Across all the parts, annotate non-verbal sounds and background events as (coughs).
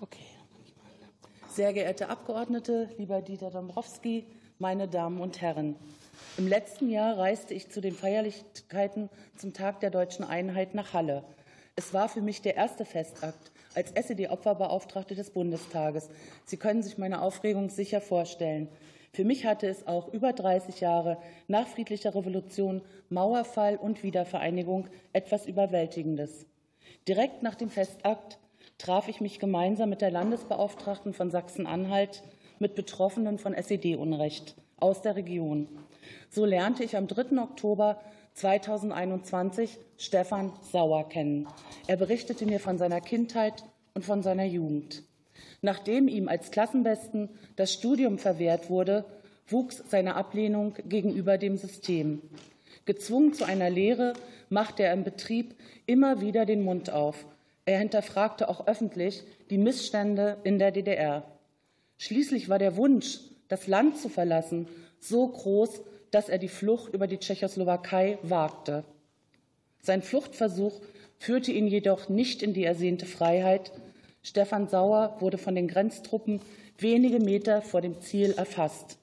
Okay. Sehr geehrte Abgeordnete, lieber Dieter Dombrowski, meine Damen und Herren! Im letzten Jahr reiste ich zu den Feierlichkeiten zum Tag der deutschen Einheit nach Halle. Es war für mich der erste Festakt als SED-Opferbeauftragte des Bundestages. Sie können sich meine Aufregung sicher vorstellen. Für mich hatte es auch über 30 Jahre nach friedlicher Revolution, Mauerfall und Wiedervereinigung etwas Überwältigendes. Direkt nach dem Festakt traf ich mich gemeinsam mit der Landesbeauftragten von Sachsen-Anhalt mit Betroffenen von SED-Unrecht aus der Region. So lernte ich am 3. Oktober 2021 Stefan Sauer kennen. Er berichtete mir von seiner Kindheit und von seiner Jugend. Nachdem ihm als Klassenbesten das Studium verwehrt wurde, wuchs seine Ablehnung gegenüber dem System. Gezwungen zu einer Lehre machte er im Betrieb immer wieder den Mund auf. Er hinterfragte auch öffentlich die Missstände in der DDR. Schließlich war der Wunsch, das Land zu verlassen, so groß, dass er die Flucht über die Tschechoslowakei wagte. Sein Fluchtversuch führte ihn jedoch nicht in die ersehnte Freiheit. Stefan Sauer wurde von den Grenztruppen wenige Meter vor dem Ziel erfasst.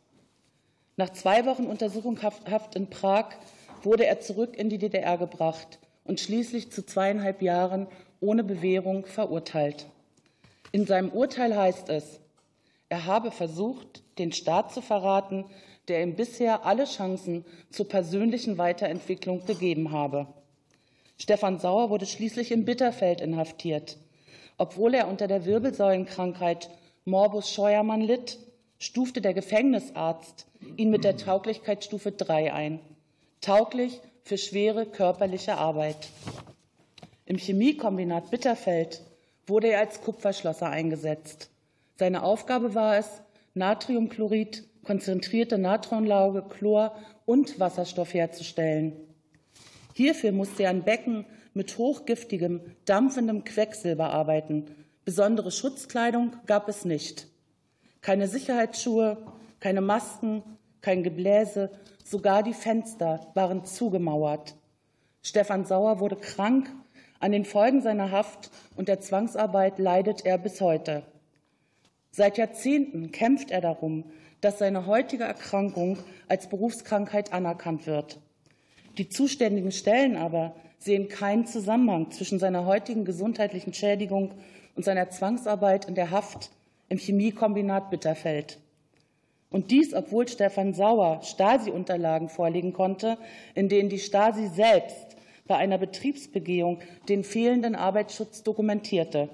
Nach zwei Wochen Untersuchungshaft in Prag wurde er zurück in die DDR gebracht und schließlich zu zweieinhalb Jahren ohne Bewährung verurteilt. In seinem Urteil heißt es, er habe versucht, den Staat zu verraten, der ihm bisher alle Chancen zur persönlichen Weiterentwicklung gegeben habe. Stefan Sauer wurde schließlich in Bitterfeld inhaftiert. Obwohl er unter der Wirbelsäulenkrankheit Morbus Scheuermann litt, stufte der Gefängnisarzt ihn mit der Tauglichkeitsstufe 3 ein. Tauglich für schwere körperliche Arbeit. Im Chemiekombinat Bitterfeld wurde er als Kupferschlosser eingesetzt. Seine Aufgabe war es, Natriumchlorid, konzentrierte Natronlauge, Chlor und Wasserstoff herzustellen. Hierfür musste er ein Becken mit hochgiftigem, dampfendem Quecksilber arbeiten. Besondere Schutzkleidung gab es nicht. Keine Sicherheitsschuhe, keine Masken, kein Gebläse, sogar die Fenster waren zugemauert. Stefan Sauer wurde krank. An den Folgen seiner Haft und der Zwangsarbeit leidet er bis heute. Seit Jahrzehnten kämpft er darum, dass seine heutige Erkrankung als Berufskrankheit anerkannt wird. Die zuständigen Stellen aber sehen keinen Zusammenhang zwischen seiner heutigen gesundheitlichen Schädigung und seiner Zwangsarbeit in der Haft im Chemiekombinat Bitterfeld. Und dies, obwohl Stefan Sauer Stasi-Unterlagen vorlegen konnte, in denen die Stasi selbst bei einer Betriebsbegehung den fehlenden Arbeitsschutz dokumentierte.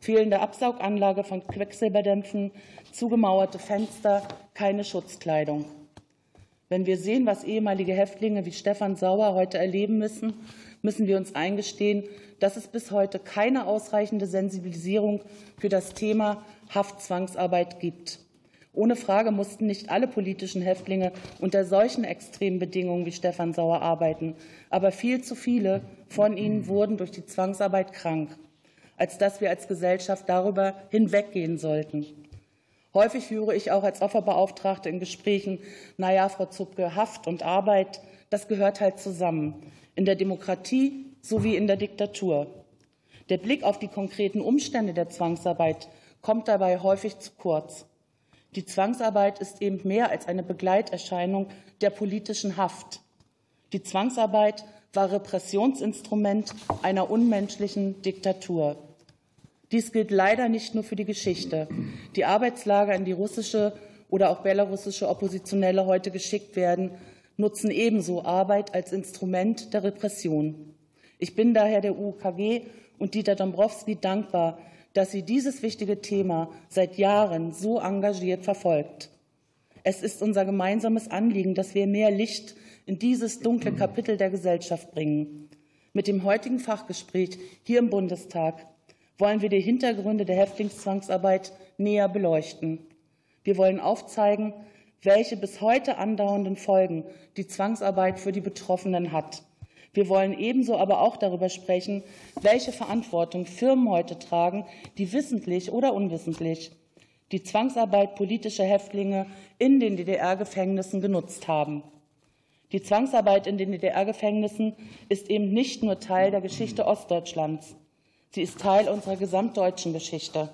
Fehlende Absauganlage von Quecksilberdämpfen, zugemauerte Fenster, keine Schutzkleidung. Wenn wir sehen, was ehemalige Häftlinge wie Stefan Sauer heute erleben müssen, müssen wir uns eingestehen, dass es bis heute keine ausreichende Sensibilisierung für das Thema Haftzwangsarbeit gibt. Ohne Frage mussten nicht alle politischen Häftlinge unter solchen extremen Bedingungen wie Stefan Sauer arbeiten, aber viel zu viele von ihnen wurden durch die Zwangsarbeit krank, als dass wir als Gesellschaft darüber hinweggehen sollten. Häufig führe ich auch als Opferbeauftragte in Gesprächen, naja, Frau Zupke, Haft und Arbeit, das gehört halt zusammen. In der Demokratie sowie in der Diktatur. Der Blick auf die konkreten Umstände der Zwangsarbeit kommt dabei häufig zu kurz. Die Zwangsarbeit ist eben mehr als eine Begleiterscheinung der politischen Haft. Die Zwangsarbeit war Repressionsinstrument einer unmenschlichen Diktatur. Dies gilt leider nicht nur für die Geschichte. Die Arbeitslager, in die russische oder auch belarussische Oppositionelle heute geschickt werden, nutzen ebenso Arbeit als Instrument der Repression. Ich bin daher der UKW und Dieter Dombrowski dankbar, dass sie dieses wichtige Thema seit Jahren so engagiert verfolgt. Es ist unser gemeinsames Anliegen, dass wir mehr Licht in dieses dunkle Kapitel der Gesellschaft bringen. Mit dem heutigen Fachgespräch hier im Bundestag wollen wir die Hintergründe der Häftlingszwangsarbeit näher beleuchten. Wir wollen aufzeigen, welche bis heute andauernden Folgen die Zwangsarbeit für die Betroffenen hat. Wir wollen ebenso aber auch darüber sprechen, welche Verantwortung Firmen heute tragen, die wissentlich oder unwissentlich die Zwangsarbeit politischer Häftlinge in den DDR-Gefängnissen genutzt haben. Die Zwangsarbeit in den DDR-Gefängnissen ist eben nicht nur Teil der Geschichte Ostdeutschlands. Sie ist Teil unserer gesamtdeutschen Geschichte.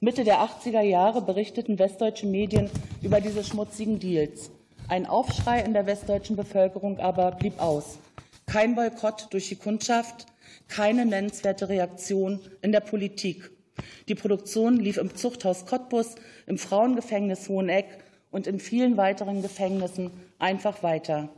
Mitte der 80er Jahre berichteten westdeutsche Medien über diese schmutzigen Deals. Ein Aufschrei in der westdeutschen Bevölkerung aber blieb aus. Kein Boykott durch die Kundschaft, keine nennenswerte Reaktion in der Politik. Die Produktion lief im Zuchthaus Cottbus, im Frauengefängnis Hoheneck und in vielen weiteren Gefängnissen einfach weiter.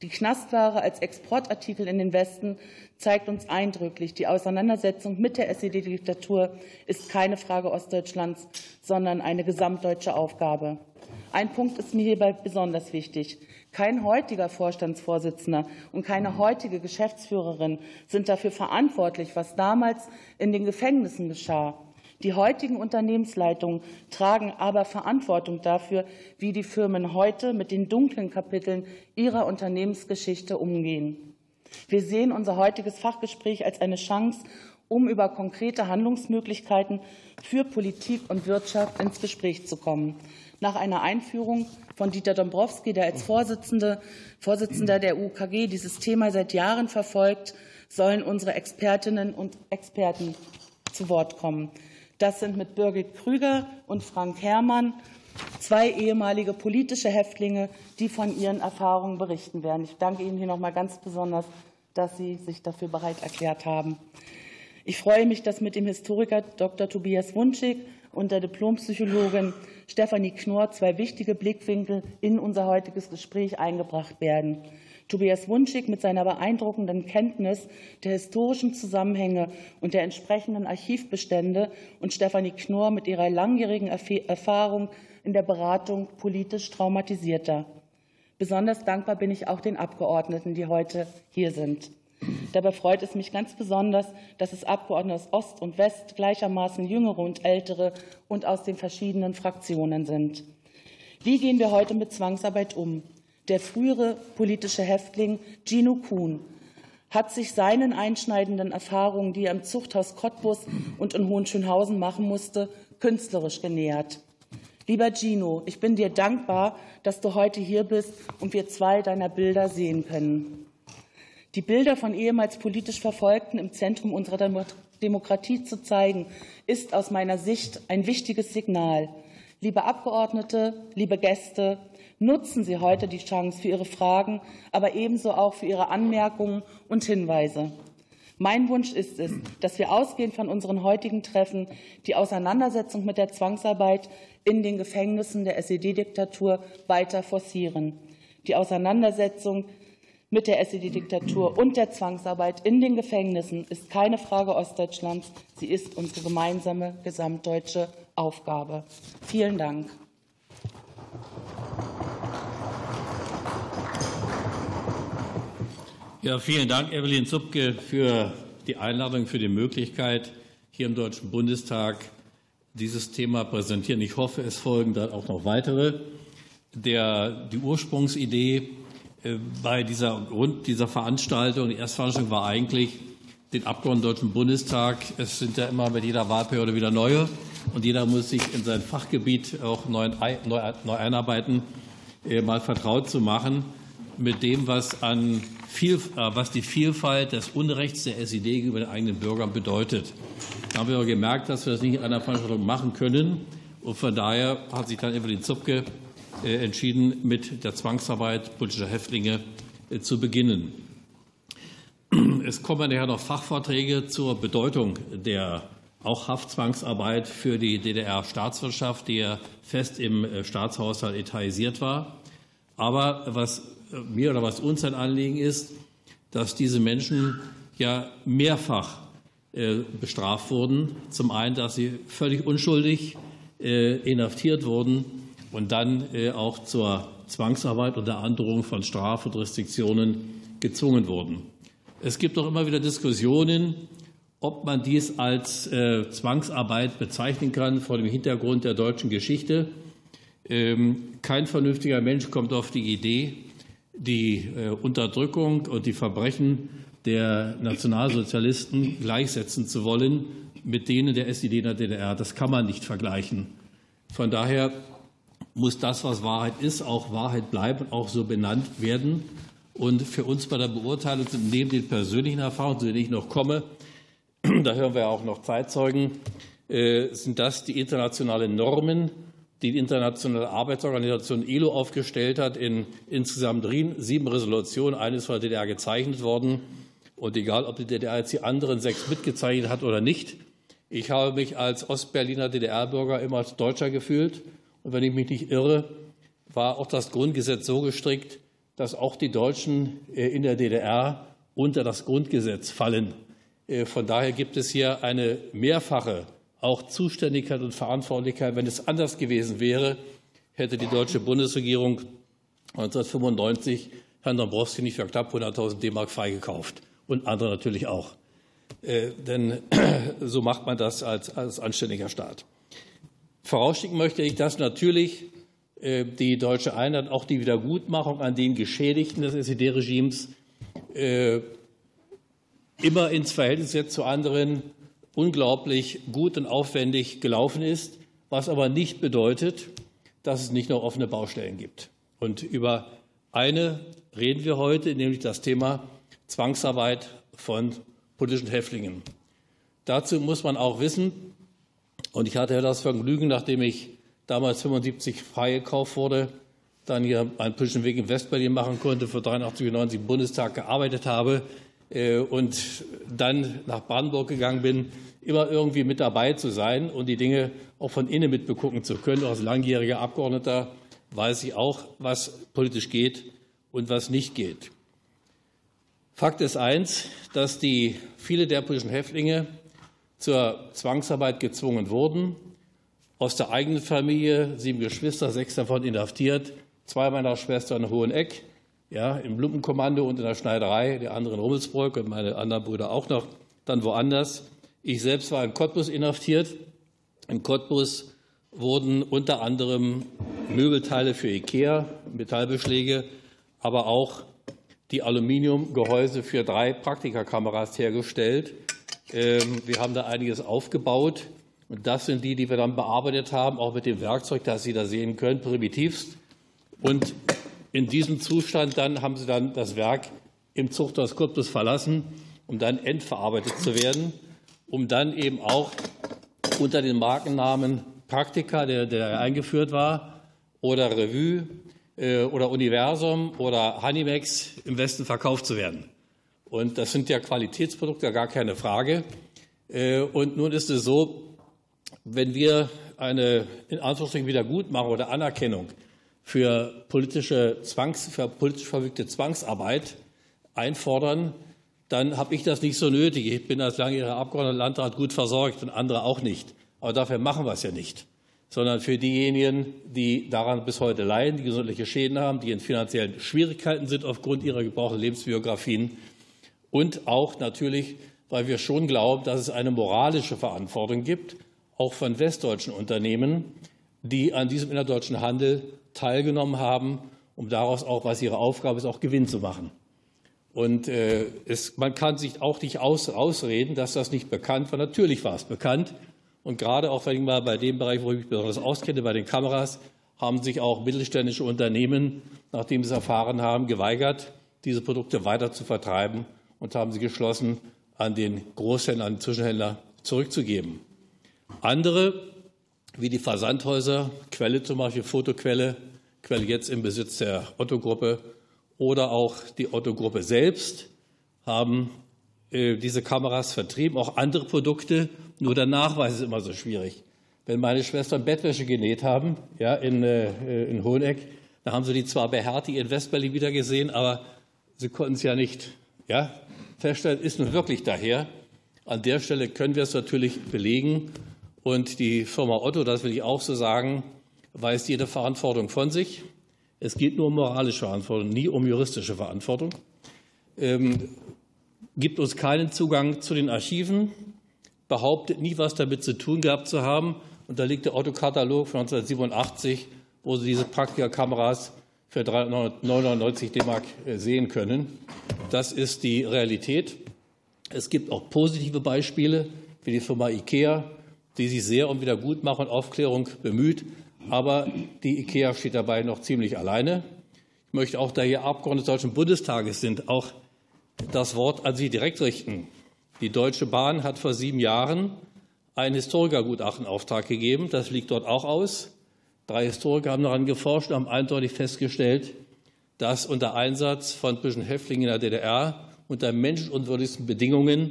Die Knastware als Exportartikel in den Westen zeigt uns eindrücklich, die Auseinandersetzung mit der SED-Diktatur ist keine Frage Ostdeutschlands, sondern eine gesamtdeutsche Aufgabe. Ein Punkt ist mir hierbei besonders wichtig. Kein heutiger Vorstandsvorsitzender und keine heutige Geschäftsführerin sind dafür verantwortlich, was damals in den Gefängnissen geschah. Die heutigen Unternehmensleitungen tragen aber Verantwortung dafür, wie die Firmen heute mit den dunklen Kapiteln ihrer Unternehmensgeschichte umgehen. Wir sehen unser heutiges Fachgespräch als eine Chance, um über konkrete Handlungsmöglichkeiten für Politik und Wirtschaft ins Gespräch zu kommen. Nach einer Einführung von Dieter Dombrowski, der als Vorsitzender der UKG dieses Thema seit Jahren verfolgt, sollen unsere Expertinnen und Experten zu Wort kommen. Das sind mit Birgit Krüger und Frank Herrmann zwei ehemalige politische Häftlinge, die von ihren Erfahrungen berichten werden. Ich danke Ihnen hier noch mal ganz besonders, dass Sie sich dafür bereit erklärt haben. Ich freue mich, dass mit dem Historiker Dr. Tobias Wunschig und der Diplompsychologin Stefanie Knorr zwei wichtige Blickwinkel in unser heutiges Gespräch eingebracht werden. Tobias Wunschig mit seiner beeindruckenden Kenntnis der historischen Zusammenhänge und der entsprechenden Archivbestände und Stefanie Knorr mit ihrer langjährigen Erfahrung in der Beratung politisch Traumatisierter. Besonders dankbar bin ich auch den Abgeordneten, die heute hier sind. Dabei freut es mich ganz besonders, dass es Abgeordnete aus Ost und West gleichermaßen jüngere und ältere und aus den verschiedenen Fraktionen sind. Wie gehen wir heute mit Zwangsarbeit um? Der frühere politische Häftling Gino Kuhn hat sich seinen einschneidenden Erfahrungen, die er im Zuchthaus Cottbus und in Hohenschönhausen machen musste, künstlerisch genähert. Lieber Gino, ich bin dir dankbar, dass du heute hier bist und wir zwei deiner Bilder sehen können. Die Bilder von ehemals politisch Verfolgten im Zentrum unserer Demokratie zu zeigen, ist aus meiner Sicht ein wichtiges Signal. Liebe Abgeordnete, liebe Gäste, nutzen Sie heute die Chance für Ihre Fragen, aber ebenso auch für Ihre Anmerkungen und Hinweise. Mein Wunsch ist es, dass wir ausgehend von unseren heutigen Treffen die Auseinandersetzung mit der Zwangsarbeit in den Gefängnissen der SED-Diktatur weiter forcieren. Die Auseinandersetzung mit der SED-Diktatur und der Zwangsarbeit in den Gefängnissen ist keine Frage Ostdeutschlands. Sie ist unsere gemeinsame gesamtdeutsche Aufgabe. Vielen Dank. Ja, vielen Dank, Evelyn Zupke, für die Einladung, für die Möglichkeit, hier im Deutschen Bundestag dieses Thema präsentieren. Ich hoffe, es folgen dann auch noch weitere. Der, die Ursprungsidee bei dieser, Grund dieser Veranstaltung, die Erstveranstaltung war eigentlich, den Abgeordneten Deutschen Bundestag, es sind ja immer mit jeder Wahlperiode wieder neue und jeder muss sich in sein Fachgebiet auch neu, neu, einarbeiten, äh, mal vertraut zu machen mit dem, was, an viel, äh, was die Vielfalt des Unrechts der SED gegenüber den eigenen Bürgern bedeutet. Da haben wir aber gemerkt, dass wir das nicht in einer Veranstaltung machen können. Und von daher hat sich dann Evelyn Zupke äh, entschieden, mit der Zwangsarbeit politischer Häftlinge äh, zu beginnen. (clears throat) Es kommen nachher noch Fachvorträge zur Bedeutung der auch Haftzwangsarbeit für die DDR-Staatswirtschaft, die ja fest im äh, Staatshaushalt etatisiert war. Aber was mir oder was uns ein Anliegen ist, dass diese Menschen ja mehrfach bestraft wurden. Zum einen, dass sie völlig unschuldig inhaftiert wurden und dann äh, auch zur Zwangsarbeit unter Androhung von Straf- und Restriktionen gezwungen wurden. Es gibt auch immer wieder Diskussionen, ob man dies als äh, Zwangsarbeit bezeichnen kann vor dem Hintergrund der deutschen Geschichte. Ähm, kein vernünftiger Mensch kommt auf die Idee, die äh, Unterdrückung und die Verbrechen der Nationalsozialisten gleichsetzen zu wollen mit denen der SED in der DDR. Das kann man nicht vergleichen. Von daher muss das, was Wahrheit ist, auch Wahrheit bleiben, auch so benannt werden. Und für uns bei der Beurteilung neben den persönlichen Erfahrungen, zu denen ich noch komme, (clears throat) da hören wir auch noch Zeitzeugen, äh, sind das die internationalen Normen, die die Internationale Arbeitsorganisation ILO aufgestellt hat, in insgesamt sieben Resolutionen. Eines von der DDR gezeichnet worden. Und egal, ob die DDR jetzt die anderen sechs mitgezeichnet hat oder nicht, ich habe mich als Ostberliner DDR-Bürger immer als Deutscher gefühlt. Und wenn ich mich nicht irre, war auch das Grundgesetz so gestrickt, dass auch die Deutschen äh, in der DDR unter das Grundgesetz fallen. Äh, von daher gibt es hier eine mehrfache auch Zuständigkeit und Verantwortlichkeit. Wenn es anders gewesen wäre, hätte die deutsche Bundesregierung 1995 Herrn Dombrowski nicht für knapp 100.000 D-Mark freigekauft und andere natürlich auch. Äh, denn (clears throat) so macht man das als, als anständiger Staat. Vorausschicken möchte ich, dass natürlich äh, die deutsche Einheit, auch die Wiedergutmachung an den Geschädigten des SED-Regimes äh, immer ins Verhältnis zu anderen unglaublich gut und aufwendig gelaufen ist, was aber nicht bedeutet, dass es nicht noch offene Baustellen gibt. Und über eine reden wir heute, nämlich das Thema Zwangsarbeit von politischen Häftlingen. Dazu muss man auch wissen, und ich hatte das Vergnügen, nachdem ich damals 75 freigekauft wurde, dann hier einen politischen Weg in Westberlin machen konnte, für 83 und 90 im Bundestag gearbeitet habe äh, und dann nach Brandenburg gegangen bin, immer irgendwie mit dabei zu sein und die Dinge auch von innen mitbegucken zu können. Als langjähriger Abgeordneter weiß ich auch, was politisch geht und was nicht geht. Fakt ist eins, dass die, viele der politischen Häftlinge zur Zwangsarbeit gezwungen wurden. Aus der eigenen Familie, sieben Geschwister, sechs davon inhaftiert, zwei meiner Schwestern in Hoheneck, ja, im Lumpenkommando und in der Schneiderei, die anderen in Rummelsburg und meine anderen Brüder auch noch, dann woanders. Ich selbst war in Cottbus inhaftiert. In Cottbus wurden unter anderem Möbelteile für IKEA, Metallbeschläge, aber auch die Aluminiumgehäuse für drei Praktikakameras hergestellt. Ähm, wir haben da einiges aufgebaut. Und das sind die, die wir dann bearbeitet haben, auch mit dem Werkzeug, das Sie da sehen können, primitivst. Und in diesem Zustand dann haben Sie dann das Werk im Zuchthaus Cottbus verlassen, um dann endverarbeitet zu werden um dann eben auch unter den Markennamen Praktika, der, der eingeführt war, oder Revue äh, oder Universum oder Hanimex im Westen verkauft zu werden. Und das sind ja Qualitätsprodukte, gar keine Frage. Äh, und nun ist es so, wenn wir eine in Anführungsstrichen Wiedergutmachung oder Anerkennung für politische Zwangs, für politisch verwirkte Zwangsarbeit einfordern, dann habe ich das nicht so nötig. Ich bin als langjähriger Abgeordneter Landrat gut versorgt und andere auch nicht. Aber dafür machen wir es ja nicht. Sondern für diejenigen, die daran bis heute leiden, die gesundheitliche Schäden haben, die in finanziellen Schwierigkeiten sind aufgrund ihrer gebrauchten Lebensbiografien. Und auch natürlich, weil wir schon glauben, dass es eine moralische Verantwortung gibt, auch von westdeutschen Unternehmen, die an diesem innerdeutschen Handel teilgenommen haben, um daraus auch, was ihre Aufgabe ist, auch Gewinn zu machen. Und äh, es, man kann sich auch nicht aus, ausreden, dass das nicht bekannt war. Natürlich war es bekannt. Und gerade auch wenn ich mal bei dem Bereich, wo ich mich besonders auskenne, bei den Kameras, haben sich auch mittelständische Unternehmen, nachdem sie es erfahren haben, geweigert, diese Produkte weiter zu vertreiben und haben sie geschlossen, an den Großhändler, an den Zwischenhändler zurückzugeben. Andere, wie die Versandhäuser, Quelle zum Beispiel, Fotoquelle, Quelle jetzt im Besitz der Otto-Gruppe, oder auch die Otto-Gruppe selbst haben äh, diese Kameras vertrieben, auch andere Produkte. Nur der Nachweis ist immer so schwierig. Wenn meine Schwestern Bettwäsche genäht haben, ja, in, äh, in Hoheneck, da haben sie die zwar bei Hertie in Westberlin wieder gesehen, aber sie konnten es ja nicht ja, feststellen, ist nun wirklich daher. An der Stelle können wir es natürlich belegen. Und die Firma Otto, das will ich auch so sagen, weist jede Verantwortung von sich. Es geht nur um moralische Verantwortung, nie um juristische Verantwortung. Ähm, gibt uns keinen Zugang zu den Archiven, behauptet nie, was damit zu tun gehabt zu haben. Und da liegt der Autokatalog von 1987, wo Sie diese Praktika-Kameras für 399 D-Mark äh, sehen können. Das ist die Realität. Es gibt auch positive Beispiele, wie die Firma IKEA, die sich sehr um Wiedergutmachung und Aufklärung bemüht. Aber die IKEA steht dabei noch ziemlich alleine. Ich möchte auch, da hier Abgeordnete des Deutschen Bundestages sind, auch das Wort an Sie direkt richten. Die Deutsche Bahn hat vor sieben Jahren ein Historikergutachten Auftrag gegeben. Das liegt dort auch aus. Drei Historiker haben daran geforscht und haben eindeutig festgestellt, dass unter Einsatz von zwischen Häftlingen in der DDR unter menschenunwürdigsten Bedingungen,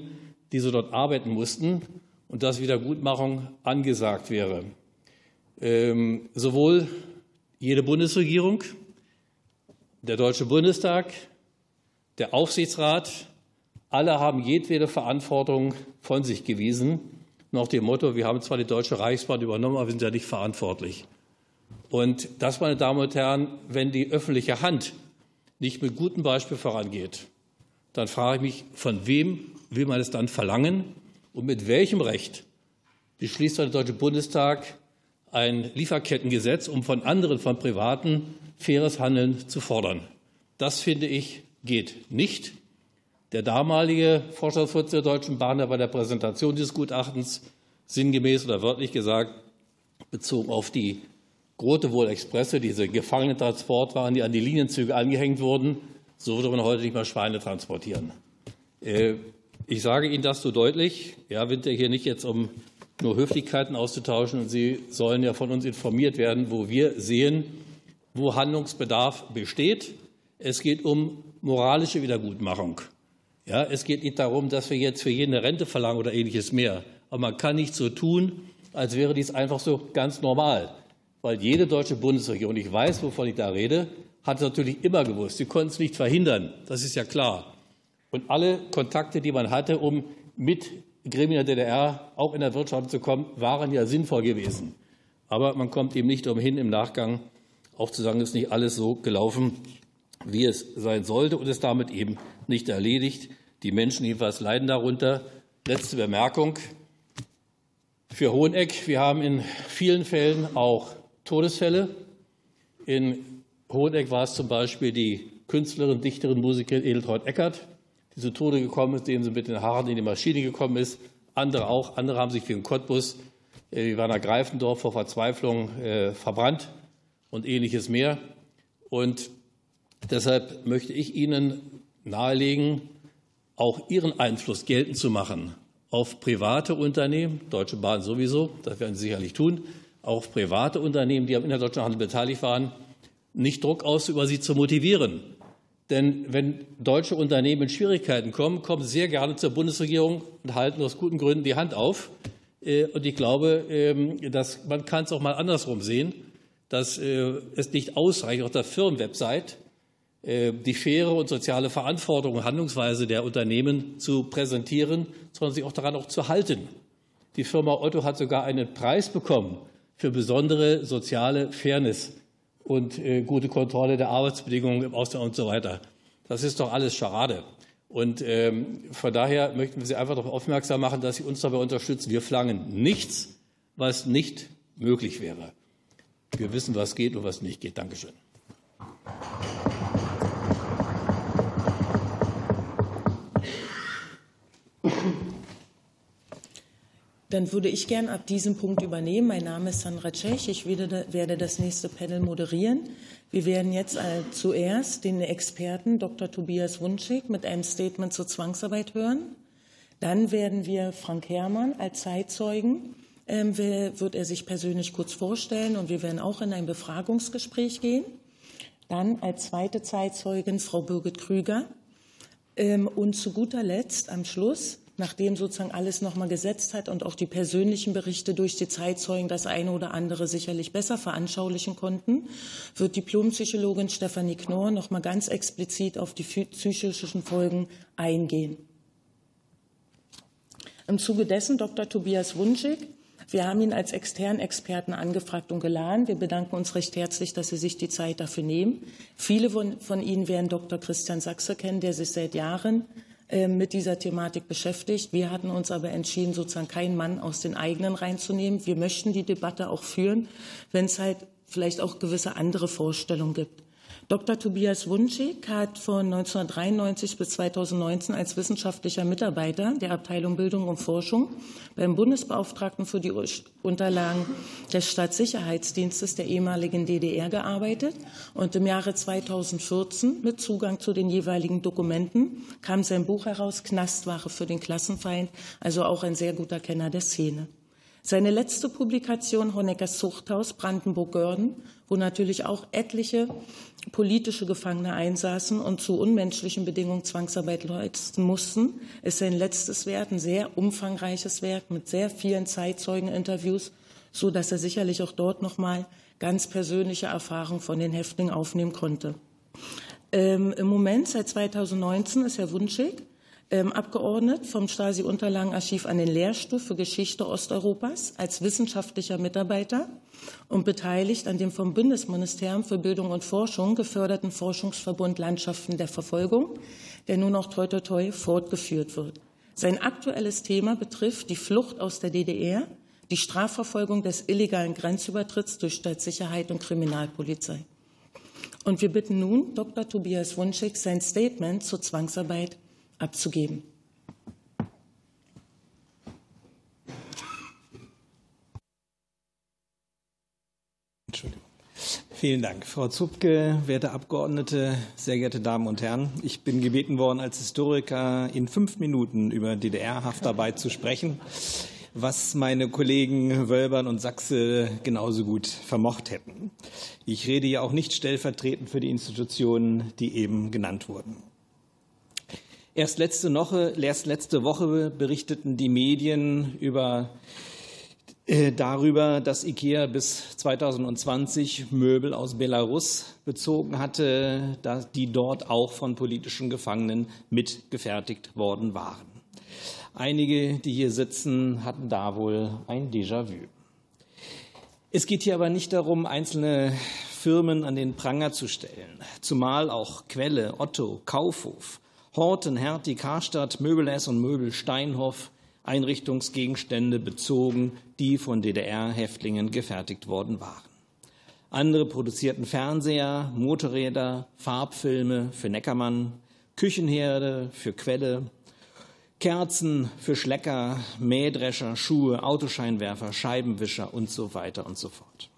die sie dort arbeiten mussten, und dass Wiedergutmachung angesagt wäre. Ähm, sowohl jede Bundesregierung, der Deutsche Bundestag, der Aufsichtsrat, alle haben jedwede Verantwortung von sich gewiesen, nach dem Motto, wir haben zwar die Deutsche Reichsbahn übernommen, aber wir sind ja nicht verantwortlich. Und das, meine Damen und Herren, wenn die öffentliche Hand nicht mit gutem Beispiel vorangeht, dann frage ich mich, von wem will man es dann verlangen und mit welchem Recht beschließt der Deutsche Bundestag ein Lieferkettengesetz, um von anderen, von Privaten faires Handeln zu fordern. Das finde ich geht nicht. Der damalige Vorstandsvorsitzende der Deutschen Bahn hat bei der Präsentation dieses Gutachtens sinngemäß oder wörtlich gesagt, bezogen auf die Wohl Expresse, diese Gefangenentransportwaren, die an die Linienzüge angehängt wurden, so würde man heute nicht mehr Schweine transportieren. Äh, ich sage Ihnen das so deutlich. Ja, wir sind ja hier nicht jetzt, um nur Höflichkeiten auszutauschen. Und Sie sollen ja von uns informiert werden, wo wir sehen, wo Handlungsbedarf besteht. Es geht um moralische Wiedergutmachung. Ja, es geht nicht darum, dass wir jetzt für jeden eine Rente verlangen oder ähnliches mehr. Aber man kann nicht so tun, als wäre dies einfach so ganz normal. Weil jede deutsche Bundesregierung, ich weiß, wovon ich da rede, hat es natürlich immer gewusst. Sie konnten es nicht verhindern. Das ist ja klar. Und alle Kontakte, die man hatte, um mit Gremien der DDR auch in der Wirtschaft zu kommen, waren ja sinnvoll gewesen. Aber man kommt eben nicht umhin, im Nachgang auch zu sagen, es ist nicht alles so gelaufen, wie es sein sollte und ist damit eben nicht erledigt. Die Menschen jedenfalls leiden darunter. Letzte Bemerkung. Für Hoheneck, wir haben in vielen Fällen auch Todesfälle. In Hoheneck war es zum Beispiel die Künstlerin, Dichterin, Musikerin Edeltraud Eckert, die zu Tode gekommen ist, indem sie mit den Haaren in die Maschine gekommen ist. Andere auch. Andere haben sich wie in Cottbus, äh, wie Werner Greifendorf, vor Verzweiflung äh, verbrannt und ähnliches mehr. Und deshalb möchte ich Ihnen nahelegen, auch Ihren Einfluss geltend zu machen auf private Unternehmen, Deutsche Bahn sowieso, das werden Sie sicherlich tun, auch private Unternehmen, die am innerdeutschen Handel beteiligt waren, nicht Druck auszuüben, sie zu motivieren, denn wenn deutsche Unternehmen in Schwierigkeiten kommen, kommen sie sehr gerne zur Bundesregierung und halten aus guten Gründen die Hand auf. Äh, und ich glaube, ähm, dass man kann es auch mal andersrum sehen, dass äh, es nicht ausreicht, auf der Firmenwebsite äh, die faire und soziale Verantwortung und Handlungsweise der Unternehmen zu präsentieren, sondern sich auch daran auch zu halten. Die Firma Otto hat sogar einen Preis bekommen für besondere soziale Fairness und äh, gute Kontrolle der Arbeitsbedingungen im Ausland und so weiter. Das ist doch alles Scharade. Und ähm, von daher möchten wir Sie einfach darauf aufmerksam machen, dass Sie uns dabei unterstützen. Wir verlangen nichts, was nicht möglich wäre. Wir wissen, was geht und was nicht geht. Dankeschön. Dann würde ich gern ab diesem Punkt übernehmen. Mein Name ist Sandra Tschech. Ich werde das nächste Panel moderieren. Wir werden jetzt zuerst den Experten Dr. Tobias Wunschig mit einem Statement zur Zwangsarbeit hören. Dann werden wir Frank Herrmann als Zeitzeugen, ähm, wird er sich persönlich kurz vorstellen und wir werden auch in ein Befragungsgespräch gehen. Dann als zweite Zeitzeugin Frau Birgit Krüger. Ähm, und zu guter Letzt am Schluss nachdem sozusagen alles nochmal gesetzt hat und auch die persönlichen Berichte durch die Zeitzeugen das eine oder andere sicherlich besser veranschaulichen konnten, wird Diplompsychologin Stefanie Knorr nochmal ganz explizit auf die psychischen Folgen eingehen. Im Zuge dessen Dr. Tobias Wunschig. Wir haben ihn als externen Experten angefragt und geladen. Wir bedanken uns recht herzlich, dass Sie sich die Zeit dafür nehmen. Viele von, Ihnen werden Dr. Christian Sachse kennen, der sich seit Jahren äh, mit dieser Thematik beschäftigt. Wir hatten uns aber entschieden, sozusagen keinen Mann aus den eigenen reinzunehmen. Wir möchten die Debatte auch führen, wenn es halt vielleicht auch gewisse andere Vorstellungen gibt. Dr. Tobias Wunschig hat von 1993 bis 2019 als wissenschaftlicher Mitarbeiter der Abteilung Bildung und Forschung beim Bundesbeauftragten für die Unterlagen des Staatssicherheitsdienstes der ehemaligen DDR gearbeitet und im Jahre 2014 mit Zugang zu den jeweiligen Dokumenten kam sein Buch heraus, Knastware für den Klassenfeind, also auch ein sehr guter Kenner der Szene. Seine letzte Publikation Honeckers Zuchthaus Brandenburg-Görden, wo natürlich auch etliche politische Gefangene einsaßen und zu unmenschlichen Bedingungen Zwangsarbeit leisten mussten, ist sein letztes Werk, ein sehr umfangreiches Werk mit sehr vielen Zeitzeugeninterviews, so dass er sicherlich auch dort nochmal ganz persönliche Erfahrungen von den Häftlingen aufnehmen konnte. Ähm, Im Moment, seit 2019, ist Herr Wunschig abgeordnet vom Stasi-Unterlagenarchiv an den Lehrstuhl für Geschichte Osteuropas als wissenschaftlicher Mitarbeiter und beteiligt an dem vom Bundesministerium für Bildung und Forschung geförderten Forschungsverbund Landschaften der Verfolgung, der nun auch toi toi toi fortgeführt wird. Sein aktuelles Thema betrifft die Flucht aus der DDR, die Strafverfolgung des illegalen Grenzübertritts durch Staatssicherheit und Kriminalpolizei. Und wir bitten nun Dr. Tobias Wunschig, sein Statement zur Zwangsarbeit abzugeben. Vielen Dank, Frau Zupke, werte Abgeordnete, sehr geehrte Damen und Herren. Ich bin gebeten worden, als Historiker in fünf Minuten über DDR-Haftarbeit zu sprechen was meine Kollegen Wölbern und Sachse genauso gut vermocht hätten. Ich rede ja auch nicht stellvertretend für die Institutionen, die eben genannt wurden. Erst letzte Woche, erst letzte Woche berichteten die Medien über äh, darüber, dass IKEA bis 2020 Möbel aus Belarus bezogen hatte, die dort auch von politischen Gefangenen mitgefertigt worden waren. Einige, die hier sitzen, hatten da wohl ein Déjà-vu. Es geht hier aber nicht darum, einzelne Firmen an den Pranger zu stellen, zumal auch Quelle, Otto, Kaufhof, Horten, Hertie, Karstadt, Möbel-S und Möbel Steinhoff Einrichtungsgegenstände bezogen, die von DDR-Häftlingen gefertigt worden waren. Andere produzierten Fernseher, Motorräder, Farbfilme für Neckermann, Küchenherde für Quelle, Kerzen für Schlecker, Mähdrescher, Schuhe, Autoscheinwerfer, Scheibenwischer und so weiter und so fort.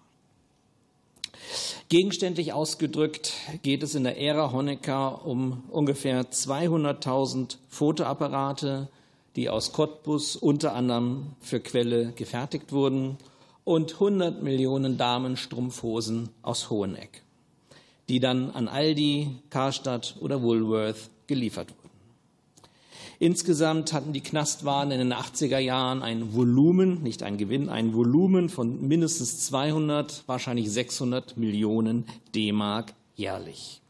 Gegenständlich ausgedrückt geht es in der Ära Honecker um ungefähr 200.000 Fotoapparate, die aus Cottbus unter anderem für Quelle gefertigt wurden, und 100 Millionen Damenstrumpfhosen aus Hoheneck, die dann an Aldi, Karstadt oder Woolworth geliefert wurden. Insgesamt hatten die Knastwaren in den 80er Jahren ein Volumen, nicht ein Gewinn, ein Volumen von mindestens 200, wahrscheinlich 600 Millionen D-Mark jährlich.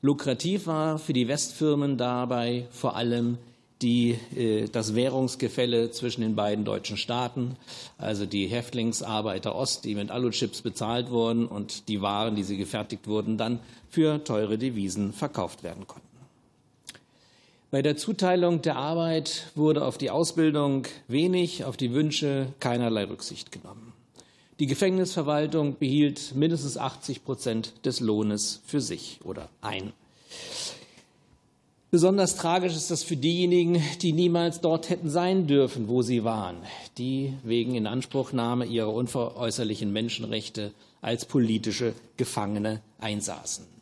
Lukrativ war für die Westfirmen dabei vor allem die, äh, das Währungsgefälle zwischen den beiden deutschen Staaten, also die Häftlingsarbeiter Ost, die mit Aluchips bezahlt wurden und die Waren, die sie gefertigt wurden, dann für teure Devisen verkauft werden konnten. Bei der Zuteilung der Arbeit wurde auf die Ausbildung wenig, auf die Wünsche keinerlei Rücksicht genommen. Die Gefängnisverwaltung behielt mindestens 80 Prozent des Lohnes für sich oder ein. Besonders tragisch ist das für diejenigen, die niemals dort hätten sein dürfen, wo sie waren, die wegen Inanspruchnahme ihrer unveräußerlichen Menschenrechte als politische Gefangene einsaßen.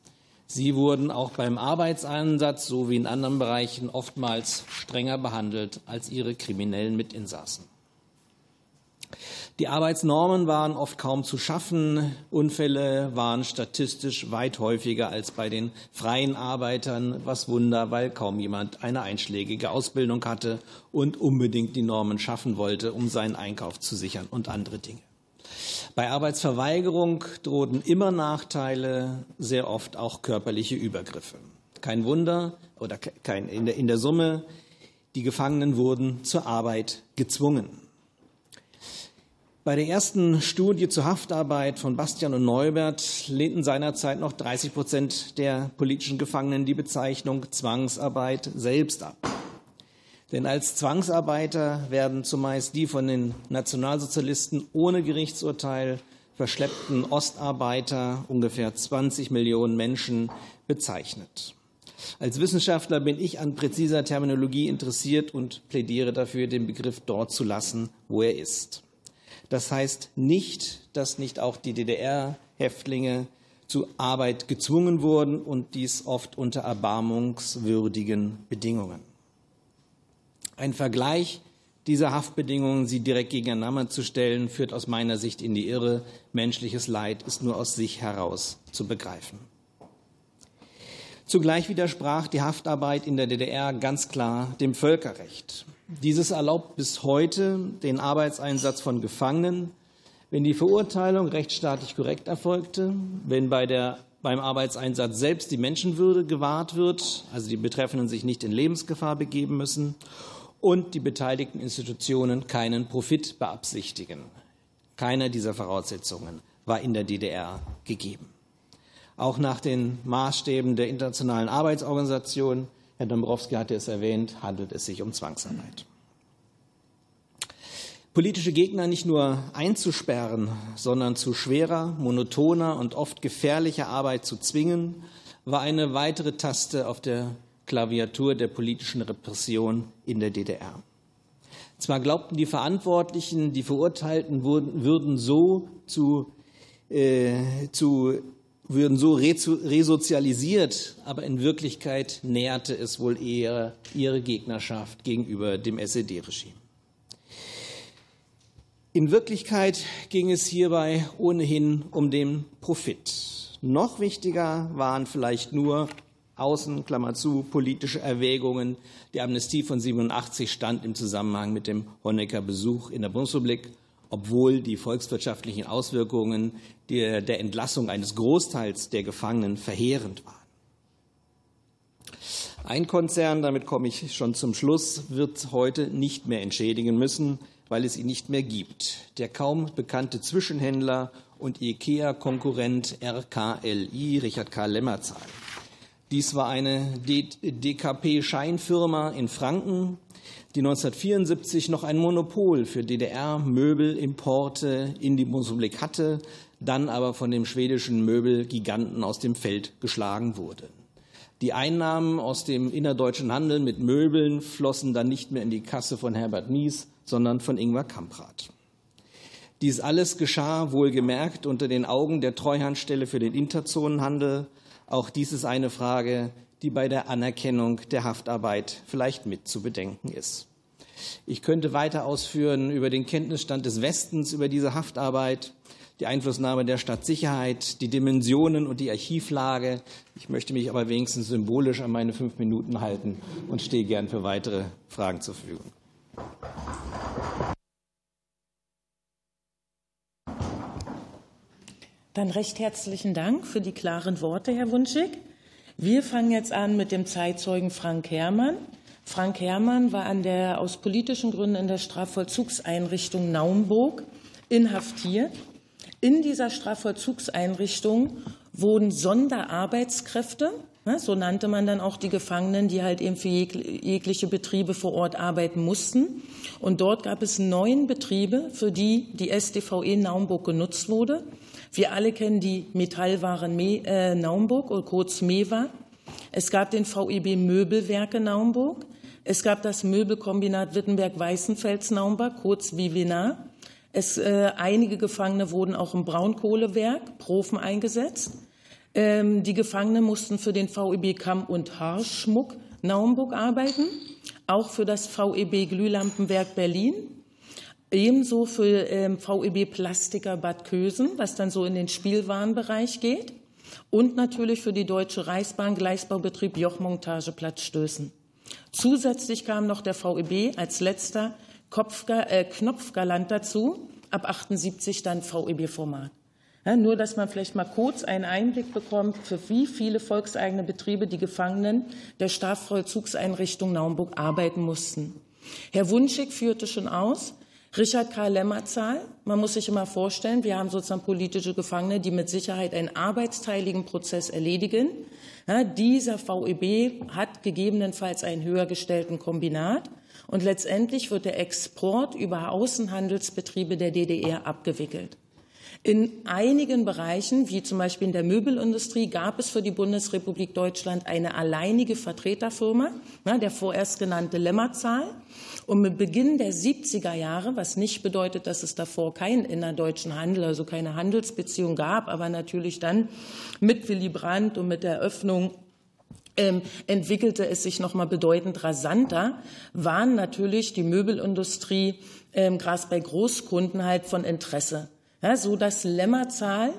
Sie wurden auch beim Arbeitseinsatz so wie in anderen Bereichen oftmals strenger behandelt als ihre kriminellen Mitinsassen. Die Arbeitsnormen waren oft kaum zu schaffen. Unfälle waren statistisch weit häufiger als bei den freien Arbeitern. Was Wunder, weil kaum jemand eine einschlägige Ausbildung hatte und unbedingt die Normen schaffen wollte, um seinen Einkauf zu sichern und andere Dinge. Bei Arbeitsverweigerung drohten immer Nachteile, sehr oft auch körperliche Übergriffe. Kein Wunder oder kein, in, der, in der Summe, die Gefangenen wurden zur Arbeit gezwungen. Bei der ersten Studie zur Haftarbeit von Bastian und Neubert lehnten seinerzeit noch 30 Prozent der politischen Gefangenen die Bezeichnung Zwangsarbeit selbst ab. Denn als Zwangsarbeiter werden zumeist die von den Nationalsozialisten ohne Gerichtsurteil verschleppten Ostarbeiter, ungefähr 20 Millionen Menschen, bezeichnet. Als Wissenschaftler bin ich an präziser Terminologie interessiert und plädiere dafür, den Begriff dort zu lassen, wo er ist. Das heißt nicht, dass nicht auch die DDR-Häftlinge zu Arbeit gezwungen wurden und dies oft unter erbarmungswürdigen Bedingungen. Ein Vergleich Diese Haftbedingungen, sie direkt gegeneinander zu stellen, führt aus meiner Sicht in die Irre. Menschliches Leid ist nur aus sich heraus zu begreifen. Zugleich widersprach die Haftarbeit in der DDR ganz klar dem Völkerrecht. Dieses erlaubt bis heute den Arbeitseinsatz von Gefangenen, wenn die Verurteilung rechtsstaatlich korrekt erfolgte, wenn bei der, beim Arbeitseinsatz selbst die Menschenwürde gewahrt wird, also die Betreffenden sich nicht in Lebensgefahr begeben müssen und die beteiligten Institutionen keinen Profit beabsichtigen. Keine dieser Voraussetzungen war in der DDR gegeben. Auch nach den Maßstäben der Internationalen Arbeitsorganisation, Herr Dombrowski hatte es erwähnt, handelt es sich um Zwangsarbeit. Politische Gegner nicht nur einzusperren, sondern zu schwerer, monotoner und oft gefährlicher Arbeit zu zwingen, war eine weitere Taste auf der Klaviatur der politischen Repression in der DDR. Zwar glaubten die Verantwortlichen, die Verurteilten würden, würden so zu, äh, zu würden so resozialisiert, aber in Wirklichkeit näherte es wohl eher ihre Gegnerschaft gegenüber dem SED-Regime. In Wirklichkeit ging es hierbei ohnehin um den Profit. Noch wichtiger waren vielleicht nur Außen, Klammer zu, politische Erwägungen. Die Amnestie von 87 stand im Zusammenhang mit dem Honecker Besuch in der Bundesrepublik, obwohl die volkswirtschaftlichen Auswirkungen der, der Entlassung eines Großteils der Gefangenen verheerend waren. Ein Konzern, damit komme ich schon zum Schluss, wird heute nicht mehr entschädigen müssen, weil es ihn nicht mehr gibt. Der kaum bekannte Zwischenhändler und IKEA-Konkurrent RKLI, Richard K. Lemmerzahl. Dies war eine DKP-Scheinfirma in Franken, die 1974 noch ein Monopol für DDR-Möbelimporte in die Bundesrepublik hatte, dann aber von dem schwedischen Möbelgiganten aus dem Feld geschlagen wurde. Die Einnahmen aus dem innerdeutschen Handel mit Möbeln flossen dann nicht mehr in die Kasse von Herbert Mies, sondern von Ingvar Kamprad. Dies alles geschah wohlgemerkt unter den Augen der Treuhandstelle für den Interzonenhandel, auch dies ist eine Frage, die bei der Anerkennung der Haftarbeit vielleicht mit zu bedenken ist. Ich könnte weiter ausführen über den Kenntnisstand des Westens über diese Haftarbeit, die Einflussnahme der Stadtsicherheit, die Dimensionen und die Archivlage. Ich möchte mich aber wenigstens symbolisch an meine fünf Minuten halten und stehe gern für weitere Fragen zur Verfügung. Dann recht herzlichen Dank für die klaren Worte, Herr Wunschig. Wir fangen jetzt an mit dem Zeitzeugen Frank Herrmann. Frank Herrmann war an der, aus politischen Gründen in der Strafvollzugseinrichtung Naumburg inhaftiert. In dieser Strafvollzugseinrichtung wurden Sonderarbeitskräfte, ne, so nannte man dann auch die Gefangenen, die halt eben für jegliche Betriebe vor Ort arbeiten mussten. Und dort gab es neun Betriebe, für die die SDVE Naumburg genutzt wurde. Wir alle kennen die Metallwaren äh, Naumburg oder kurz MEWA. Es gab den VEB Möbelwerke Naumburg. Es gab das Möbelkombinat Wittenberg-Weißenfels Naumburg, kurz WWNA. Es, äh, einige Gefangene wurden auch im Braunkohlewerk, Profen eingesetzt. Ähm, die Gefangenen mussten für den VEB Kamm- und Haarschmuck Naumburg arbeiten, auch für das VEB Glühlampenwerk Berlin Ebenso für ähm, VEB Plastiker Bad Kösen, was dann so in den Spielwarenbereich geht. Und natürlich für die Deutsche Reichsbahn Gleisbaubetrieb Jochmontageplatz Stößen. Zusätzlich kam noch der VEB als letzter Kopfga äh, Knopfgalant dazu, ab 78 dann VEB-Format. Ja, nur, dass man vielleicht mal kurz einen Einblick bekommt, für wie viele volkseigene Betriebe die Gefangenen der Strafvollzugseinrichtung Naumburg arbeiten mussten. Herr Wunschig führte schon aus, Richard K. Lemmerzahl, man muss sich immer vorstellen, wir haben sozusagen politische Gefangene, die mit Sicherheit einen arbeitsteiligen Prozess erledigen. Ja, dieser VEB hat gegebenenfalls einen höher gestellten Kombinat und letztendlich wird der Export über Außenhandelsbetriebe der DDR abgewickelt. In einigen Bereichen, wie zum Beispiel in der Möbelindustrie, gab es für die Bundesrepublik Deutschland eine alleinige Vertreterfirma, der vorerst genannte Lemmerzahl. Und mit Beginn der 70er Jahre, was nicht bedeutet, dass es davor keinen innerdeutschen Handel, also keine Handelsbeziehung gab, aber natürlich dann mit Willy Brandt und mit der Öffnung ähm, entwickelte es sich noch mal bedeutend rasanter, waren natürlich die Möbelindustrie ähm, gerade bei Großkunden halt von Interesse. Ja, so dass Lämmerzahl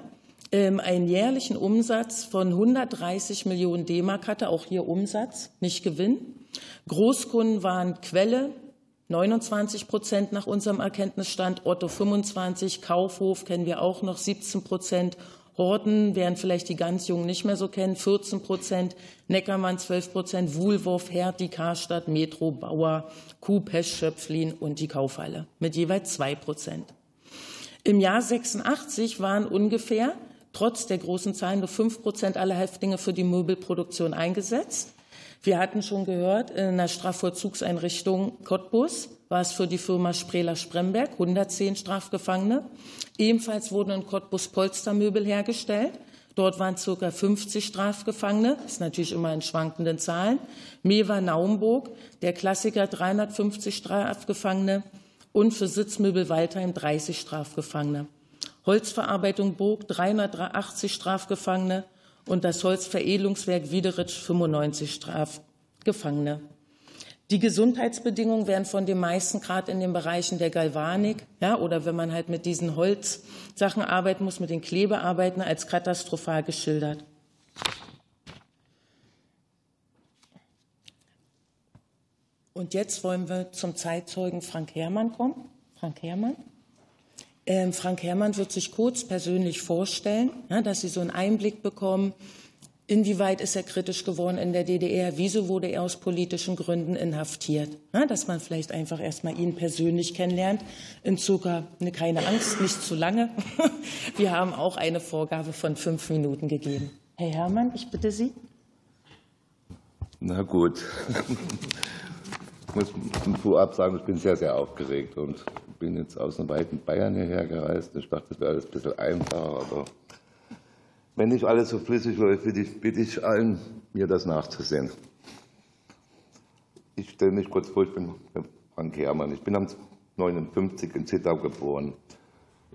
ähm, einen jährlichen Umsatz von 130 Millionen D-Mark hatte, auch hier Umsatz, nicht Gewinn. Großkunden waren Quelle, 29 Prozent nach unserem Erkenntnisstand, Otto 25, Kaufhof kennen wir auch noch. 17 Prozent, Horten werden vielleicht die ganz Jungen nicht mehr so kennen, 14 Prozent, Neckermann 12 Prozent, Wuhlwurf, Hertie, Karstadt, Metro, Bauer, Kuh, Schöpflin und die Kaufhalle mit jeweils 2 Prozent. Im Jahr 86 waren ungefähr trotz der großen Zahlen nur 5 Prozent aller Häftlinge für die Möbelproduktion eingesetzt. Wir hatten schon gehört, in der Strafvollzugseinrichtung Cottbus war es für die Firma Spreler-Spremberg 110 Strafgefangene. Ebenfalls wurden in Cottbus Polstermöbel hergestellt. Dort waren ca. 50 Strafgefangene, das ist natürlich immer in schwankenden Zahlen. Mewa Naumburg, der Klassiker 350 Strafgefangene und für Sitzmöbel Waldheim 30 Strafgefangene. Holzverarbeitung Burg 380 Strafgefangene und das Holzveredelungswerk Wiederitsch 95 Strafgefangene. Die Gesundheitsbedingungen werden von den meisten gerade in den Bereichen der Galvanik, ja, oder wenn man halt mit diesen Holzsachen arbeiten muss, mit den Klebearbeiten als katastrophal geschildert. Und jetzt wollen wir zum Zeitzeugen Frank Herrmann kommen. Frank Herrmann. Ähm, Frank Herrmann wird sich kurz persönlich vorstellen, ja, dass Sie so einen Einblick bekommen, inwieweit ist er kritisch geworden in der DDR, wieso wurde er aus politischen Gründen inhaftiert. Ja, dass man vielleicht einfach erstmal ihn persönlich kennenlernt. In Zucker ne, keine Angst, nicht zu lange. (laughs) Wir haben auch eine Vorgabe von fünf Minuten gegeben. Herr Herrmann, ich bitte Sie. Na gut. (laughs) Ich muss vorab sagen, ich bin sehr, sehr aufgeregt und bin jetzt aus einem weiten Bayern hierher gereist. Ich dachte, das wäre alles ein bisschen einfacher, aber wenn nicht alles so flüssig läuft, bitte ich, bitte ich allen, mir das nachzusehen. Ich stelle mich kurz vor, ich bin Frank Herrmann. Ich bin am 59 in Zittau geboren.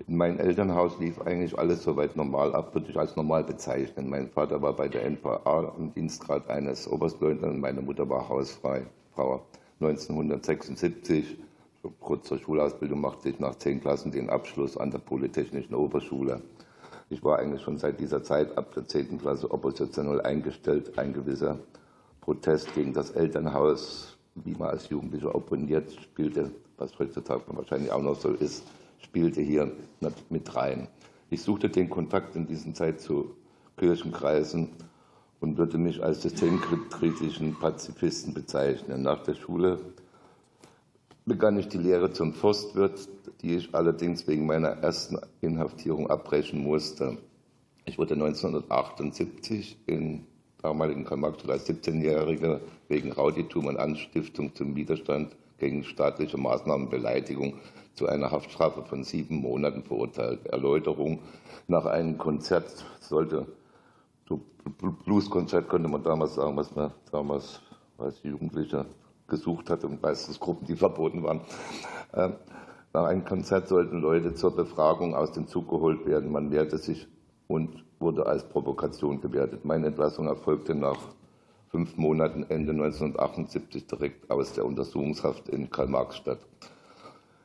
In meinem Elternhaus lief eigentlich alles soweit normal ab, würde ich als normal bezeichnen. Mein Vater war bei der NVA im Dienstgrad eines Oberstleutnants, meine Mutter war hausfrei. Frau 1976, kurz zur Schulausbildung, machte ich nach zehn Klassen den Abschluss an der Polytechnischen Oberschule. Ich war eigentlich schon seit dieser Zeit ab der zehnten Klasse oppositionell eingestellt. Ein gewisser Protest gegen das Elternhaus, wie man als Jugendlicher opponiert, spielte, was heutzutage wahrscheinlich auch noch so ist, spielte hier mit rein. Ich suchte den Kontakt in dieser Zeit zu Kirchenkreisen und würde mich als systemkritischen Pazifisten bezeichnen. Nach der Schule begann ich die Lehre zum Forstwirt, die ich allerdings wegen meiner ersten Inhaftierung abbrechen musste. Ich wurde 1978 in damaligen Karl-Marx als 17-Jähriger wegen Rauditum und Anstiftung zum Widerstand gegen staatliche Maßnahmenbeleidigung zu einer Haftstrafe von sieben Monaten verurteilt. Erläuterung nach einem Konzert sollte so Blueskonzert könnte man damals sagen, was man damals als Jugendlicher gesucht hat und meistens Gruppen, die verboten waren. Ähm, nach einem Konzert sollten Leute zur Befragung aus dem Zug geholt werden. Man wehrte sich und wurde als Provokation gewertet. Meine Entlassung erfolgte nach fünf Monaten Ende 1978 direkt aus der Untersuchungshaft in Karl-Marx-Stadt.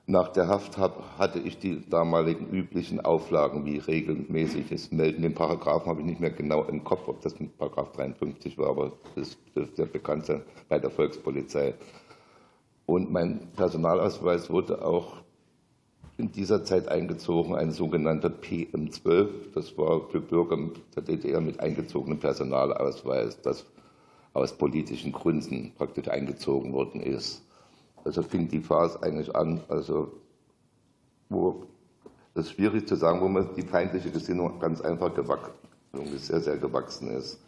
Nach der Haft hatte ich die damaligen üblichen Auflagen wie regelmäßiges Melden. Den Paragraphen habe ich nicht mehr genau im Kopf, ob das ein Paragraph 53 war, aber das dürfte ja bekannt sein bei der Volkspolizei. Und mein Personalausweis wurde auch in dieser Zeit eingezogen, ein sogenannter PM12. Das war für Bürger der DDR mit eingezogenem Personalausweis, das aus politischen Gründen praktisch eingezogen worden ist. Also fing die Phase eigentlich an, also wo ist schwierig zu sagen, wo man die feindliche Gesinnung ganz einfach gewachsen, sehr, sehr gewachsen ist.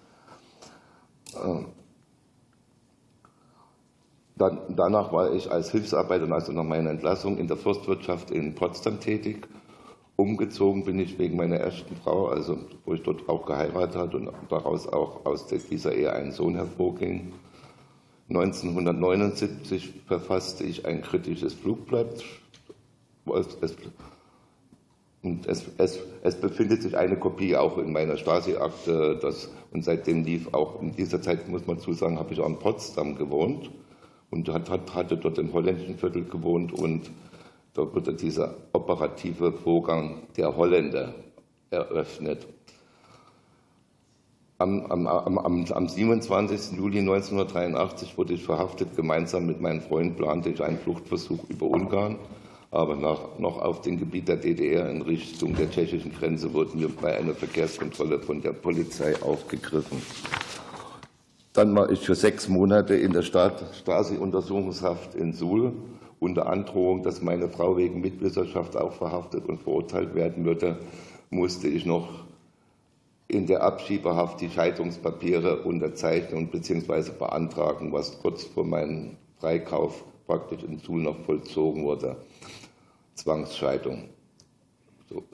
Ähm, dann, danach war ich als Hilfsarbeiter, also nach meiner Entlassung, in der Forstwirtschaft in Potsdam tätig. Umgezogen bin ich wegen meiner ersten Frau, also wo ich dort auch geheiratet habe und daraus auch aus dieser Ehe ein Sohn hervorging. 1979 verfasste ich ein kritisches Flugblatt. Und es, es, es, befindet sich eine Kopie auch in meiner Stasi-Akte. Und seitdem lief auch, in dieser Zeit muss man zusagen, habe ich auch in Potsdam gewohnt und hat, hat, hatte dort im holländischen Viertel gewohnt. Und dort wurde dieser operative Vorgang der Holländer eröffnet. Am, am, am, am 27. Juli 1983 wurde ich verhaftet. Gemeinsam mit meinem Freund plante ich einen Fluchtversuch über Ungarn aber nach, noch auf dem Gebiet der DDR in Richtung der tschechischen Grenze wurden wir bei einer Verkehrskontrolle von der Polizei aufgegriffen. Dann war ich für sechs Monate in der Stasi-Untersuchungshaft in Suhl unter Androhung, dass meine Frau wegen Mitwisserschaft auch verhaftet und verurteilt werden würde, musste ich noch in der Abschiebehaft die Scheidungspapiere unterzeichnen bzw. beantragen, was kurz vor meinem Freikauf praktisch in Suhl noch vollzogen wurde. Zwangsscheidung. So.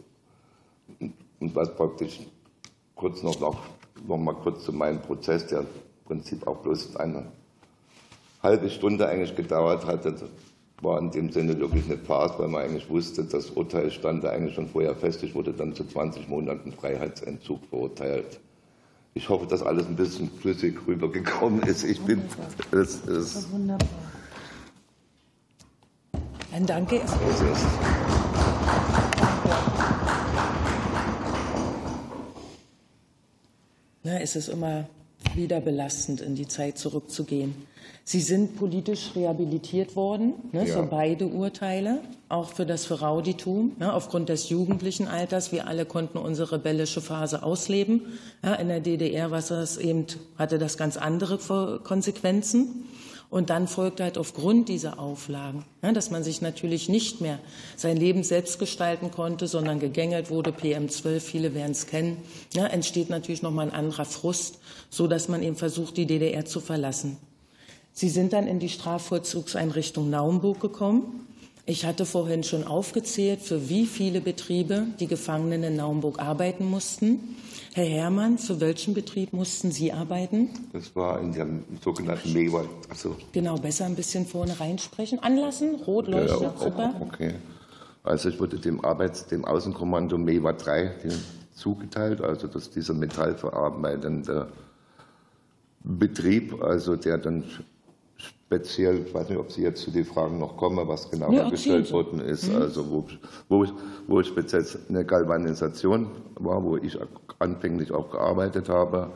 Und was praktisch kurz noch, noch, noch mal kurz zu meinem Prozess, der im Prinzip auch bloß eine halbe Stunde eigentlich gedauert hatte, war in dem Sinne wirklich eine Farce, weil man eigentlich wusste, das Urteil stand da eigentlich schon vorher fest. Ich wurde dann zu 20 Monaten Freiheitsentzug verurteilt. Ich hoffe, dass alles ein bisschen flüssig rübergekommen ist. Ich bin, es, es, wunderbar. Ein Danke. Na, es ist immer wieder belastend, in die Zeit zurückzugehen. Sie sind politisch rehabilitiert worden ne, ja. für beide Urteile, auch für das Verrauditum, ne, aufgrund des jugendlichen Alters. Wir alle konnten unsere rebellische Phase ausleben. Ja, in der DDR war das eben, hatte das ganz andere Konsequenzen. Und dann folgt halt aufgrund dieser Auflagen, ja, dass man sich natürlich nicht mehr sein Leben selbst gestalten konnte, sondern gegängelt wurde, PM12, viele werden es kennen, ja, entsteht natürlich nochmal ein anderer Frust, so dass man eben versucht, die DDR zu verlassen. Sie sind dann in die Strafvollzugseinrichtung Naumburg gekommen. Ich hatte vorhin schon aufgezählt, für wie viele Betriebe die Gefangenen in Naumburg arbeiten mussten. Herr Herrmann, für welchen Betrieb mussten Sie arbeiten? Das war in dem sogenannten Mewa. Also genau, besser ein bisschen vorne reinsprechen. Anlassen, rot leuchtet, ja, super. Okay. Also ich wurde dem Arbeits-, dem Außenkommando Mewa 3 zugeteilt, also dass dieser metallverarbeitende Betrieb, also der dann speziell, ich weiß nicht, ob Sie jetzt zu den Fragen noch kommen, was genau ja, gestellt worden ist, mhm. also wo, wo, wo speziell eine Galvanisation war, wo ich anfänglich auch gearbeitet habe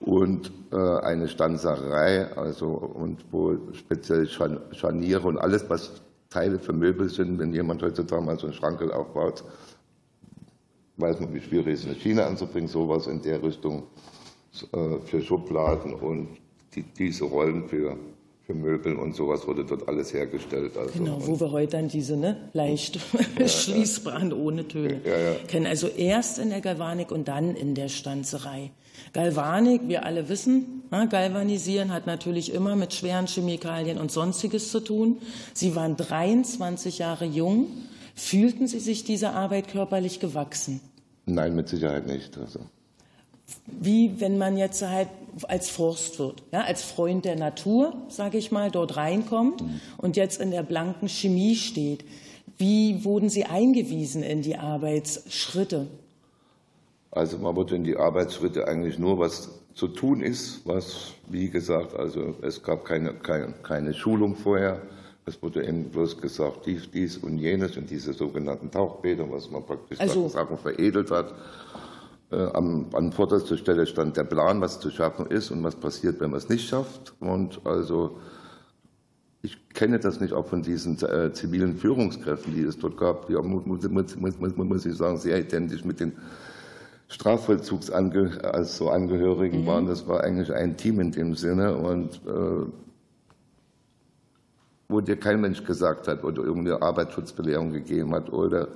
und äh, eine Stanzerei, also und wo speziell Scharniere und alles, was Teile für Möbel sind, wenn jemand heutzutage mal so einen Schrankel aufbaut, weiß man, wie schwierig es ist, eine Schiene anzubringen, sowas in der Richtung äh, für Schubladen und die, diese Rollen für für Möbel und sowas wurde dort alles hergestellt. Also genau, wo wir heute dann diese ne, leicht (laughs) ja, schließbaren ohne Töne ja, ja. kennen. Also erst in der Galvanik und dann in der Stanzerei. Galvanik, wir alle wissen, ne, galvanisieren hat natürlich immer mit schweren Chemikalien und sonstiges zu tun. Sie waren 23 Jahre jung. Fühlten Sie sich dieser Arbeit körperlich gewachsen? Nein, mit Sicherheit nicht. Also wie wenn man jetzt halt als Forstwirt, ja, als Freund der Natur, sage ich mal, dort reinkommt mhm. und jetzt in der blanken Chemie steht. Wie wurden Sie eingewiesen in die Arbeitsschritte? Also man wurde in die Arbeitsschritte eigentlich nur, was zu tun ist, was, wie gesagt, also es gab keine, keine, keine Schulung vorher. Es wurde eben bloß gesagt, dies, dies und jenes und diese sogenannten Tauchbäder, was man praktisch also, Sachen veredelt hat. Äh, an vorderster Stelle stand der Plan, was zu schaffen ist und was passiert, wenn man es nicht schafft. Und also ich kenne das nicht auch von diesen äh, zivilen Führungskräften, die es dort gab. Ja, muss, muss, muss, muss ich sagen, sehr identisch mit den Strafvollzugsangehörigen also waren. Das war eigentlich ein Team in dem Sinne und äh, wo dir kein Mensch gesagt hat oder irgendeine Arbeitsschutzbelehrung gegeben hat oder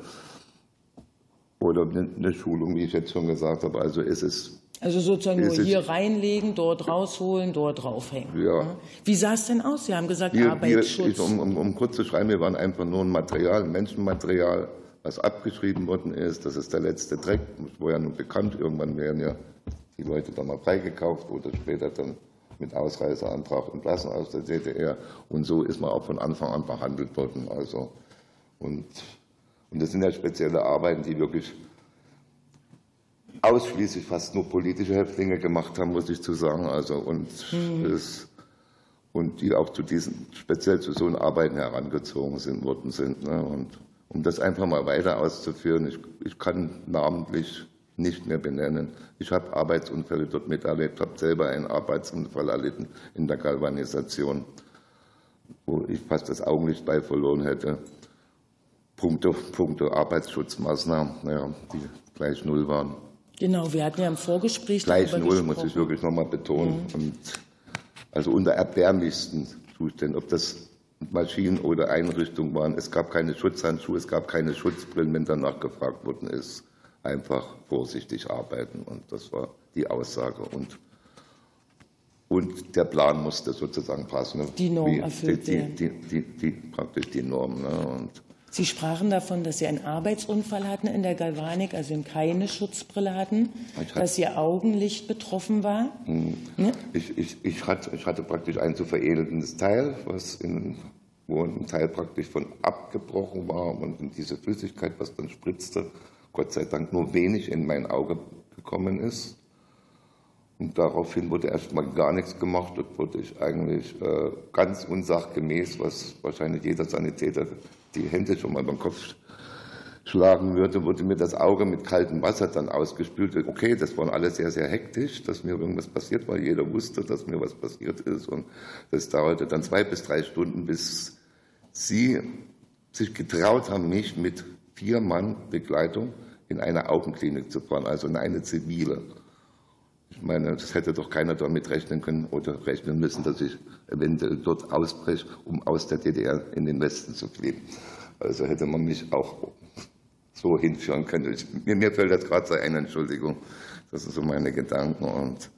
oder eine Schulung, wie ich jetzt schon gesagt habe. Also es ist also sozusagen nur hier reinlegen, dort rausholen, dort draufhängen. Ja. Wie sah es denn aus? Sie haben gesagt wir, Arbeitsschutz. Wir, um, um, um, kurz zu schreiben, wir waren einfach nur ein Material, ein Menschenmaterial, was abgeschrieben worden ist. Das ist der letzte Dreck. Das war ja nun bekannt. Irgendwann werden ja die Leute dann mal freigekauft oder später dann mit Ausreiseantrag entlassen aus der DDR. Und so ist man auch von Anfang an behandelt worden. Also, und Und das sind ja spezielle Arbeiten, die wirklich ausschließlich fast nur politische Häftlinge gemacht haben, muss ich zu sagen. Also und, mhm. das, und die auch zu diesen, speziell zu so Arbeiten herangezogen sind, worden sind. Ne? Und um das einfach mal weiter auszuführen, ich, ich kann namentlich nicht mehr benennen. Ich habe Arbeitsunfälle dort miterlebt, habe selber einen Arbeitsunfall erlitten in der Galvanisation, wo ich fast das Augenlicht bei verloren hätte. Punkte, Punkte Arbeitsschutzmaßnahmen, ja, die gleich null waren. Genau, wir hatten ja im Vorgespräch. Gleich null, muss ich wirklich nochmal betonen. Mhm. Und also unter erbärmlichsten Zuständen, ob das Maschinen oder Einrichtungen waren. Es gab keine Schutzhandschuhe, es gab keine Schutzbrillen, wenn danach gefragt worden ist. Einfach vorsichtig arbeiten. Und das war die Aussage. Und, und der Plan musste sozusagen passen. Die Norm erfüllt die, die, die, die, praktisch die Norm. Ne? Und Sie sprachen davon, dass Sie einen Arbeitsunfall hatten in der Galvanik, also keine Schutzbrille hatten, dass Ihr Augenlicht betroffen war. Hm. Ne? Ich, ich, ich, hatte, ich hatte praktisch ein zu veredelndes Teil, was in, wo ein Teil praktisch von abgebrochen war und in diese Flüssigkeit, was dann spritzte, Gott sei Dank nur wenig in mein Auge gekommen ist. Und daraufhin wurde erstmal gar nichts gemacht. Dort wurde ich eigentlich äh, ganz unsachgemäß, was wahrscheinlich jeder Sanitäter die Hände schon mal beim Kopf schlagen würde, wurde mir das Auge mit kaltem Wasser dann ausgespült. Okay, das war alles sehr, sehr hektisch, dass mir irgendwas passiert war. Jeder wusste, dass mir was passiert ist. Und das dauerte dann zwei bis drei Stunden, bis sie sich getraut haben, mich mit vier Mann Begleitung in eine Augenklinik zu fahren, also in eine zivile. Ich meine, das hätte doch keiner damit rechnen können oder rechnen müssen, dass ich eventuell dort ausbreche, um aus der DDR in den Westen zu fliehen. Also hätte man mich auch so hinführen können. Ich, mir, mir, fällt das gerade so ein, Entschuldigung. Das sind so meine Gedanken. Und,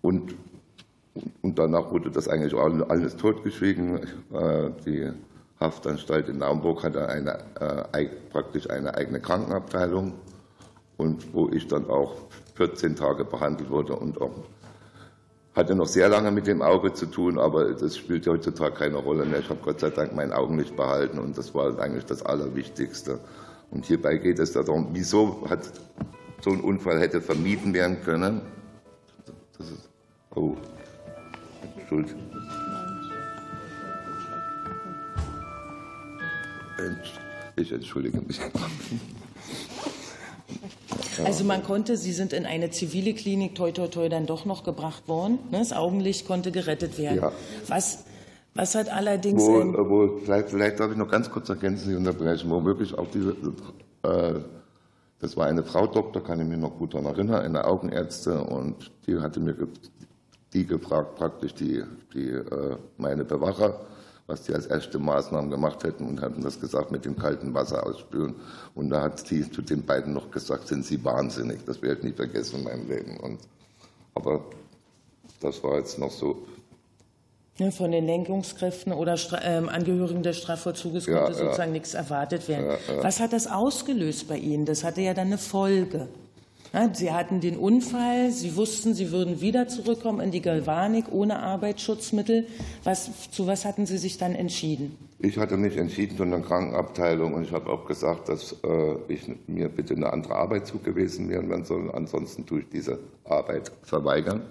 und, und danach wurde das eigentlich alles totgeschwiegen. Äh, die Haftanstalt in Naumburg hatte eine, äh, praktisch eine eigene Krankenabteilung und wo ich dann auch 14 Tage behandelt wurde und auch hatte noch sehr lange mit dem Auge zu tun, aber das spielt heutzutage keine Rolle mehr. Ich habe Gott sei Dank mein Augenlicht behalten und das war eigentlich das Allerwichtigste. Und hierbei geht es darum, wieso hat so ein Unfall hätte vermieden werden können. Das ist, oh, Schuld. Ich entschuldige mich. Also man konnte, Sie sind in eine zivile Klinik, toi toi toi, dann doch noch gebracht worden. Ne? Das Augenlicht konnte gerettet werden. Ja. Was, was hat allerdings... Wo, wo, vielleicht, vielleicht darf ich noch ganz kurz ergänzen, Sie unterbrechen, wo wirklich auch diese... Äh, das war eine Frau Doktor, kann ich mich noch gut daran erinnern, eine Augenärztin, und die hatte mir die gefragt, praktisch die, die äh, meine Bewacher, was die als erste Maßnahmen gemacht hätten und hatten das gesagt mit dem kalten Wasser ausspülen. Und da hat sie zu den beiden noch gesagt, sind sie wahnsinnig. Das werde ich nie vergessen in meinem Leben. Und, aber das war jetzt noch so. Von den Lenkungskräften oder ähm, Angehörigen des Strafvollzuges ja, konnte sozusagen ja. nichts erwartet werden. Ja, Was hat das ausgelöst bei Ihnen? Das hatte ja dann eine Folge. Sie hatten den Unfall, Sie wussten, Sie würden wieder zurückkommen in die Galvanik ohne Arbeitsschutzmittel. Was, zu was hatten Sie sich dann entschieden? Ich hatte mich entschieden zu einer Krankenabteilung und ich habe auch gesagt, dass äh, ich mir bitte eine andere Arbeit zugewiesen werden soll. Ansonsten tue ich diese Arbeit verweigern,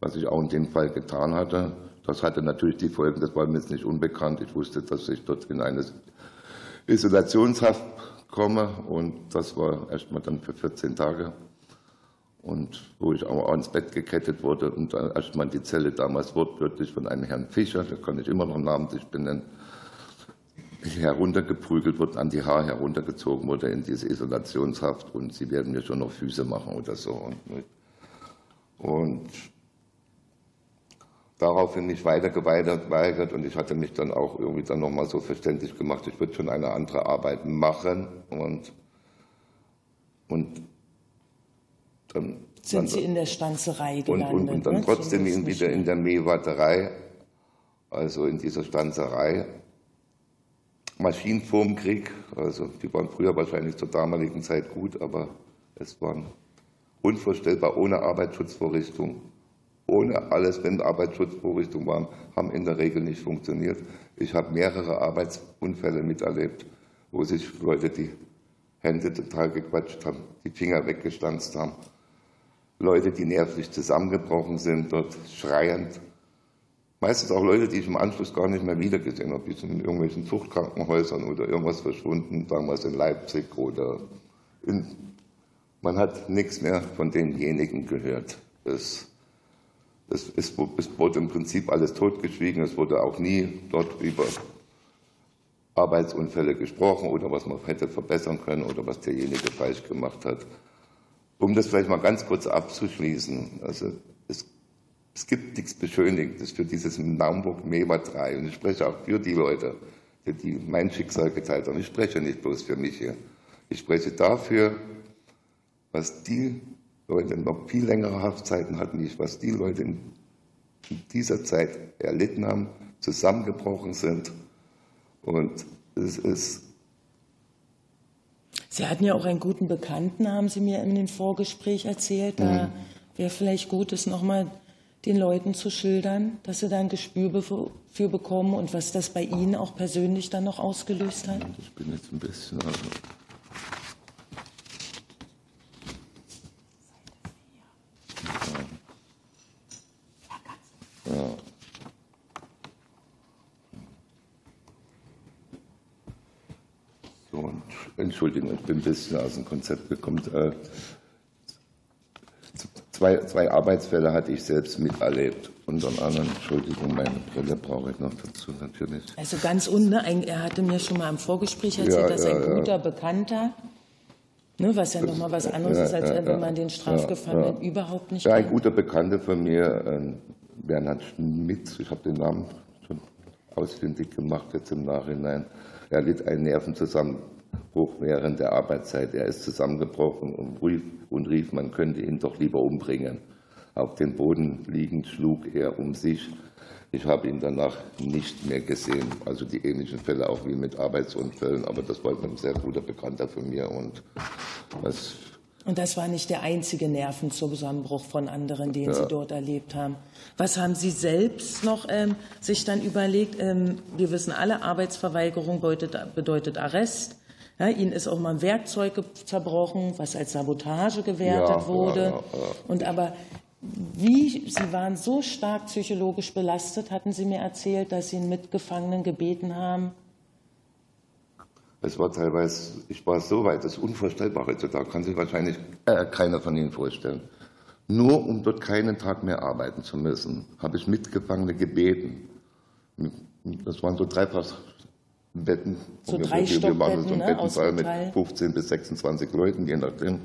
was ich auch in dem Fall getan hatte. Das hatte natürlich die Folgen, das war mir jetzt nicht unbekannt. Ich wusste, dass ich dort in eine Isolationshaft komme. Und das war erstmal dann für 14 Tage. Und wo ich auch ans Bett gekettet wurde und dann erstmal die Zelle damals wortwörtlich von einem Herrn Fischer, der kann ich immer noch namentlich benennen, heruntergeprügelt wurde, an die Haar heruntergezogen wurde in diese Isolationshaft und sie werden mir schon noch Füße machen oder so. Und, und daraufhin mich weiter geweigert und ich hatte mich dann auch irgendwie dann nochmal so verständlich gemacht, ich würde schon eine andere Arbeit machen und, und dann sind dann, Sie in der Stanzerei gelandet. Und, und, und dann ne? trotzdem wieder in der Mähwarterei, also in dieser Stanzerei. Maschinenformkrieg, also die waren früher wahrscheinlich zur damaligen Zeit gut, aber es waren unvorstellbar ohne Arbeitsschutzvorrichtung ohne alles, wenn Arbeitsschutzvorrichtungen waren, haben in der Regel nicht funktioniert. Ich habe mehrere Arbeitsunfälle miterlebt, wo sich Leute die Hände total gequatscht haben, die Finger weggestanzt haben. Leute, die nervlich zusammengebrochen sind, dort schreiend. Meistens auch Leute, die ich im Anschluss gar nicht mehr wiedergesehen habe. Die sind in irgendwelchen Zuchtkrankenhäusern oder irgendwas verschwunden, damals in Leipzig oder in, man hat nichts mehr von denjenigen gehört. Es, es, es, es wurde im Prinzip alles totgeschwiegen. Es wurde auch nie dort über Arbeitsunfälle gesprochen oder was man hätte verbessern können oder was derjenige falsch gemacht hat. Um das vielleicht mal ganz kurz abzuschließen, also es, es gibt nichts Beschönigendes für dieses Naumburg-Mewa 3 und ich spreche auch für die Leute, die mein Schicksal geteilt haben. Ich spreche nicht bloß für mich hier. Ich spreche dafür, was die Leute noch viel längere Haftzeiten hatten, nicht was die Leute in dieser Zeit erlitten haben, zusammengebrochen sind und es ist. Sie hatten ja auch einen guten Bekannten, haben Sie mir in dem Vorgespräch erzählt. Da mhm. wäre vielleicht gut, es nochmal den Leuten zu schildern, dass sie da ein Gespür für bekommen und was das bei Ihnen auch persönlich dann noch ausgelöst hat? Ich bin jetzt ein bisschen. Also ja. So, Entschuldigung, ich bin ein bisschen aus dem Konzept gekommen. Äh, zwei, zwei Arbeitsfälle hatte ich selbst miterlebt. Unter anderem, Entschuldigung, meine Brille brauche ich noch dazu natürlich. Also ganz unten, ne, er hatte mir schon mal im Vorgespräch erzählt, ja, dass ja, ein guter ja. Bekannter, ne, was ja nochmal was anderes ist, als wenn man den Strafgefangenen überhaupt nicht Ja, ein guter Bekannter von mir, äh, Bernhard Schmitz, ich habe den Namen schon ausfindig gemacht jetzt im Nachhinein, er litt einen Nervenzusammenbruch während der Arbeitszeit. Er ist zusammengebrochen und rief, und rief, man könnte ihn doch lieber umbringen. Auf dem Boden liegend schlug er um sich. Ich habe ihn danach nicht mehr gesehen. Also die ähnlichen Fälle auch wie mit Arbeitsunfällen. Aber das war ein sehr guter Bekannter von mir. Und, das und das war nicht der einzige Nervenzusammenbruch von anderen, den ja. Sie dort erlebt haben. Was haben Sie selbst noch ähm, sich dann überlegt? Ähm, wir wissen alle, Arbeitsverweigerung bedeutet, bedeutet Arrest. Ja, ihnen ist auch mal ein Werkzeug zerbrochen, was als Sabotage gewertet ja, wurde. Ja, Und aber wie, Sie waren so stark psychologisch belastet, hatten Sie mir erzählt, dass Sie einen Mitgefangenen gebeten haben. Es war teilweise, ich war so weit, das ist unvorstellbar heutzutage, kann sich wahrscheinlich äh, keiner von Ihnen vorstellen. Nur um dort keinen Tag mehr arbeiten zu müssen, habe ich Mitgefangene gebeten. Das waren so Dreifachbetten. So drei Wir waren so ein ne, Bettensaal mit 15 bis 26 Leuten, je nachdem,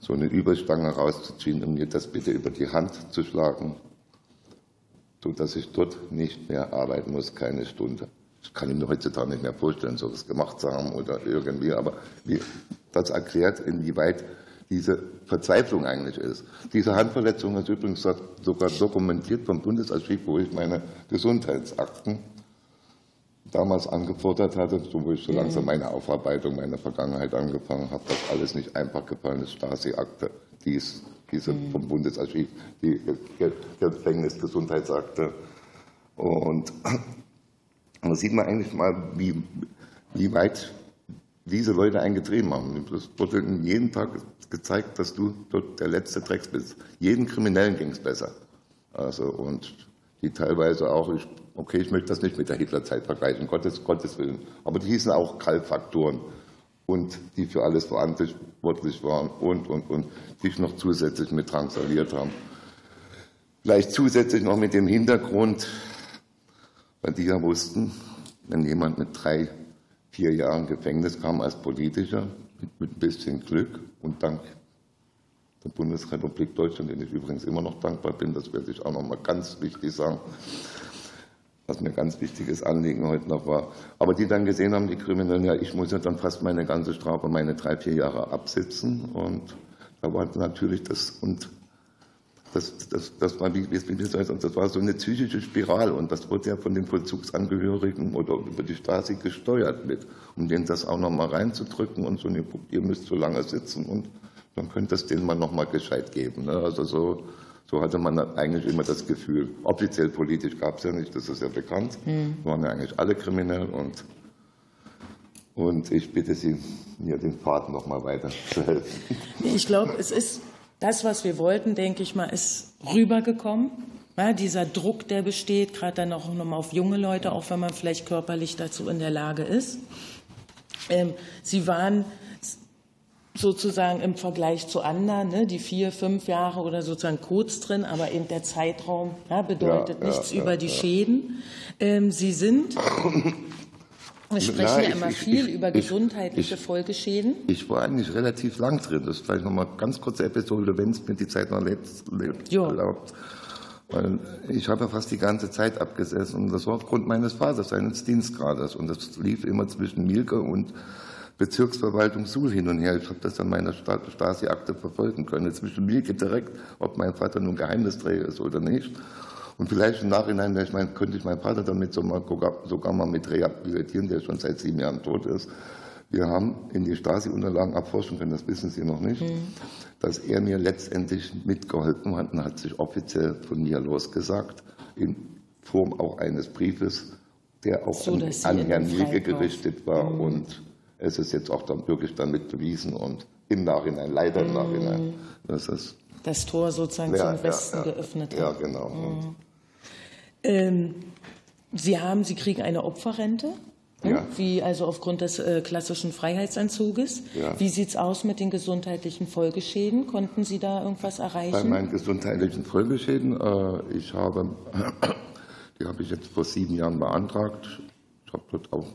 so eine Überstange rauszuziehen und mir das bitte über die Hand zu schlagen, sodass ich dort nicht mehr arbeiten muss, keine Stunde. Ich kann mir heutzutage nicht mehr vorstellen, sowas gemacht zu haben oder irgendwie, aber wie das erklärt, inwieweit diese Verzweiflung eigentlich ist. Diese Handverletzung ist übrigens sogar dokumentiert vom Bundesarchiv, wo ich meine Gesundheitsakten damals angefordert hatte, so wo ich so langsam meine Aufarbeitung meiner Vergangenheit angefangen habe, dass alles nicht einfach gefallen ist, Stasi-Akte, dies, diese mhm. vom Bundesarchiv, die Gefängnisgesundheitsakte. Und (clears throat) da sieht man eigentlich mal, wie, wie weit diese Leute eingetrieben haben. Es wurde jeden Tag gezeigt, dass du dort der letzte Drecks bist. Jeden Kriminellen ging es besser. Also, und die teilweise auch, ich, okay, ich möchte das nicht mit der Hitlerzeit vergleichen, Gottes, Gottes Willen, aber die hießen auch Kaltfaktoren und die für alles verantwortlich waren und, und, und, die noch zusätzlich mit drangsaliert haben. Vielleicht zusätzlich noch mit dem Hintergrund, weil die ja wussten, wenn jemand mit drei vier Jahren Gefängnis kam als politischer, mit, mit ein bisschen Glück und dank der Bundesrepublik Deutschland, denen ich übrigens immer noch dankbar bin, das werde ich auch noch mal ganz wichtig sagen, was mir ganz wichtiges Anliegen heute noch war. Aber die dann gesehen haben, die Kriminellen, ja, ich muss ja dann fast meine ganze Strafe, meine drei, vier Jahre absitzen. Und da war natürlich das, und das, das, das, war, wie, wie das war so eine psychische Spirale und das wurde ja von den Vollzugsangehörigen oder über die Stasi gesteuert mit, um denen das auch nochmal reinzudrücken und so, ihr müsst so lange sitzen und dann könnte es denen mal nochmal gescheit geben. Ne? Also so, so hatte man eigentlich immer das Gefühl. Offiziell politisch gab es ja nicht, das ist ja bekannt. Mhm. waren ja eigentlich alle kriminell und Und ich bitte Sie, mir den Faden noch mal weiter zu helfen. Ich glaube, es ist das, was wir wollten, denke ich mal, ist rübergekommen. Ja, dieser Druck, der besteht, gerade dann auch nochmal auf junge Leute, auch wenn man vielleicht körperlich dazu in der Lage ist. Ähm, sie waren sozusagen im Vergleich zu anderen, ne, die vier, fünf Jahre oder sozusagen kurz drin, aber eben der Zeitraum ja, bedeutet ja, nichts über die Schäden. Ähm, sie sind (coughs) wir sprechen Na, ja immer ich, viel ich, über gesundheitliche ich, Folgeschäden. Ich war eigentlich relativ lang drin. Das ist vielleicht noch mal ganz kurze Episode, wenn es mir die Zeit noch lebt, lebt erlaubt. Weil ich habe ja fast die ganze Zeit abgesessen und das war aufgrund meines Vaters, seines Dienstgrades. Und das lief immer zwischen Mielke und Bezirksverwaltung Suhl hin und her. Ich habe das an meiner Stasi-Akte verfolgen können. Zwischen Mielke direkt, ob mein Vater nun Geheimnisträger ist oder nicht. Und vielleicht im Nachhinein ich mein, könnte ich meinen Vater damit sogar mal mit rehabilitieren, der schon seit sieben Jahren tot ist. Wir haben in die Stasi-Unterlagen abforschen können, das wissen Sie noch nicht, mhm. dass er mir letztendlich mitgeholfen hat und hat sich offiziell von mir losgesagt, in Form auch eines Briefes, der auch so, an, an Herrn Liege gerichtet war. Mhm. Und es ist jetzt auch dann wirklich damit bewiesen und im Nachhinein, leider im mhm. Nachhinein, dass es das Tor sozusagen ja, zum Westen ja, ja. geöffnet hat. Ja, genau. Mhm. Ähm, Sie haben, Sie kriegen eine Opferrente. Ne? Ja. Wie also aufgrund des äh, klassischen Freiheitsentzuges. Ja. Wie sieht es aus mit den gesundheitlichen Folgeschäden? Konnten Sie da irgendwas erreichen? Bei meinen gesundheitlichen Folgeschäden, äh, ich habe, (clears throat) die habe ich jetzt vor sieben Jahren beantragt. Ich habe dort auch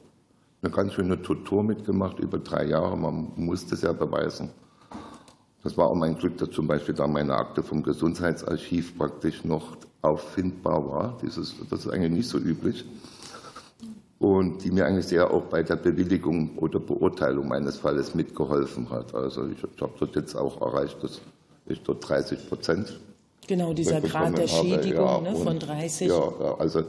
eine ganz schöne Tortur mitgemacht, über drei Jahre. Man musste es ja beweisen. Das war auch mein Glück, dass zum Beispiel da meine Akte vom Gesundheitsarchiv praktisch noch auffindbar war. Dieses, das ist eigentlich nicht so üblich. Und die mir eigentlich sehr auch bei der Bewilligung oder Beurteilung meines Falles mitgeholfen hat. Also ich habe dort jetzt auch erreicht, dass ich dort 30 Prozent Genau, dieser Grad der Schädigung ja, ne, von 30 ja, also,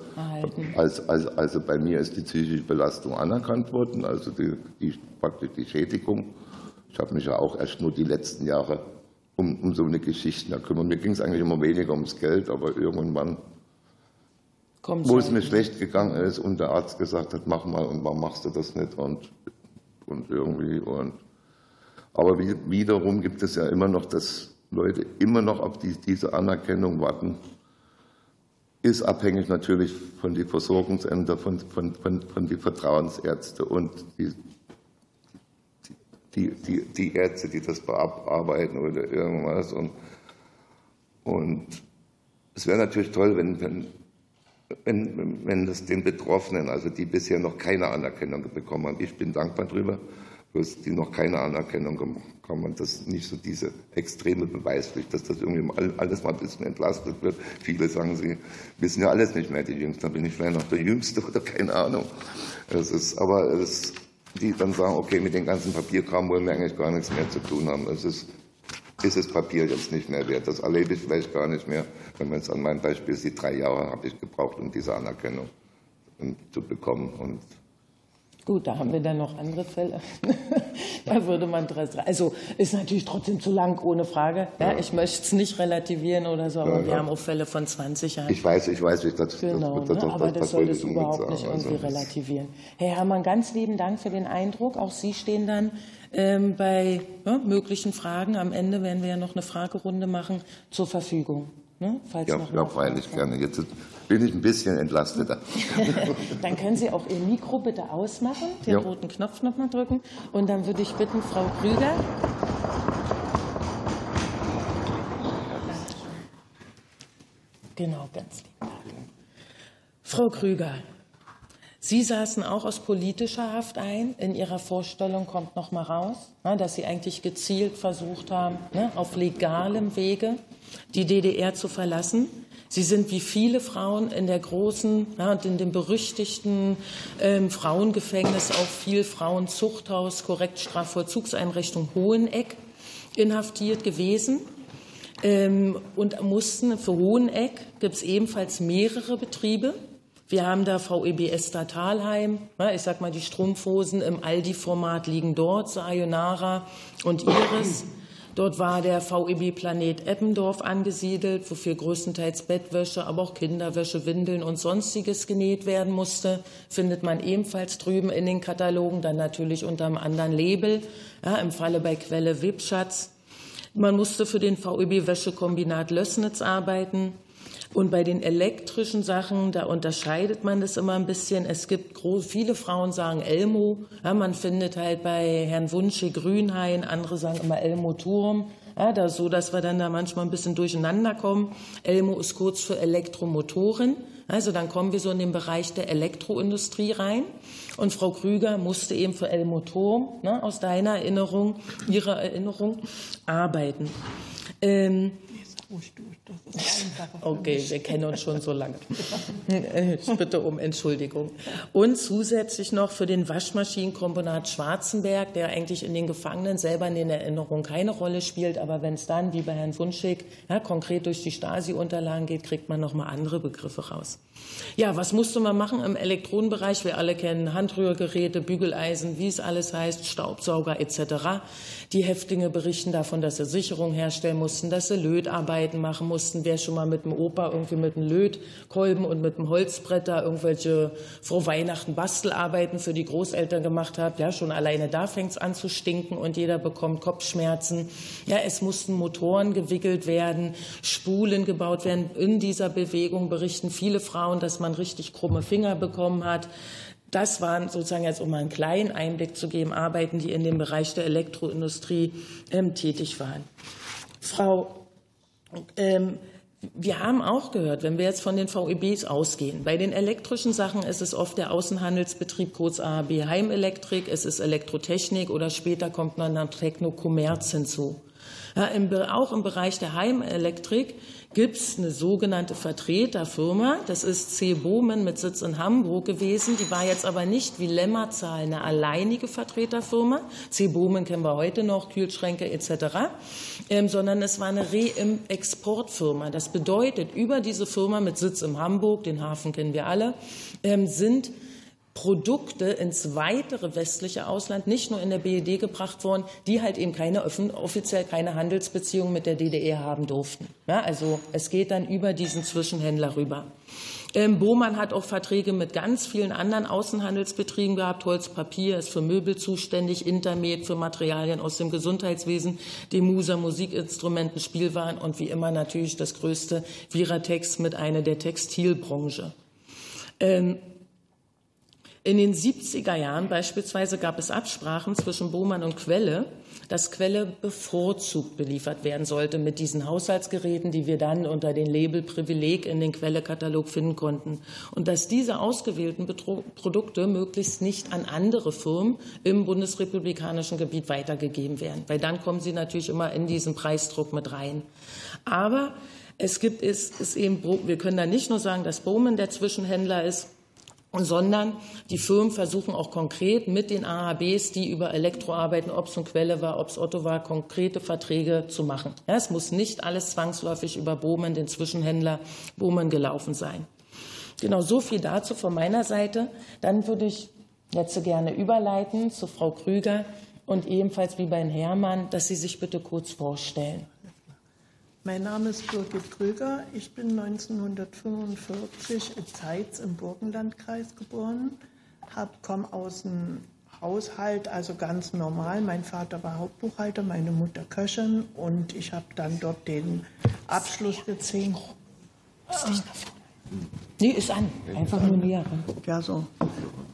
als, als, also bei mir ist die psychische Belastung anerkannt worden, also die, die, praktisch die Schädigung. Ich habe mich ja auch erst nur die letzten Jahre um, um so eine Geschichte da kümmern. Mir ging es eigentlich immer weniger ums Geld, aber irgendwann, Kommt's wo es mir schlecht gegangen ist und der Arzt gesagt hat, mach mal und warum machst du das nicht und, und irgendwie und aber wie, wiederum gibt es ja immer noch, dass Leute immer noch auf die, diese Anerkennung warten. Ist abhängig natürlich von den Versorgungsämtern, von, von, von, von den Vertrauensärzten und die die, die, die Ärzte, die das bearbeiten oder irgendwas. Und, und es wäre natürlich toll, wenn, wenn, wenn, wenn das den Betroffenen, also die bisher noch keine Anerkennung bekommen haben, ich bin dankbar drüber, bloß die noch keine Anerkennung bekommen haben, dass nicht so diese extreme Beweispflicht, dass das irgendwie alles mal ein bisschen entlastet wird. Viele sagen, sie wissen ja alles nicht mehr, die Jüngsten, bin ich vielleicht noch der Jüngste oder keine Ahnung. Es ist, aber es die dann sagen, okay, mit dem ganzen Papierkram wollen wir eigentlich gar nichts mehr zu tun haben. Es ist, ist das Papier jetzt nicht mehr wert. Das erlebe ich vielleicht gar nicht mehr. Wenn man jetzt an meinem Beispiel sieht, drei Jahre habe ich gebraucht, um diese Anerkennung zu bekommen. Und Gut, da haben wir dann noch andere Fälle. (laughs) da würde man also ist natürlich trotzdem zu lang, ohne Frage. Ja, ja. Ich möchte es nicht relativieren oder so, aber ja, wir haben auch Fälle von 20 Jahren. Ich weiß, ich weiß, ich das, genau, das, das, das, ne? aber das, soll das überhaupt nicht irgendwie also, relativieren. Herr Herrmann, ganz lieben Dank für den Eindruck. Auch Sie stehen dann ähm, bei möglichen Fragen. Am Ende werden wir ja noch eine Fragerunde machen zur Verfügung. Ne? Falls ja, ja freilich gerne. Jetzt bin ich ein bisschen entlasteter. (laughs) dann können Sie auch Ihr Mikro bitte ausmachen, den ja. roten Knopf nochmal drücken. Und dann würde ich bitten, Frau Krüger. Genau, ganz lieb. Frau Krüger, Sie saßen auch aus politischer Haft ein. In Ihrer Vorstellung kommt noch mal raus, ne, dass Sie eigentlich gezielt versucht haben, ne, auf legalem Wege die DDR zu verlassen. Sie sind wie viele Frauen in der großen ja, in dem berüchtigten ähm, Frauengefängnis, auch viel Frauenzuchthaus, Korrektstrafvollzugseinrichtung Hoheneck inhaftiert gewesen ähm, und mussten für Hoheneck gibt es ebenfalls mehrere Betriebe. Wir haben da VEBS Statalheim, ich sag mal, die Strumpfhosen im Aldi-Format liegen dort, Sayonara und Iris. Dort war der VEB Planet Eppendorf angesiedelt, wofür größtenteils Bettwäsche, aber auch Kinderwäsche, Windeln und sonstiges genäht werden musste. Findet man ebenfalls drüben in den Katalogen, dann natürlich unter einem anderen Label. Ja, Im Falle bei Quelle Webschatz. Man musste für den VEB Wäschekombinat Lössnitz arbeiten. Und bei den elektrischen Sachen, da unterscheidet man das immer ein bisschen. Es gibt groß, viele Frauen sagen Elmo. Ja, man findet halt bei Herrn Wunsche Grünhain, andere sagen immer Elmo Turm. Ja, da, so, dass wir dann da manchmal ein bisschen durcheinander kommen. Elmo ist kurz für Elektromotoren. Also dann kommen wir so in den Bereich der Elektroindustrie rein. Und Frau Krüger musste eben für Elmo Turm ne, aus deiner Erinnerung, ihrer Erinnerung arbeiten. Ähm, (laughs) Okay, wir kennen uns schon so lange. (laughs) Ich bitte um Entschuldigung. Und zusätzlich noch für den Waschmaschinenkombinat Schwarzenberg, der eigentlich in den Gefangenen selber in den Erinnerungen keine Rolle spielt, aber wenn es dann, wie bei Herrn Wunschig, ja, konkret durch die Stasi-Unterlagen geht, kriegt man nochmal andere Begriffe raus. Ja, was musste man machen im Elektronenbereich? Wir alle kennen Handrührgeräte, Bügeleisen, wie es alles heißt, Staubsauger etc. Die Häftlinge berichten davon, dass sie Sicherung herstellen mussten, dass sie Lötarbeiten machen mussten. Wer schon mal mit dem Opa irgendwie mit einem Lötkolben und mit einem Holzbrett da irgendwelche vor Weihnachten Bastelarbeiten für die Großeltern gemacht hat, ja, schon alleine da fängt es an zu stinken und jeder bekommt Kopfschmerzen. Ja, es mussten Motoren gewickelt werden, Spulen gebaut werden. In dieser Bewegung berichten viele Frauen, dass man richtig krumme Finger bekommen hat. Das waren sozusagen jetzt, um mal einen kleinen Einblick zu geben, Arbeiten, die in dem Bereich der Elektroindustrie ähm, tätig waren. Frau, ähm, wir haben auch gehört, wenn wir jetzt von den VEBs ausgehen, bei den elektrischen Sachen ist es oft der Außenhandelsbetrieb, kurz AHB Heimelektrik, es ist Elektrotechnik oder später kommt dann Techno-Kommerz hinzu. Ja, im, auch im Bereich der Heimelektrik gibt es eine sogenannte Vertreterfirma. Das ist C. Bohmen mit Sitz in Hamburg gewesen. Die war jetzt aber nicht wie Lemmerzahl eine alleinige Vertreterfirma. C. Bohmen kennen wir heute noch, Kühlschränke etc. Ähm, sondern es war eine Re-Exportfirma. Das bedeutet, über diese Firma mit Sitz in Hamburg, den Hafen kennen wir alle, ähm, sind Produkte ins weitere westliche Ausland, nicht nur in der BED gebracht worden, die halt eben keine offiziell keine Handelsbeziehungen mit der DDR haben durften. Ja, also es geht dann über diesen Zwischenhändler rüber. Ähm, Bohmann hat auch Verträge mit ganz vielen anderen Außenhandelsbetrieben gehabt. Holz, Papier ist für Möbel zuständig, Intermed für Materialien aus dem Gesundheitswesen, Demusa Musikinstrumenten, Spielwaren und wie immer natürlich das größte Viratex mit einer der Textilbranche. Ähm, in den 70er Jahren beispielsweise gab es Absprachen zwischen Bohmann und Quelle, dass Quelle bevorzugt beliefert werden sollte mit diesen Haushaltsgeräten, die wir dann unter den Label Privileg in den Quellekatalog finden konnten. Und dass diese ausgewählten Produkte möglichst nicht an andere Firmen im bundesrepublikanischen Gebiet weitergegeben werden. Weil dann kommen sie natürlich immer in diesen Preisdruck mit rein. Aber es gibt es, ist eben, wir können da nicht nur sagen, dass Bowman der Zwischenhändler ist, sondern die Firmen versuchen auch konkret mit den AHBs, die über Elektro arbeiten, ob es eine Quelle war, ob es Otto war, konkrete Verträge zu machen. Ja, es muss nicht alles zwangsläufig über Bohmen, den Zwischenhändler Bohmen gelaufen sein. Genau so viel dazu von meiner Seite. Dann würde ich jetzt gerne überleiten zu Frau Krüger und ebenfalls wie bei Herrn Herrmann, dass Sie sich bitte kurz vorstellen. Mein Name ist Birgit Krüger. Ich bin 1945 in Zeitz im Burgenlandkreis geboren, komme aus einem Haushalt, also ganz normal. Mein Vater war Hauptbuchhalter, meine Mutter Köchin und ich habe dann dort den Abschluss gezogen. Nee, ist an. Einfach nur näher. Ja, so.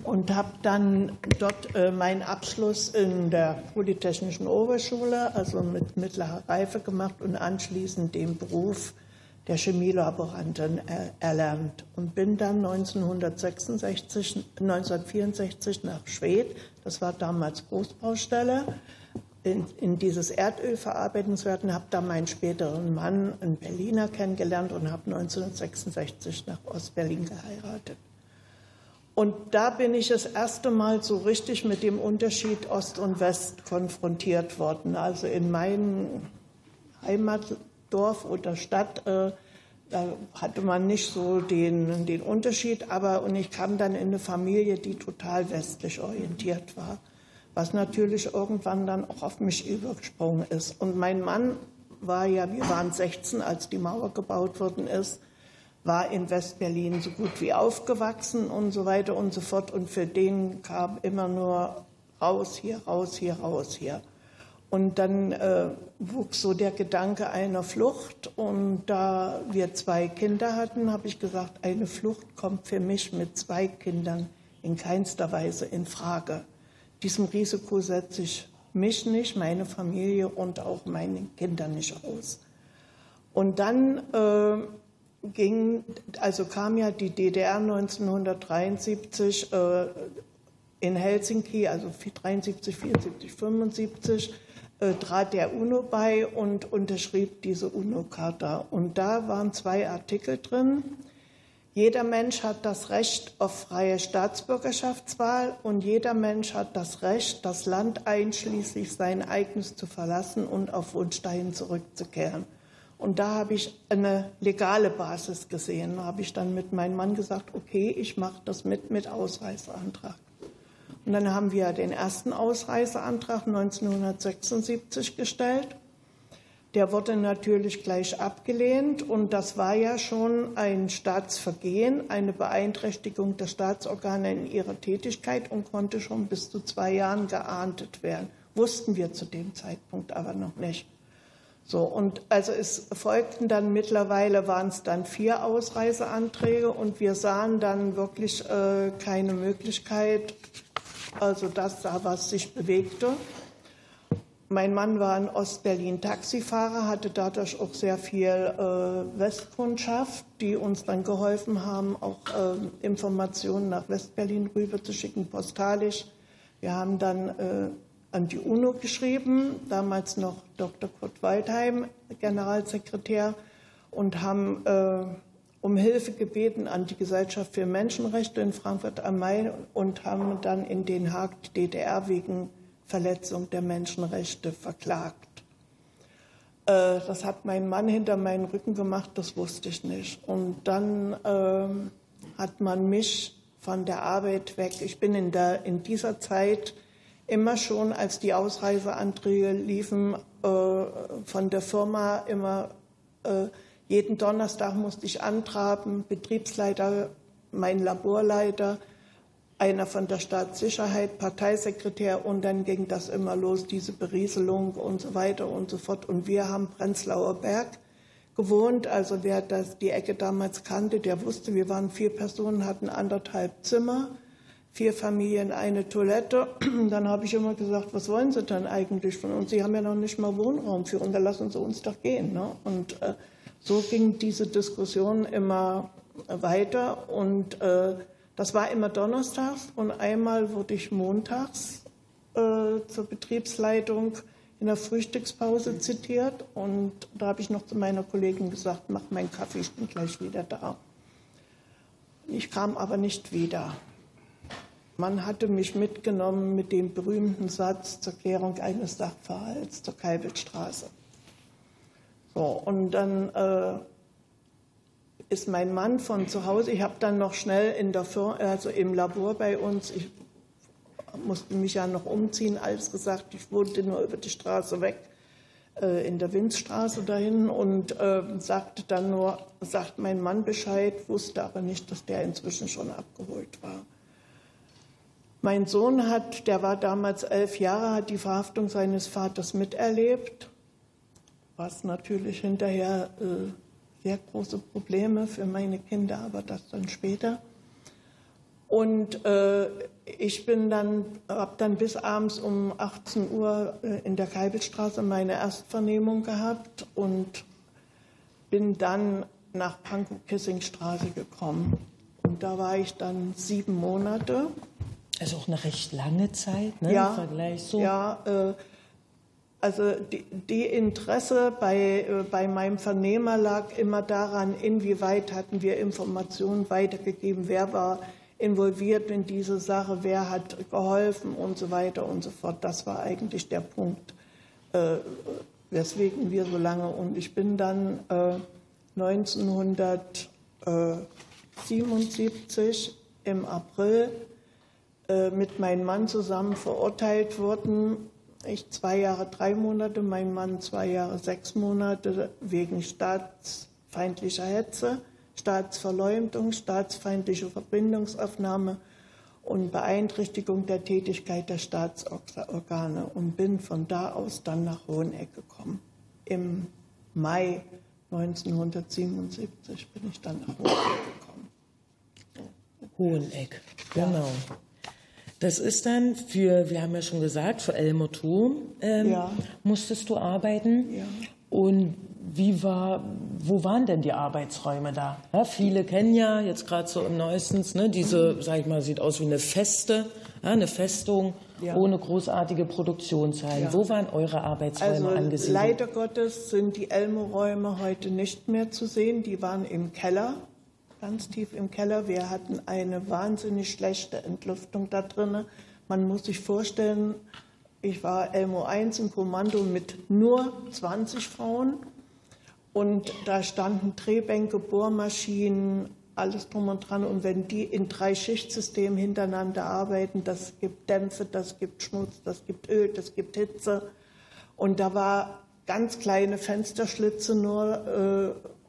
Und habe dann dort äh, meinen Abschluss in der Polytechnischen Oberschule, also mit mittlerer Reife gemacht und anschließend den Beruf der Chemielaborantin er erlernt. Und bin dann 1966, 1964 nach Schwedt, das war damals Großbaustelle, in, in dieses Erdölverarbeitungswerk und habe da meinen späteren Mann, einen Berliner, kennengelernt und habe 1966 nach Ostberlin geheiratet. Und da bin ich das erste Mal so richtig mit dem Unterschied Ost und West konfrontiert worden. Also in meinem Heimatdorf oder Stadt, äh, da hatte man nicht so den, den Unterschied, aber und ich kam dann in eine Familie, die total westlich orientiert war was natürlich irgendwann dann auch auf mich übergesprungen ist. Und mein Mann war ja, wir waren 16, als die Mauer gebaut worden ist, war in Westberlin so gut wie aufgewachsen und so weiter und so fort. Und für den kam immer nur raus, hier, raus, hier, raus, hier. Und dann äh, wuchs so der Gedanke einer Flucht. Und da wir zwei Kinder hatten, habe ich gesagt, eine Flucht kommt für mich mit zwei Kindern in keinster Weise in Frage. Diesem Risiko setze ich mich nicht, meine Familie und auch meine Kinder nicht aus. Und dann äh, ging, also kam ja die DDR 1973 äh, in Helsinki, also 73, 74, 75, äh, trat der UNO bei und unterschrieb diese UNO-Charta. Und da waren zwei Artikel drin. Jeder Mensch hat das Recht auf freie Staatsbürgerschaftswahl und jeder Mensch hat das Recht, das Land einschließlich sein eigenes zu verlassen und auf Wunsch dahin zurückzukehren. Und da habe ich eine legale Basis gesehen. Da habe ich dann mit meinem Mann gesagt, okay, ich mache das mit mit Ausreiseantrag. Und dann haben wir den ersten Ausreiseantrag 1976 gestellt. Der wurde natürlich gleich abgelehnt und das war ja schon ein Staatsvergehen, eine Beeinträchtigung der Staatsorgane in ihrer Tätigkeit und konnte schon bis zu zwei Jahren geahndet werden. Wussten wir zu dem Zeitpunkt aber noch nicht. So, und also es folgten dann mittlerweile waren es dann vier Ausreiseanträge und wir sahen dann wirklich äh, keine Möglichkeit, also dass da was sich bewegte. Mein Mann war in Ostberlin Taxifahrer, hatte dadurch auch sehr viel äh, Westkundschaft, die uns dann geholfen haben, auch äh, Informationen nach Westberlin rüber zu schicken, postalisch. Wir haben dann äh, an die UNO geschrieben, damals noch Dr. Kurt Waldheim, Generalsekretär, und haben äh, um Hilfe gebeten an die Gesellschaft für Menschenrechte in Frankfurt am Main und haben dann in Den Haag die DDR wegen Verletzung der Menschenrechte verklagt. Äh, das hat mein Mann hinter meinen Rücken gemacht, das wusste ich nicht. Und dann äh, hat man mich von der Arbeit weg. Ich bin in, der, in dieser Zeit immer schon, als die Ausreiseanträge liefen, äh, von der Firma immer äh, jeden Donnerstag musste ich antraben, Betriebsleiter, mein Laborleiter, einer von der Staatssicherheit, Parteisekretär und dann ging das immer los, diese Berieselung und so weiter und so fort. Und wir haben Prenzlauer Berg gewohnt, also wer das, die Ecke damals kannte, der wusste, wir waren vier Personen, hatten anderthalb Zimmer, vier Familien, eine Toilette. (clears throat) Dann habe ich immer gesagt, was wollen Sie denn eigentlich von uns? Sie haben ja noch nicht mal Wohnraum für uns, dann lassen Sie uns doch gehen. Ne? Und äh, so ging diese Diskussion immer weiter und äh, das war immer donnerstags und einmal wurde ich montags äh, zur Betriebsleitung in der Frühstückspause zitiert und da habe ich noch zu meiner Kollegin gesagt, mach meinen Kaffee, ich bin gleich wieder da. Ich kam aber nicht wieder. Man hatte mich mitgenommen mit dem berühmten Satz zur Klärung eines Sachverhalts zur Kalbitstraße. So, und dann äh, ist mein Mann von zu Hause. Ich habe dann noch schnell in der Firma, also im Labor bei uns, ich musste mich ja noch umziehen, alles gesagt, ich wohnte nur über die Straße weg, äh, in der Winzstraße dahin und äh, sagte dann nur, sagt mein Mann Bescheid, wusste aber nicht, dass der inzwischen schon abgeholt war. Mein Sohn hat, der war damals elf Jahre, hat die Verhaftung seines Vaters miterlebt was natürlich hinterher äh, sehr große Probleme für meine Kinder, aber das dann später. Und äh, ich bin dann, habe dann bis abends um 18 Uhr äh, in der Keibelstraße meine Erstvernehmung gehabt und bin dann nach Pankow-Kissingstraße gekommen. Und da war ich dann sieben Monate. Also auch eine recht lange Zeit, ne? Ja, Im Vergleich so. Ja, äh, also die, die Interesse bei, äh, bei meinem Vernehmer lag immer daran, inwieweit hatten wir Informationen weitergegeben, wer war involviert in diese Sache, wer hat geholfen und so weiter und so fort. Das war eigentlich der Punkt, äh, weswegen wir so lange. Und ich bin dann äh, 1977 im April äh, mit meinem Mann zusammen verurteilt wurden. Ich zwei Jahre, drei Monate, mein Mann zwei Jahre, sechs Monate wegen staatsfeindlicher Hetze, Staatsverleumdung, staatsfeindliche Verbindungsaufnahme und Beeinträchtigung der Tätigkeit der Staatsorgane und bin von da aus dann nach Hoheneck gekommen. Im Mai 1977 bin ich dann nach Hoheneck gekommen. Hoheneck, genau. Ja. Das ist dann für, wir haben ja schon gesagt, für El Motor ähm, ja. musstest du arbeiten. Ja. Und wie war, wo waren denn die Arbeitsräume da? Ja, viele kennen ja jetzt gerade so im Neuestens, ne, diese, sag ich mal, sieht aus wie eine Feste, ja, eine Festung ja. ohne großartige Produktionshallen. Wo waren eure Arbeitsräume also, angesiedelt? Leider Gottes sind die Elmo-Räume heute nicht mehr zu sehen. Die waren im Keller ganz tief im Keller. Wir hatten eine wahnsinnig schlechte Entlüftung da drin. Man muss sich vorstellen, ich war Elmo 1 im Kommando mit nur 20 Frauen und da standen Drehbänke, Bohrmaschinen, alles drum und dran. Und wenn die in drei Schichtsystemen hintereinander arbeiten, das gibt Dämpfe, das gibt Schmutz, das gibt Öl, das gibt Hitze. Und da war ganz kleine Fensterschlitze nur äh,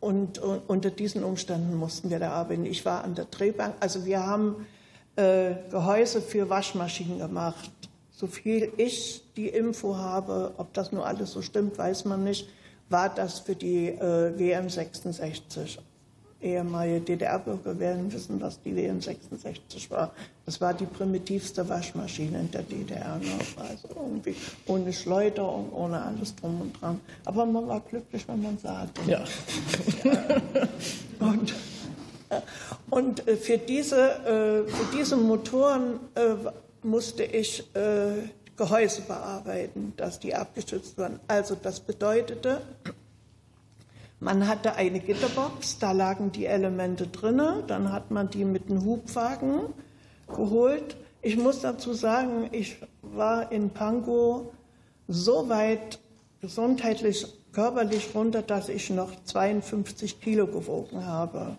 und, und, unter diesen Umständen mussten wir da arbeiten. Ich war an der Drehbank. Also wir haben äh, Gehäuse für Waschmaschinen gemacht. So viel ich die Info habe, ob das nur alles so stimmt, weiß man nicht, war das für die äh, WM 66 ehemalige DDR-Bürger werden wissen, was die WM66 war. Das war die primitivste Waschmaschine in der DDR. Ne? Also irgendwie ohne Schleuderung, ohne alles drum und dran. Aber man war glücklich, wenn man sah. Ja. ja. (laughs) Und, äh, und äh, für, diese, äh, für diese Motoren musste ich Gehäuse bearbeiten, dass die abgestützt waren. Also das bedeutete, man hatte eine Gitterbox, da lagen die Elemente drin, dann hat man die mit einem Hubwagen geholt. Ich muss dazu sagen, ich war in Pankow so weit gesundheitlich, körperlich runter, dass ich noch 52 Kilo gewogen habe.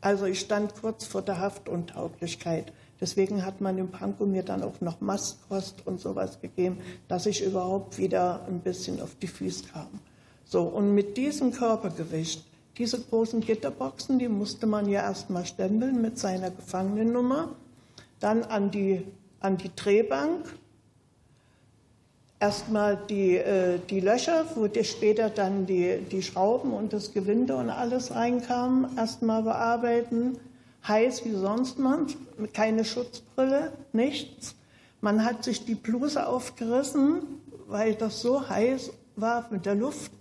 Also ich stand kurz vor der Haftuntauglichkeit. Deswegen hat man in Pankow mir dann auch noch Mastkost und sowas gegeben, dass ich überhaupt wieder ein bisschen auf die Füße kam. So, und mit diesem Körpergewicht, diese großen Gitterboxen, die musste man ja erstmal stempeln mit seiner Gefangenennummer, dann an die, an die Drehbank, erstmal die, äh, die Löcher, wo die später dann die, die Schrauben und das Gewinde und alles reinkamen, erstmal bearbeiten. Heiß wie sonst man, keine Schutzbrille, nichts. Man hat sich die Bluse aufgerissen, weil das so heiß war mit der Luft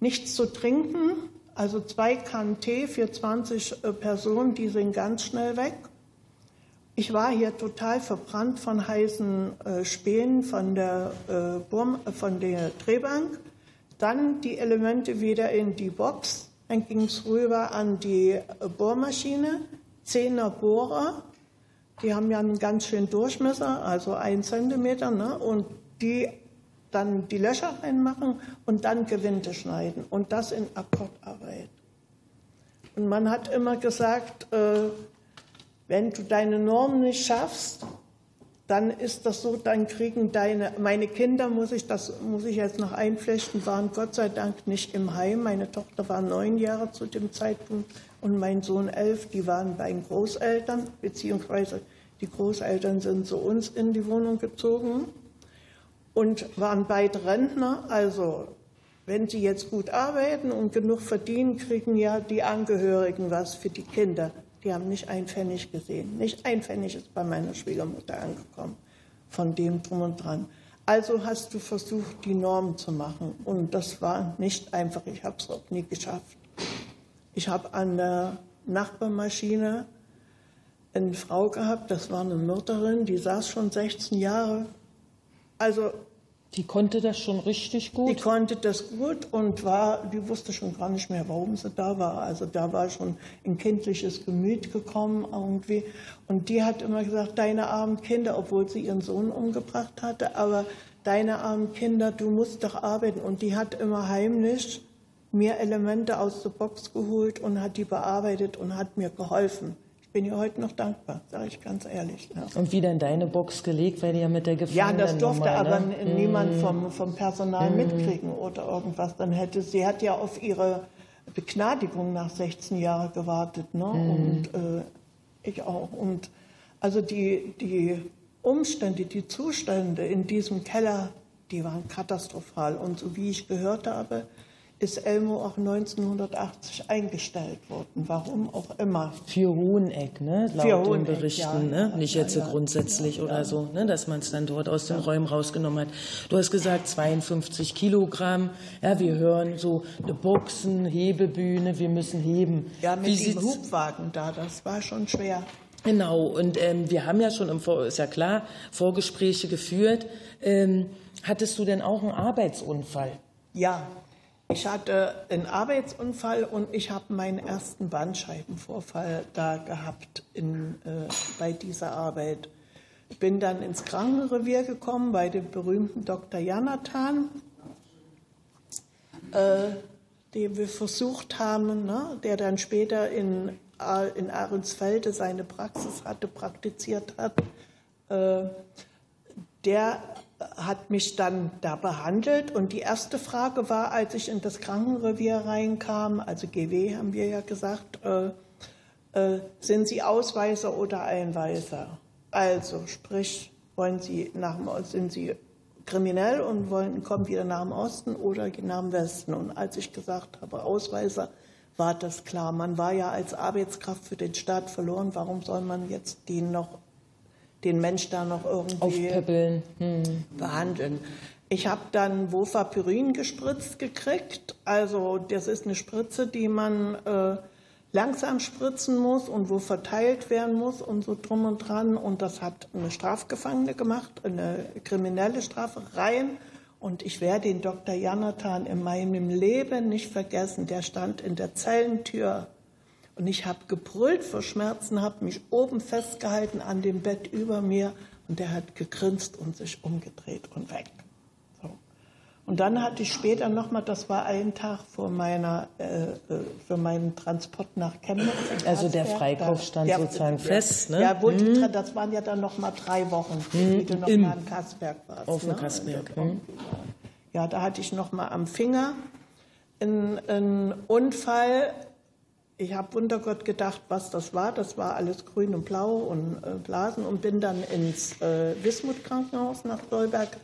nichts zu trinken, also zwei Kannen Tee für 20 äh, Personen, die sind ganz schnell weg. Ich war hier total verbrannt von heißen äh, Spänen von der, äh, von der Drehbank. Dann die Elemente wieder in die Box. Dann ging es rüber an die äh, Bohrmaschine. Zehner Bohrer. Die haben ja einen ganz schönen Durchmesser, also ein Zentimeter. Ne? Und die dann die Löcher reinmachen und dann Gewinde schneiden und das in Akkordarbeit. Und man hat immer gesagt, äh, wenn du deine Norm nicht schaffst, dann ist das so, dann kriegen deine, meine Kinder, muss ich, das muss ich jetzt noch einflechten, waren Gott sei Dank nicht im Heim. Meine Tochter war neun Jahre zu dem Zeitpunkt und mein Sohn elf, die waren bei den Großeltern, beziehungsweise die Großeltern sind zu uns in die Wohnung gezogen und waren beide Rentner. Also wenn sie jetzt gut arbeiten und genug verdienen, kriegen ja die Angehörigen was für die Kinder. Die haben nicht ein Pfennig gesehen. Nicht ein Pfennig ist bei meiner Schwiegermutter angekommen. Von dem drum und dran. Also hast du versucht, die Norm zu machen. Und das war nicht einfach. Ich habe es auch nie geschafft. Ich habe an der Nachbarmaschine eine Frau gehabt, das war eine Mörderin, die saß schon 16 Jahre also die konnte das schon richtig gut? Die konnte das gut und war, die wusste schon gar nicht mehr, warum sie da war. Also da war schon ein kindliches Gemüt gekommen irgendwie. Und die hat immer gesagt, deine armen Kinder, obwohl sie ihren Sohn umgebracht hatte, aber deine armen Kinder, du musst doch arbeiten. Und die hat immer heimlich mir Elemente aus der Box geholt und hat die bearbeitet und hat mir geholfen. Ich bin ihr heute noch dankbar, sage ich ganz ehrlich. Ja. Und wie dann deine Box gelegt, weil die ja mit der Gefangenen Ja, das durfte Nummer, aber ne? niemand vom, vom Personal mitkriegen oder irgendwas. Dann hätte sie hat ja auf ihre Begnadigung nach 16 Jahren gewartet, ne? Und äh, ich auch. Und also die, die Umstände, die Zustände in diesem Keller, die waren katastrophal. Und so wie ich gehört habe, ist Elmo auch 1980 eingestellt worden. Warum auch immer. Für Hoheneck, ne? laut Für den Berichten, ja, ne? ja, nicht ja, jetzt so grundsätzlich oder so, ne? dass man es dann dort aus den Räumen rausgenommen hat. Du hast gesagt 52 Kilogramm, ja, wir hören so eine Boxen, Hebebühne, wir müssen heben. Ja, mit Wie dem Hubwagen da, das war schon schwer. Genau, und ähm, wir haben ja schon, im Vor ist ja klar, Vorgespräche geführt. Ähm, hattest du denn auch einen Arbeitsunfall? Ja, ich hatte einen Arbeitsunfall und ich habe meinen ersten Bandscheibenvorfall da gehabt in, äh, bei dieser Arbeit. Ich bin dann ins Krankenrevier gekommen bei dem berühmten Dr. Janathan, äh, den wir versucht haben, ne, der dann später in, A- in Ahrensfelde seine Praxis hatte, praktiziert hat. Äh, der hat mich dann da behandelt und die erste Frage war, als ich in das Krankenrevier reinkam, also GW haben wir ja gesagt, äh, äh, sind Sie Ausweiser oder Einweiser? Also sprich, wollen Sie nach dem, sind Sie kriminell und wollen, kommen wieder nach dem Osten oder nach dem Westen? Und als ich gesagt habe, Ausweiser, war das klar. Man war ja als Arbeitskraft für den Staat verloren. Warum soll man jetzt den noch den Mensch da noch irgendwie. Hm. behandeln. Ich habe dann Vofapyrin gespritzt gekriegt. Also das ist eine Spritze, die man äh, langsam spritzen muss und wo verteilt werden muss und so drum und dran. Und das hat eine Strafgefangene gemacht, eine kriminelle Strafe rein. Und ich werde den Dr. Janathan in meinem Leben nicht vergessen. Der stand in der Zellentür und ich habe gebrüllt vor Schmerzen, habe mich oben festgehalten an dem Bett über mir und der hat gegrinst und sich umgedreht und weg. So. Und dann hatte ich später nochmal, das war ein Tag vor meiner, äh, äh, für meinen Transport nach Chemnitz. Also der. Freikauf stand sozusagen fest, ne? Ja, wohl die, das waren ja dann nochmal drei Wochen, wie du noch Im- mal in Karsberg warst. Auf dem ne? Karsberg, Also, Ja, da hatte ich nochmal am Finger einen, einen Unfall. Ich habe Wundergott gedacht, was das war. Das war alles grün und blau und äh, Blasen und bin dann ins äh, Wismut-Krankenhaus nach Stolberg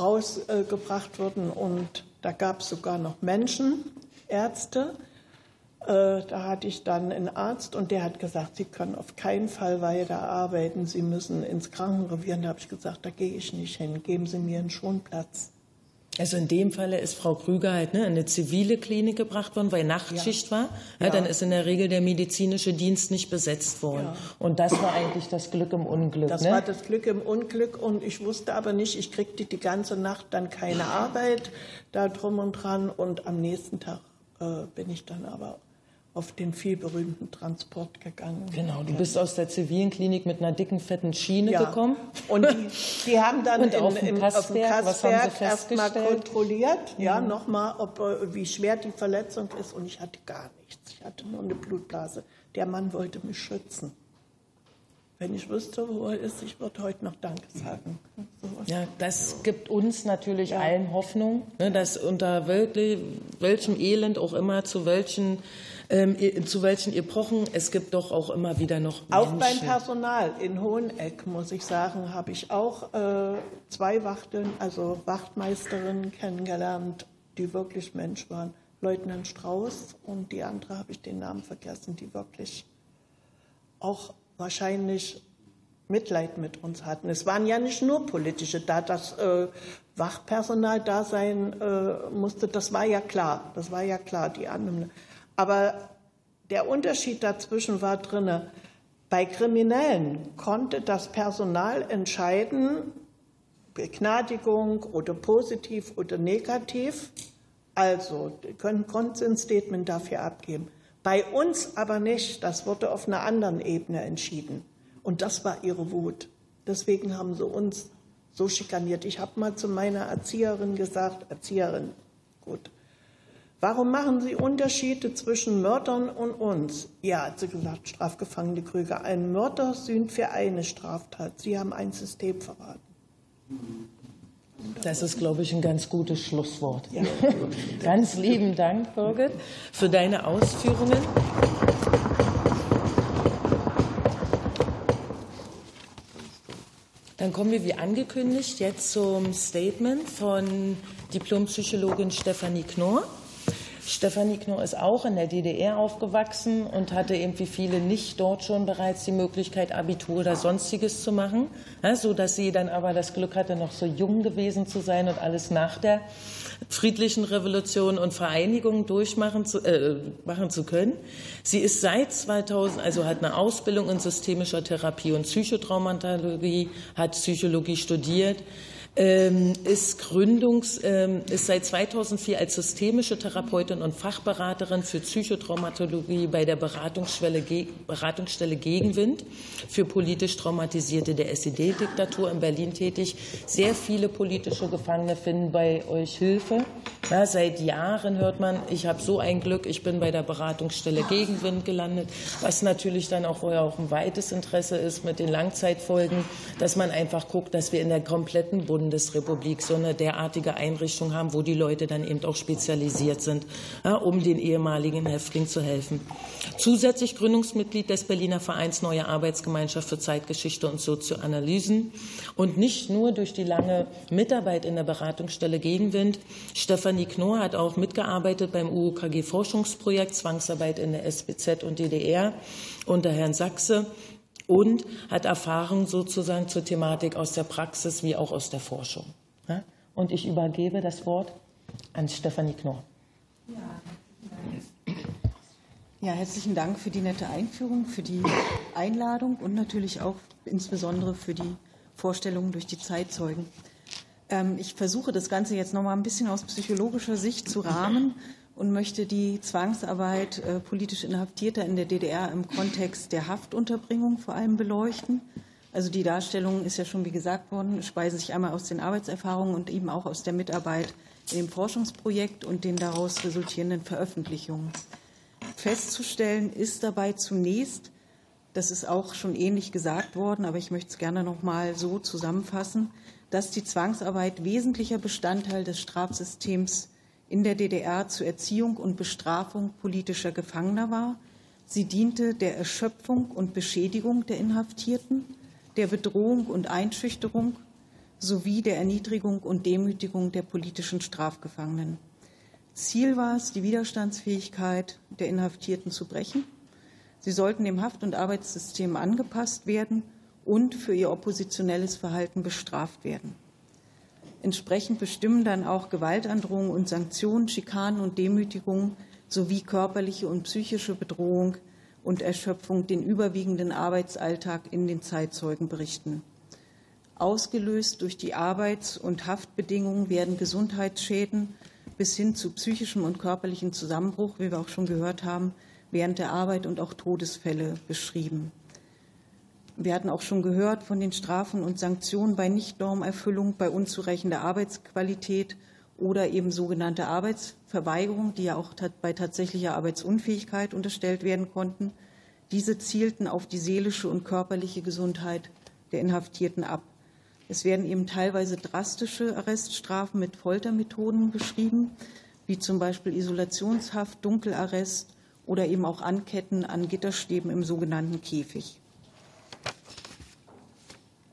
rausgebracht worden. Und da gab es sogar noch Menschen, Ärzte. Äh, da hatte ich dann einen Arzt und der hat gesagt, Sie können auf keinen Fall weiter arbeiten, Sie müssen ins Krankenrevier. Und da habe ich gesagt, da gehe ich nicht hin, geben Sie mir einen Schonplatz. Also in dem Falle ist Frau Krüger halt ne, in eine zivile Klinik gebracht worden, weil Nachtschicht war. Ja, Ja. Dann ist in der Regel der medizinische Dienst nicht besetzt worden. Ja. Und das war eigentlich das Glück im Unglück. Das ne? war das Glück im Unglück und ich wusste aber nicht, ich kriegte die ganze Nacht dann keine Arbeit da drum und dran und am nächsten Tag äh, bin ich dann aber auf den vielberühmten Transport gegangen. Genau, du bist aus der zivilen Klinik mit einer dicken, fetten Schiene gekommen. Und die, die haben dann in, auf dem Kassberg, erstmal kontrolliert, ja, nochmal, ob, äh, wie schwer die Verletzung ist. Und ich hatte gar nichts. Ich hatte nur eine Blutblase. Der Mann wollte mich schützen. Wenn ich wüsste, wo er ist, ich würde heute noch Danke sagen. Ja, das gibt uns natürlich allen Hoffnung, ne, dass unter wirklich, welchem Elend auch immer, zu welchen, ähm, zu welchen Epochen, es gibt doch auch immer wieder noch Auch beim Menschen. Personal in Hoheneck, muss ich sagen, habe ich auch äh, zwei Wachteln, also Wachtmeisterinnen kennengelernt, die wirklich Mensch waren. Leutnant Strauß und die andere habe ich den Namen vergessen, die wirklich auch wahrscheinlich Mitleid mit uns hatten. Es waren ja nicht nur politische, da das äh, Wachpersonal da sein äh, musste, das war ja klar, das war ja klar, die anderen. Aber der Unterschied dazwischen war drinne. Bei Kriminellen konnte das Personal entscheiden, Begnadigung oder positiv oder negativ. Also, können konnten ein Statement dafür abgeben. Bei uns aber nicht. Das wurde auf einer anderen Ebene entschieden. Und das war ihre Wut. Deswegen haben sie uns so schikaniert. Ich habe mal zu meiner Erzieherin gesagt, Erzieherin, gut, Warum machen Sie Unterschiede zwischen Mördern und uns? Ja, hat sie gesagt, strafgefangene Krüger. Ein Mörder sühnt für eine Straftat. Sie haben ein System verraten. Das ist, glaube ich, ein ganz gutes Schlusswort. Ja. (laughs) ganz lieben Dank, Birgit, für deine Ausführungen. Dann kommen wir wie angekündigt jetzt zum Statement von Diplompsychologin Stefanie Knorr. Stefanie Knorr ist auch in der DDR aufgewachsen und hatte irgendwie viele nicht dort schon bereits die Möglichkeit, Abitur oder Sonstiges zu machen, ja, so dass sie dann aber das Glück hatte, noch so jung gewesen zu sein und alles nach der friedlichen Revolution und Vereinigung durchmachen zu, äh, machen zu können. Sie ist seit 2000, also hat eine Ausbildung in systemischer Therapie und Psychotraumatologie, hat Psychologie studiert, ist Gründungs, ähm, ist seit 2004 als systemische Therapeutin und Fachberaterin für Psychotraumatologie bei der Beratungsstelle, Gegenwind für politisch Traumatisierte der SED-Diktatur in Berlin tätig. Sehr viele politische Gefangene finden bei euch Hilfe. Ja, seit Jahren hört man, ich habe so ein Glück, ich bin bei der Beratungsstelle Gegenwind gelandet, was natürlich dann auch, auch ein weites Interesse ist mit den Langzeitfolgen, dass man einfach guckt, dass wir in der kompletten Bund Bundesrepublik so eine derartige Einrichtung haben, wo die Leute dann eben auch spezialisiert sind, ja, um den ehemaligen Häftlingen zu helfen. Zusätzlich Gründungsmitglied des Berliner Vereins Neue Arbeitsgemeinschaft für Zeitgeschichte und Sozioanalysen und nicht nur durch die lange Mitarbeit in der Beratungsstelle Gegenwind. Stefanie Knorr hat auch mitgearbeitet beim UOKG Forschungsprojekt Zwangsarbeit in der SBZ und DDR unter Herrn Sachse und hat Erfahrung sozusagen zur Thematik aus der Praxis wie auch aus der Forschung. Und ich übergebe das Wort an Stefanie Knorr. Ja, herzlichen Dank für die nette Einführung, für die Einladung und natürlich auch insbesondere für die Vorstellung durch die Zeitzeugen. Ähm, ich versuche das Ganze jetzt noch mal ein bisschen aus psychologischer Sicht zu rahmen und möchte die Zwangsarbeit äh, politisch Inhaftierter in der DDR im Kontext der Haftunterbringung vor allem beleuchten. Also die Darstellung ist ja schon, wie gesagt worden, speisen sich einmal aus den Arbeitserfahrungen und eben auch aus der Mitarbeit in dem Forschungsprojekt und den daraus resultierenden Veröffentlichungen. Festzustellen ist dabei zunächst, das ist auch schon ähnlich gesagt worden, aber ich möchte es gerne noch mal so zusammenfassen, dass die Zwangsarbeit wesentlicher Bestandteil des Strafsystems in der DDR zur Erziehung und Bestrafung politischer Gefangener war. Sie diente der Erschöpfung und Beschädigung der Inhaftierten, der Bedrohung und Einschüchterung sowie der Erniedrigung und Demütigung der politischen Strafgefangenen. Ziel war es, die Widerstandsfähigkeit der Inhaftierten zu brechen. Sie sollten dem Haft- und Arbeitssystem angepasst werden und für ihr oppositionelles Verhalten bestraft werden. Entsprechend bestimmen dann auch Gewaltandrohungen und Sanktionen, Schikanen und Demütigungen sowie körperliche und psychische Bedrohung und Erschöpfung den überwiegenden Arbeitsalltag in den Zeitzeugenberichten. Ausgelöst durch die Arbeits- und Haftbedingungen werden Gesundheitsschäden bis hin zu psychischem und körperlichem Zusammenbruch, wie wir auch schon gehört haben, während der Arbeit und auch Todesfälle beschrieben. Wir hatten auch schon gehört von den Strafen und Sanktionen bei Nichtnormerfüllung, bei unzureichender Arbeitsqualität oder eben sogenannte Arbeitsverweigerung, die ja auch bei tatsächlicher Arbeitsunfähigkeit unterstellt werden konnten. Diese zielten auf die seelische und körperliche Gesundheit der Inhaftierten ab. Es werden eben teilweise drastische Arreststrafen mit Foltermethoden beschrieben, wie zum Beispiel Isolationshaft, Dunkelarrest oder eben auch Anketten an Gitterstäben im sogenannten Käfig.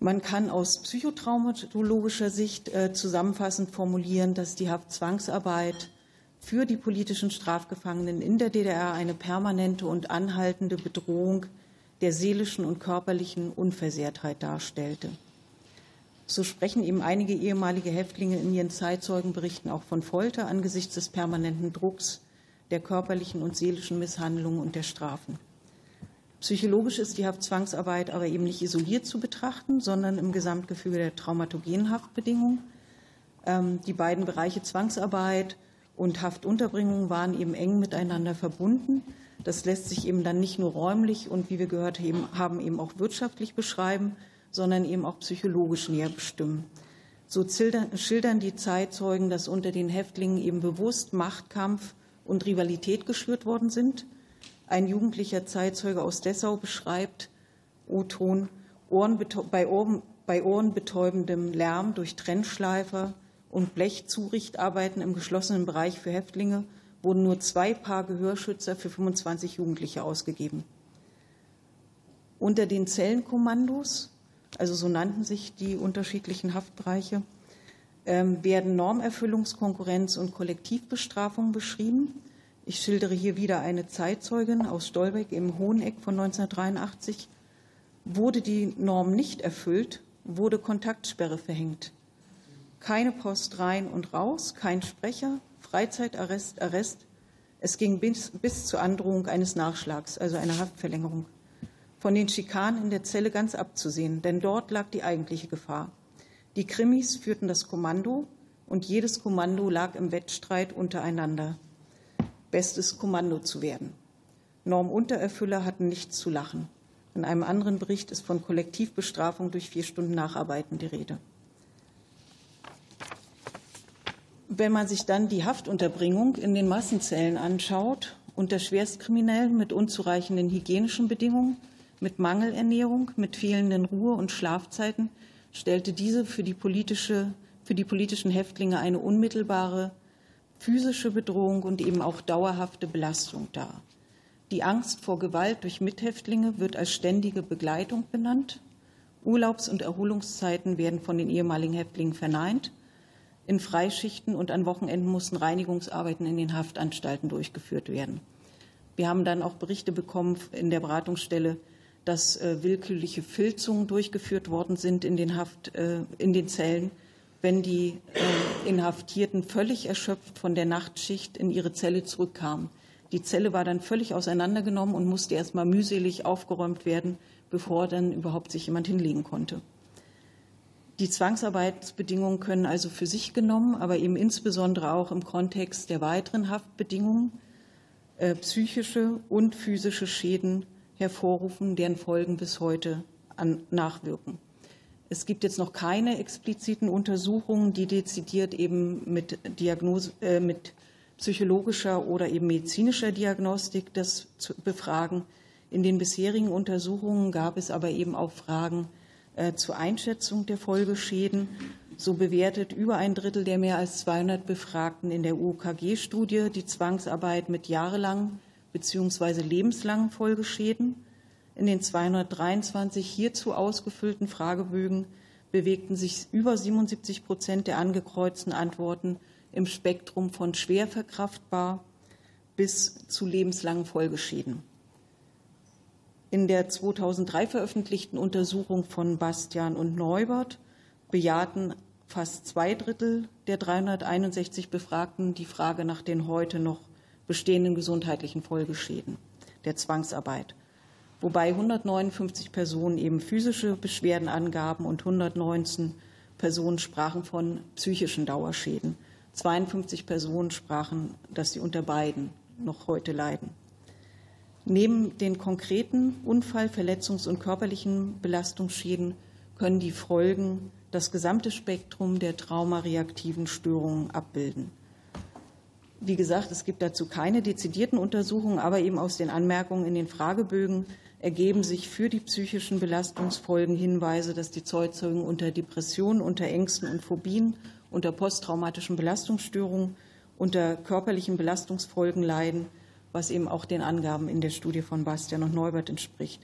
Man kann aus psychotraumatologischer Sicht äh, zusammenfassend formulieren, dass die Haftzwangsarbeit für die politischen Strafgefangenen in der DDR eine permanente und anhaltende Bedrohung der seelischen und körperlichen Unversehrtheit darstellte. So sprechen eben einige ehemalige Häftlinge in ihren Zeitzeugenberichten auch von Folter angesichts des permanenten Drucks, der körperlichen und seelischen Misshandlungen und der Strafen. Psychologisch ist die Haftzwangsarbeit aber eben nicht isoliert zu betrachten, sondern im Gesamtgefüge der traumatogenen Haftbedingungen. Ähm, die beiden Bereiche Zwangsarbeit und Haftunterbringung waren eben eng miteinander verbunden. Das lässt sich eben dann nicht nur räumlich und, wie wir gehört haben, eben auch wirtschaftlich beschreiben, sondern eben auch psychologisch näher bestimmen. So schildern die Zeitzeugen, dass unter den Häftlingen eben bewusst Machtkampf und Rivalität geschürt worden sind. Ein jugendlicher Zeitzeuge aus Dessau beschreibt, O-Ton, bei, Ohren, bei ohrenbetäubendem Lärm durch Trennschleifer und Blechzurichtarbeiten im geschlossenen Bereich für Häftlinge wurden nur zwei Paar Gehörschützer für 25 Jugendliche ausgegeben. Unter den Zellenkommandos, also so nannten sich die unterschiedlichen Haftbereiche, ähm, werden Normerfüllungskonkurrenz und Kollektivbestrafung beschrieben. Ich schildere hier wieder eine Zeitzeugin aus Stolbeck im Hoheneck von 1983. Wurde die Norm nicht erfüllt, wurde Kontaktsperre verhängt. Keine Post rein und raus, kein Sprecher, Freizeitarrest, Arrest. Es ging bis, bis zur Androhung eines Nachschlags, also einer Haftverlängerung. Von den Schikanen in der Zelle ganz abzusehen, denn dort lag die eigentliche Gefahr. Die Krimis führten das Kommando und jedes Kommando lag im Wettstreit untereinander. Bestes Kommando zu werden. Normuntererfüller hatten nichts zu lachen. In einem anderen Bericht ist von Kollektivbestrafung durch vier Stunden Nacharbeiten die Rede. Wenn man sich dann die Haftunterbringung in den Massenzellen anschaut, unter Schwerstkriminellen mit unzureichenden hygienischen Bedingungen, mit Mangelernährung, mit fehlenden Ruhe- und Schlafzeiten, stellte diese für die, politische, für die politischen Häftlinge eine unmittelbare physische Bedrohung und eben auch dauerhafte Belastung dar. Die Angst vor Gewalt durch Mithäftlinge wird als ständige Begleitung benannt. Urlaubs- und Erholungszeiten werden von den ehemaligen Häftlingen verneint. In Freischichten und an Wochenenden mussten Reinigungsarbeiten in den Haftanstalten durchgeführt werden. Wir haben dann auch Berichte bekommen in der Beratungsstelle, dass äh, willkürliche Filzungen durchgeführt worden sind in den, Haft, äh, in den Zellen, wenn die äh, Inhaftierten völlig erschöpft von der Nachtschicht in ihre Zelle zurückkamen. Die Zelle war dann völlig auseinandergenommen und musste erst mal mühselig aufgeräumt werden, bevor dann überhaupt sich jemand hinlegen konnte. Die Zwangsarbeitsbedingungen können also für sich genommen, aber eben insbesondere auch im Kontext der weiteren Haftbedingungen äh, psychische und physische Schäden hervorrufen, deren Folgen bis heute an, nachwirken. Es gibt jetzt noch keine expliziten Untersuchungen, die dezidiert eben mit, Diagnose, äh, mit psychologischer oder eben medizinischer Diagnostik das zu befragen. In den bisherigen Untersuchungen gab es aber eben auch Fragen äh, zur Einschätzung der Folgeschäden. So bewertet über ein Drittel der mehr als 200 Befragten in der UKG-Studie die Zwangsarbeit mit jahrelangen bzw. lebenslangen Folgeschäden. In den 223 hierzu ausgefüllten Fragebögen bewegten sich über 77 Prozent der angekreuzten Antworten im Spektrum von schwer verkraftbar bis zu lebenslangen Folgeschäden. In der 2003 veröffentlichten Untersuchung von Bastian und Neubert bejahten fast zwei Drittel der 361 Befragten die Frage nach den heute noch bestehenden gesundheitlichen Folgeschäden der Zwangsarbeit, wobei 159 Personen eben physische Beschwerden angaben und 119 Personen sprachen von psychischen Dauerschäden. 52 Personen sprachen, dass sie unter beiden noch heute leiden. Neben den konkreten Unfall-, Verletzungs- und körperlichen Belastungsschäden können die Folgen das gesamte Spektrum der traumareaktiven Störungen abbilden. Wie gesagt, es gibt dazu keine dezidierten Untersuchungen, aber eben aus den Anmerkungen in den Fragebögen ergeben sich für die psychischen Belastungsfolgen Hinweise, dass die Zeitzeugen unter Depressionen, unter Ängsten und Phobien, unter posttraumatischen Belastungsstörungen, unter körperlichen Belastungsfolgen leiden was eben auch den Angaben in der Studie von Bastian und Neubert entspricht.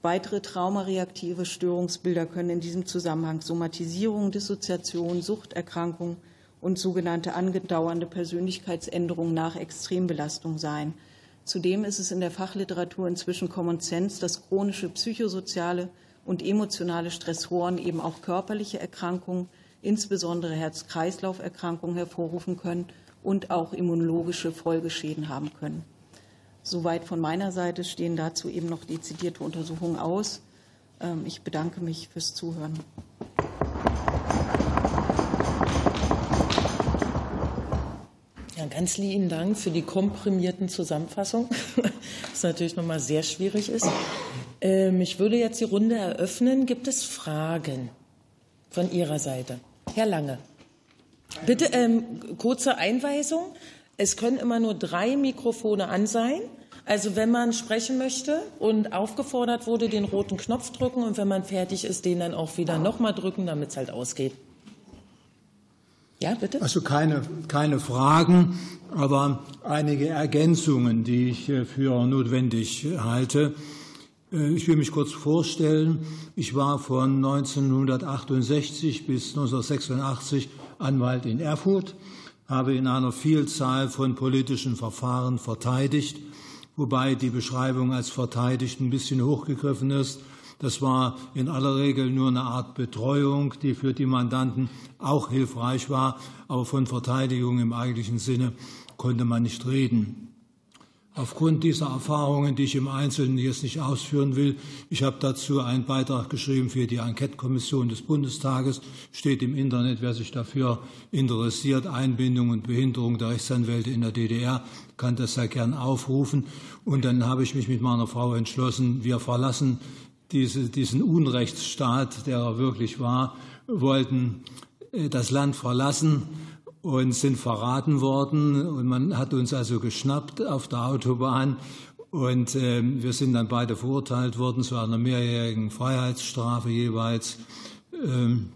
Weitere traumareaktive Störungsbilder können in diesem Zusammenhang Somatisierung, Dissoziation, Suchterkrankung und sogenannte angedauernde Persönlichkeitsänderungen nach Extrembelastung sein. Zudem ist es in der Fachliteratur inzwischen Common Sense, dass chronische psychosoziale und emotionale Stressoren eben auch körperliche Erkrankungen, insbesondere Herz-Kreislauf-Erkrankungen hervorrufen können und auch immunologische Folgeschäden haben können. Soweit von meiner Seite stehen dazu eben noch dezidierte Untersuchungen aus. Ähm, ich bedanke mich fürs Zuhören. Ja, ganz lieben Dank für die komprimierten Zusammenfassungen, (laughs) was natürlich nochmal sehr schwierig ist. Ähm, ich würde jetzt die Runde eröffnen. Gibt es Fragen von Ihrer Seite? Herr Lange. Bitte ähm, kurze Einweisung. Es können immer nur drei Mikrofone an sein. Also wenn man sprechen möchte und aufgefordert wurde, den roten Knopf drücken und wenn man fertig ist, den dann auch wieder nochmal drücken, damit es halt ausgeht. Ja, bitte? Also keine, keine Fragen, aber einige Ergänzungen, die ich äh, für notwendig halte. Äh, ich will mich kurz vorstellen. Ich war von 1968 bis 1986 Anwalt in Erfurt, habe in einer Vielzahl von politischen Verfahren verteidigt wobei die Beschreibung als verteidigt ein bisschen hochgegriffen ist. Das war in aller Regel nur eine Art Betreuung, die für die Mandanten auch hilfreich war, aber von Verteidigung im eigentlichen Sinne konnte man nicht reden. Aufgrund dieser Erfahrungen, die ich im Einzelnen jetzt nicht ausführen will, ich habe dazu einen Beitrag geschrieben für die Enquete-Kommission des Bundestages, steht im Internet, wer sich dafür interessiert, Einbindung und Behinderung der Rechtsanwälte in der DDR, kann das sehr gern aufrufen. Und dann habe ich mich mit meiner Frau entschlossen, wir verlassen diese, diesen Unrechtsstaat, der er wirklich war, wollten äh, das Land verlassen und sind verraten worden. Und man hat uns also geschnappt auf der Autobahn. Und äh, wir sind dann beide verurteilt worden zu einer mehrjährigen Freiheitsstrafe jeweils. Ähm,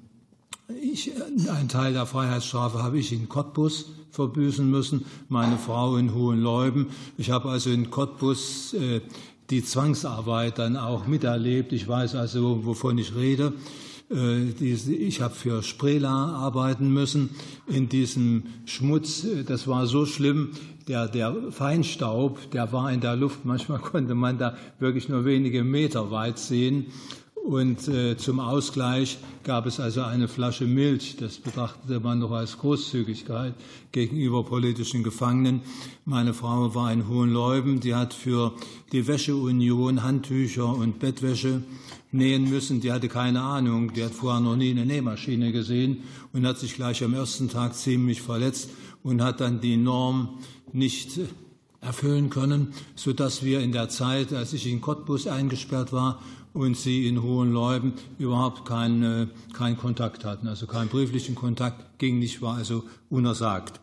ich, ein Teil der Freiheitsstrafe habe ich in Cottbus verbüßen müssen, meine Frau in Hohenleuben. Ich habe also in Cottbus äh, die Zwangsarbeit dann auch miterlebt. Ich weiß also, wovon ich rede. Äh, ich habe für Sprela arbeiten müssen in diesem Schmutz. Das war so schlimm. Der, der Feinstaub, der war in der Luft. Manchmal (laughs) konnte man da wirklich nur wenige Meter weit sehen. Und äh, zum Ausgleich gab es also eine Flasche Milch. Das betrachtete man noch als Großzügigkeit gegenüber politischen Gefangenen. Meine Frau war in Hohenleuben. Die hat für die Wäscheunion Handtücher und Bettwäsche nähen müssen. Die hatte keine Ahnung. Die hat vorher noch nie eine Nähmaschine gesehen und hat sich gleich am ersten Tag ziemlich verletzt und hat dann die Norm nicht erfüllen können, sodass wir in der Zeit, als ich in Cottbus eingesperrt war, und sie in Hohenleuben überhaupt keinen äh, kein Kontakt hatten, also keinen brieflichen Kontakt, ging nicht, war also unersagt.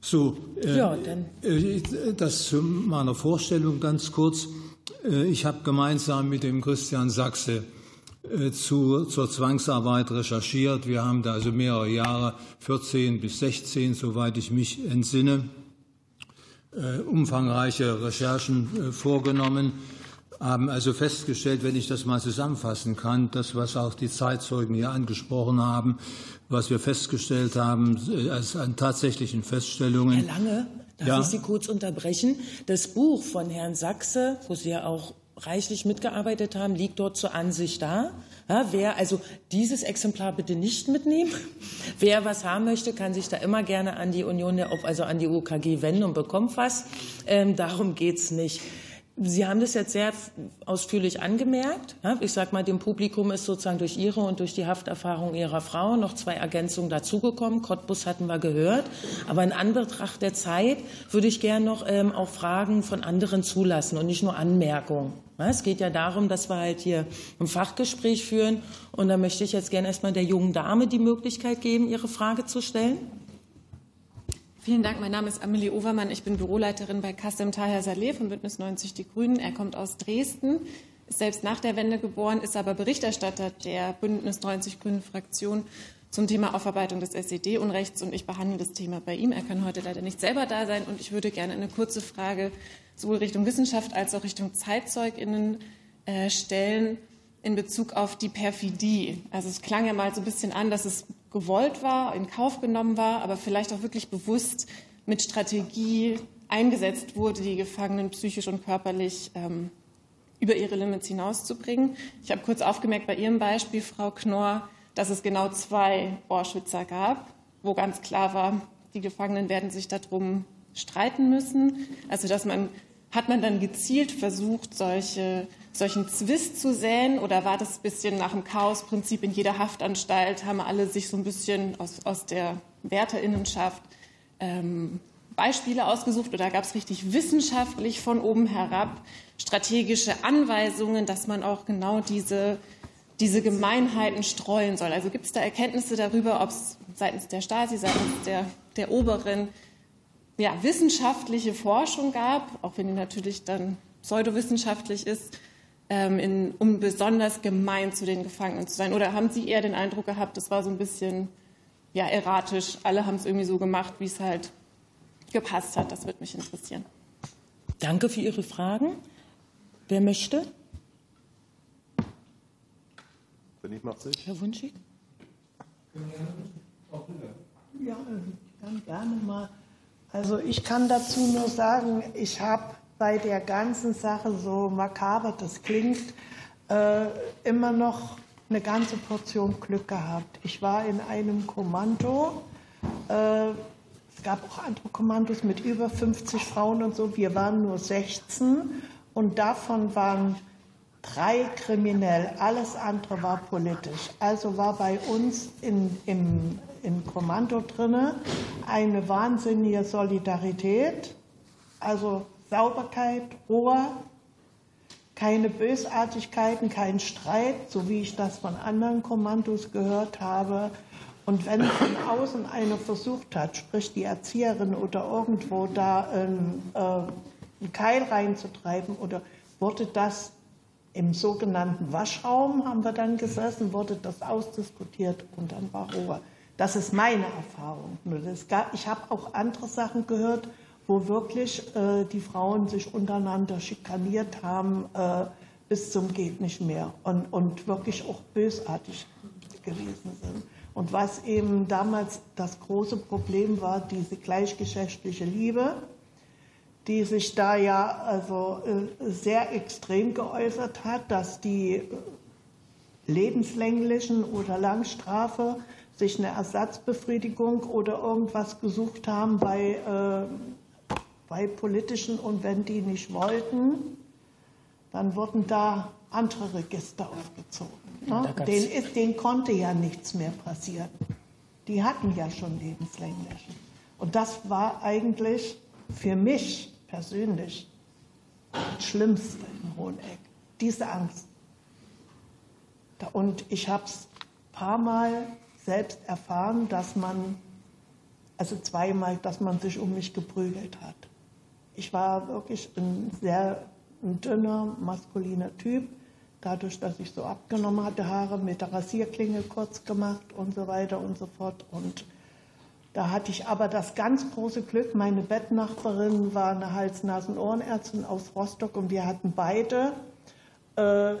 So, äh, ja, äh, das zu meiner Vorstellung ganz kurz. Äh, ich habe gemeinsam mit dem Christian Sachse zu, zur Zwangsarbeit recherchiert. Wir haben da also mehrere Jahre, 14 bis 16, soweit ich mich entsinne, umfangreiche Recherchen vorgenommen haben also festgestellt, wenn ich das mal zusammenfassen kann, das, was auch die Zeitzeugen hier angesprochen haben, was wir festgestellt haben äh, als an tatsächlichen Feststellungen. Herr Lange, darf ja? ich Sie kurz unterbrechen? Das Buch von Herrn Sachse, wo Sie ja auch reichlich mitgearbeitet haben, liegt dort zur Ansicht da. Ja, wer also dieses Exemplar bitte nicht mitnehmen. (laughs) Wer was haben möchte, kann sich da immer gerne an die Union, also an die UKG wenden und bekommt was. Ähm, darum geht's nicht. Sie haben das jetzt sehr ausführlich angemerkt. Ich sage mal, dem Publikum ist sozusagen durch Ihre und durch die Hafterfahrung Ihrer Frau noch zwei Ergänzungen dazugekommen. Cottbus hatten wir gehört. Aber in Anbetracht der Zeit würde ich gerne noch ähm, auch Fragen von anderen zulassen und nicht nur Anmerkungen. Es geht ja darum, dass wir halt hier ein Fachgespräch führen. Und da möchte ich jetzt gerne erstmal der jungen Dame die Möglichkeit geben, ihre Frage zu stellen. Vielen Dank. Mein Name ist Amelie Overmann. Ich bin Büroleiterin bei Kassem Taher Saleh von Bündnis 90 Die Grünen. Er kommt aus Dresden, ist selbst nach der Wende geboren, ist aber Berichterstatter der Bündnis 90 Grünen Fraktion zum Thema Aufarbeitung des SED-Unrechts und ich behandle das Thema bei ihm. Er kann heute leider nicht selber da sein und ich würde gerne eine kurze Frage sowohl Richtung Wissenschaft als auch Richtung ZeitzeugInnen äh, stellen in Bezug auf die Perfidie. Also es klang ja mal so ein bisschen an, dass es gewollt war, in Kauf genommen war, aber vielleicht auch wirklich bewusst mit Strategie eingesetzt wurde, die Gefangenen psychisch und körperlich ähm, über ihre Limits hinauszubringen. Ich habe kurz aufgemerkt bei Ihrem Beispiel, Frau Knorr, dass es genau zwei Ohrschützer gab, wo ganz klar war, die Gefangenen werden sich darum streiten müssen. Also dass man hat man dann gezielt versucht, solche, solchen Zwist zu säen? Oder war das ein bisschen nach dem Chaosprinzip in jeder Haftanstalt, haben alle sich so ein bisschen aus, aus der Wärterinnenschaft ähm, Beispiele ausgesucht? Oder gab es richtig wissenschaftlich von oben herab strategische Anweisungen, dass man auch genau diese, diese Gemeinheiten streuen soll? Also gibt es da Erkenntnisse darüber, ob es seitens der Stasi, seitens der, der Oberen ja, wissenschaftliche Forschung gab, auch wenn die natürlich dann pseudowissenschaftlich ist, ähm, in, um besonders gemein zu den Gefangenen zu sein? Oder haben Sie eher den Eindruck gehabt, das war so ein bisschen ja, erratisch, alle haben es irgendwie so gemacht, wie es halt gepasst hat? Das würde mich interessieren. Danke für Ihre Fragen. Wer möchte? Wenn ich mache sich. Herr Wunschig? Ja, ich kann gerne mal. Also ich kann dazu nur sagen, ich habe bei der ganzen Sache, so makaber das klingt, äh, immer noch eine ganze Portion Glück gehabt. Ich war in einem Kommando. Äh, es gab auch andere Kommandos mit über 50 Frauen und so. Wir waren nur 16 und davon waren drei kriminell. Alles andere war politisch. Also war bei uns in, im, im Kommando drinne eine wahnsinnige Solidarität. Also Sauberkeit, Ruhe, keine Bösartigkeiten, kein Streit, so wie ich das von anderen Kommandos gehört habe. Und wenn von außen einer versucht hat, sprich die Erzieherin oder irgendwo da ähm, äh, einen Keil reinzutreiben, oder wurde das im sogenannten Waschraum, haben wir dann gesessen, wurde das ausdiskutiert und dann war Ruhe. Das ist meine Erfahrung. Ich habe auch andere Sachen gehört, wo wirklich äh, die Frauen sich untereinander schikaniert haben äh, bis zum geht nicht mehr und, und wirklich auch bösartig gewesen sind. Und was eben damals das große Problem war, diese gleichgeschlechtliche Liebe, die sich da ja also äh, sehr extrem geäußert hat, dass die lebenslänglichen oder Langstrafe sich eine Ersatzbefriedigung oder irgendwas gesucht haben bei äh, bei politischen und wenn die nicht wollten, dann wurden da andere Register aufgezogen. Ne? Den, ist, denen konnte ja nichts mehr passieren. Die hatten ja schon lebenslänglich. Und das war eigentlich für mich persönlich das Schlimmste in Hoheneck, diese Angst. Und ich habe es ein paar Mal selbst erfahren, dass man, also zweimal, dass man sich um mich geprügelt hat. Ich war wirklich ein sehr ein dünner, maskuliner Typ. Dadurch, dass ich so abgenommen hatte, Haare mit der Rasierklinge kurz gemacht und so weiter und so fort. Und da hatte ich aber das ganz große Glück, meine Bettnachbarin war eine Hals-Nasen-Ohrenärztin aus Rostock und wir hatten beide äh,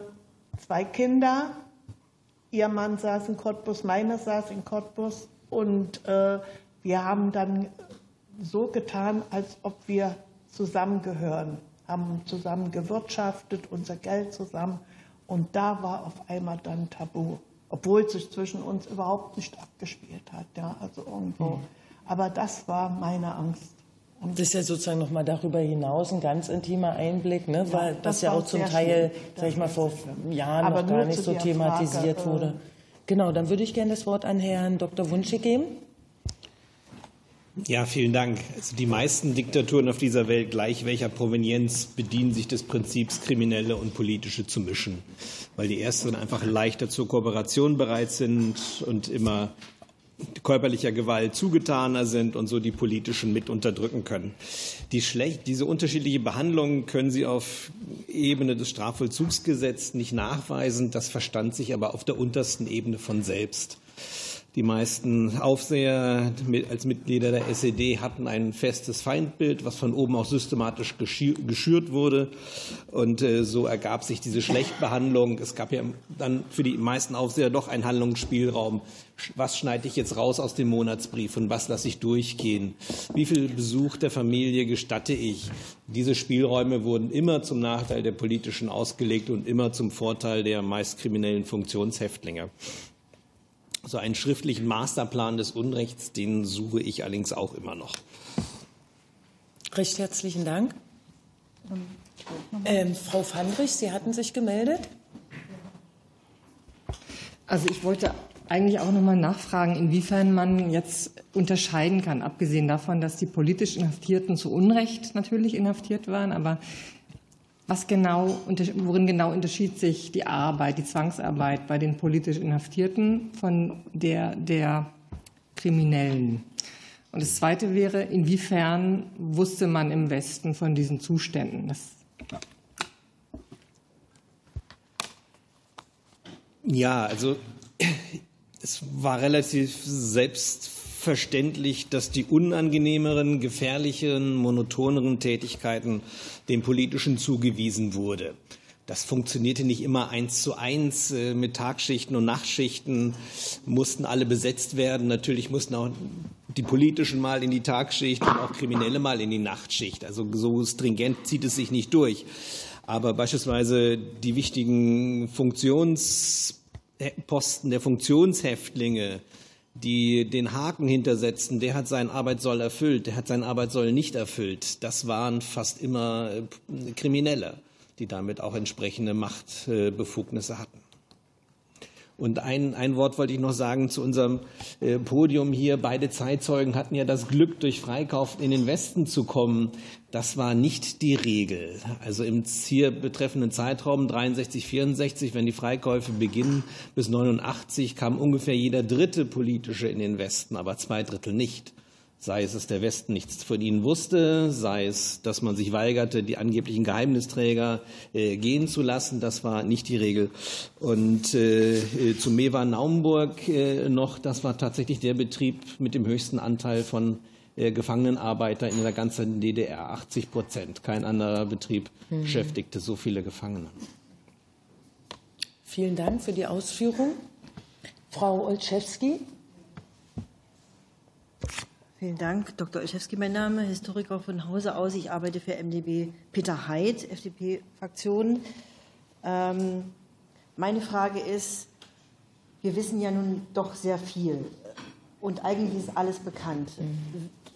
zwei Kinder. Ihr Mann saß in Cottbus, meiner saß in Cottbus und äh, wir haben dann so getan, als ob wir zusammengehören, haben zusammen gewirtschaftet, unser Geld zusammen. Und da war auf einmal dann Tabu, obwohl es sich zwischen uns überhaupt nicht abgespielt hat. Ja, also irgendwo. Mhm. Aber das war meine Angst. Und das ist ja sozusagen noch mal darüber hinaus ein ganz intimer Einblick, ne? weil das, das ja auch zum Teil, sag ich mal, vor Jahren Aber noch gar nicht so thematisiert Frage, wurde. Genau, dann würde ich gerne das Wort an Herrn Dr. Wunschig geben. Ja, vielen Dank. Also die meisten Diktaturen auf dieser Welt, gleich welcher Provenienz, bedienen sich des Prinzips, Kriminelle und Politische zu mischen, weil die ersteren einfach leichter zur Kooperation bereit sind und immer körperlicher Gewalt zugetaner sind und so die politischen mit unterdrücken können. Die schlecht, diese unterschiedliche Behandlung können Sie auf Ebene des Strafvollzugsgesetzes nicht nachweisen. Das verstand sich aber auf der untersten Ebene von selbst. Die meisten Aufseher als Mitglieder der SED hatten ein festes Feindbild, was von oben auch systematisch geschürt wurde. Und äh, so ergab sich diese Schlechtbehandlung. Es gab ja dann für die meisten Aufseher doch einen Handlungsspielraum. Was schneide ich jetzt raus aus dem Monatsbrief und was lasse ich durchgehen? Wie viel Besuch der Familie gestatte ich? Diese Spielräume wurden immer zum Nachteil der Politischen ausgelegt und immer zum Vorteil der meist kriminellen Funktionshäftlinge. So einen schriftlichen Masterplan des Unrechts, den suche ich allerdings auch immer noch. Recht herzlichen Dank. Ähm, Frau Fandrich, Sie hatten sich gemeldet. Also ich wollte eigentlich auch noch mal nachfragen, inwiefern man jetzt unterscheiden kann, abgesehen davon, dass die politisch Inhaftierten zu Unrecht natürlich inhaftiert waren, aber was genau, worin genau unterschied sich die Arbeit, die Zwangsarbeit bei den politisch Inhaftierten von der der Kriminellen? Und das Zweite wäre, inwiefern wusste man im Westen von diesen Zuständen? Das ja, also es war relativ selbstverständlich, dass die unangenehmeren, gefährlichen, monotoneren Tätigkeiten dem Politischen zugewiesen wurde. Das funktionierte nicht immer eins zu eins. Äh, mit Tagschichten und Nachtschichten mussten alle besetzt werden. Natürlich mussten auch die Politischen mal in die Tagschicht und auch Kriminelle mal in die Nachtschicht. Also so stringent zieht es sich nicht durch. Aber beispielsweise die wichtigen Funktionsposten der Funktionshäftlinge, die den Haken hintersetzten, der hat seinen Arbeitssoll erfüllt, der hat seinen Arbeitssoll nicht erfüllt. Das waren fast immer äh, Kriminelle die damit auch entsprechende Machtbefugnisse hatten. Und ein, ein Wort wollte ich noch sagen zu unserem äh, Podium hier. Beide Zeitzeugen hatten ja das Glück, durch Freikauf in den Westen zu kommen. Das war nicht die Regel. Also im hier betreffenden Zeitraum 63, 64, wenn die Freikäufe beginnen, bis 89 kam ungefähr jeder dritte politische in den Westen, aber zwei Drittel nicht sei es, dass der Westen nichts von ihnen wusste, sei es, dass man sich weigerte, die angeblichen Geheimnisträger äh, gehen zu lassen. Das war nicht die Regel. Und äh, äh zu Mewa Naumburg äh, noch, das war tatsächlich der Betrieb mit dem höchsten Anteil von äh, Gefangenenarbeiter in der ganzen DDR, 80 Prozent. Kein anderer Betrieb mhm. beschäftigte so viele Gefangene. Vielen Dank für die Ausführung. Frau Olszewski. Vielen Dank. Dr. Olszewski, mein Name, Historiker von Hause aus. Ich arbeite für MdB Peter Heid, FDP-Fraktion. Ähm, meine Frage ist, wir wissen ja nun doch sehr viel und eigentlich ist alles bekannt.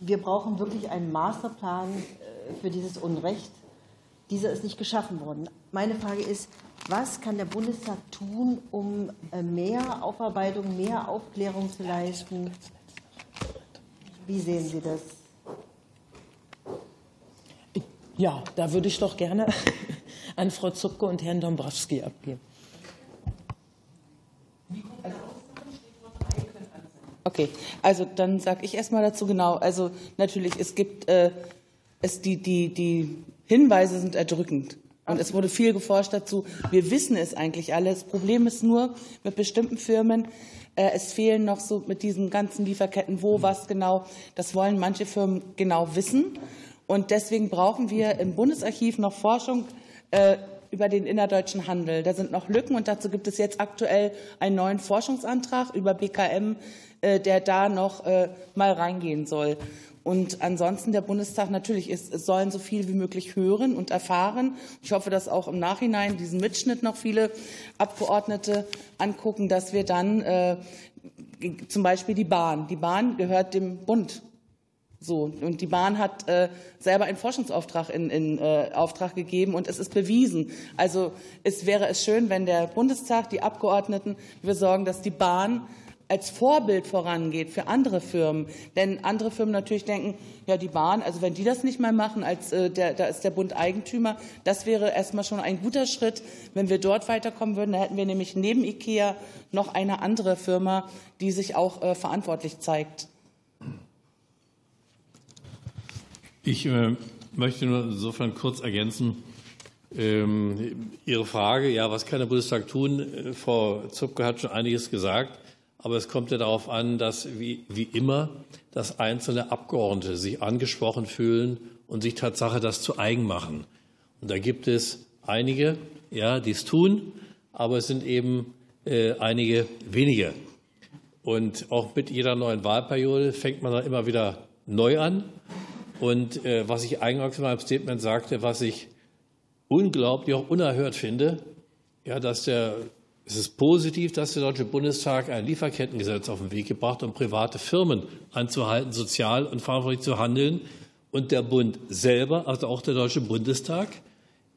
Wir brauchen wirklich einen Masterplan äh, für dieses Unrecht. Dieser ist nicht geschaffen worden. Meine Frage ist, was kann der Bundestag tun, um äh, mehr Aufarbeitung, mehr Aufklärung zu leisten? Wie sehen Sie das? Ja, da würde ich doch gerne (laughs) an Frau Zupke und Herrn Dombrowski abgeben. Okay, also dann sage ich erstmal dazu genau. Also natürlich, es gibt äh, es die, die, die Hinweise sind erdrückend. Und es wurde viel geforscht dazu. Wir wissen es eigentlich alles. Das Problem ist nur mit bestimmten Firmen, äh, es fehlen noch so mit diesen ganzen Lieferketten, wo, was genau. Das wollen manche Firmen genau wissen. Und deswegen brauchen wir im Bundesarchiv noch Forschung äh, über den innerdeutschen Handel. Da sind noch Lücken und dazu gibt es jetzt aktuell einen neuen Forschungsantrag über BKM, äh, der da noch mal reingehen soll. Und ansonsten der Bundestag natürlich ist, sollen so viel wie möglich hören und erfahren. Ich hoffe, dass auch im Nachhinein diesen Mitschnitt noch viele Abgeordnete angucken, dass wir dann äh, zum Beispiel die Bahn. Die Bahn gehört dem Bund. So, und die Bahn hat äh, selber einen Forschungsauftrag in, in äh, Auftrag gegeben und es ist bewiesen. Also es wäre es schön, wenn der Bundestag, die Abgeordneten wir sorgen, dass die Bahn als Vorbild vorangeht für andere Firmen. Denn andere Firmen natürlich denken, ja, die Bahn, also wenn die das nicht mehr machen, als äh, der, da ist der Bund Eigentümer, das wäre erstmal schon ein guter Schritt. Wenn wir dort weiterkommen würden, da hätten wir nämlich neben IKEA noch eine andere Firma, die sich auch äh, verantwortlich zeigt. Ich äh, möchte nur insofern kurz ergänzen, ähm, Ihre Frage, ja, was kann der Bundestag tun? Äh, Frau Zupke hat schon einiges gesagt. Aber es kommt ja darauf an, dass wie, wie immer, dass einzelne Abgeordnete sich angesprochen fühlen und sich Tatsache das zu eigen machen. Und da gibt es einige, ja, die es tun, aber es sind eben äh, einige wenige. Und auch mit jeder neuen Wahlperiode fängt man dann immer wieder neu an. Und äh, was ich eingangs in meinem Statement sagte, was ich unglaublich, auch unerhört finde, ja, dass der es ist positiv, dass der Deutsche Bundestag ein Lieferkettengesetz auf den Weg gebracht hat, um private Firmen anzuhalten, sozial und verantwortlich zu handeln. Und der Bund selber, also auch der Deutsche Bundestag,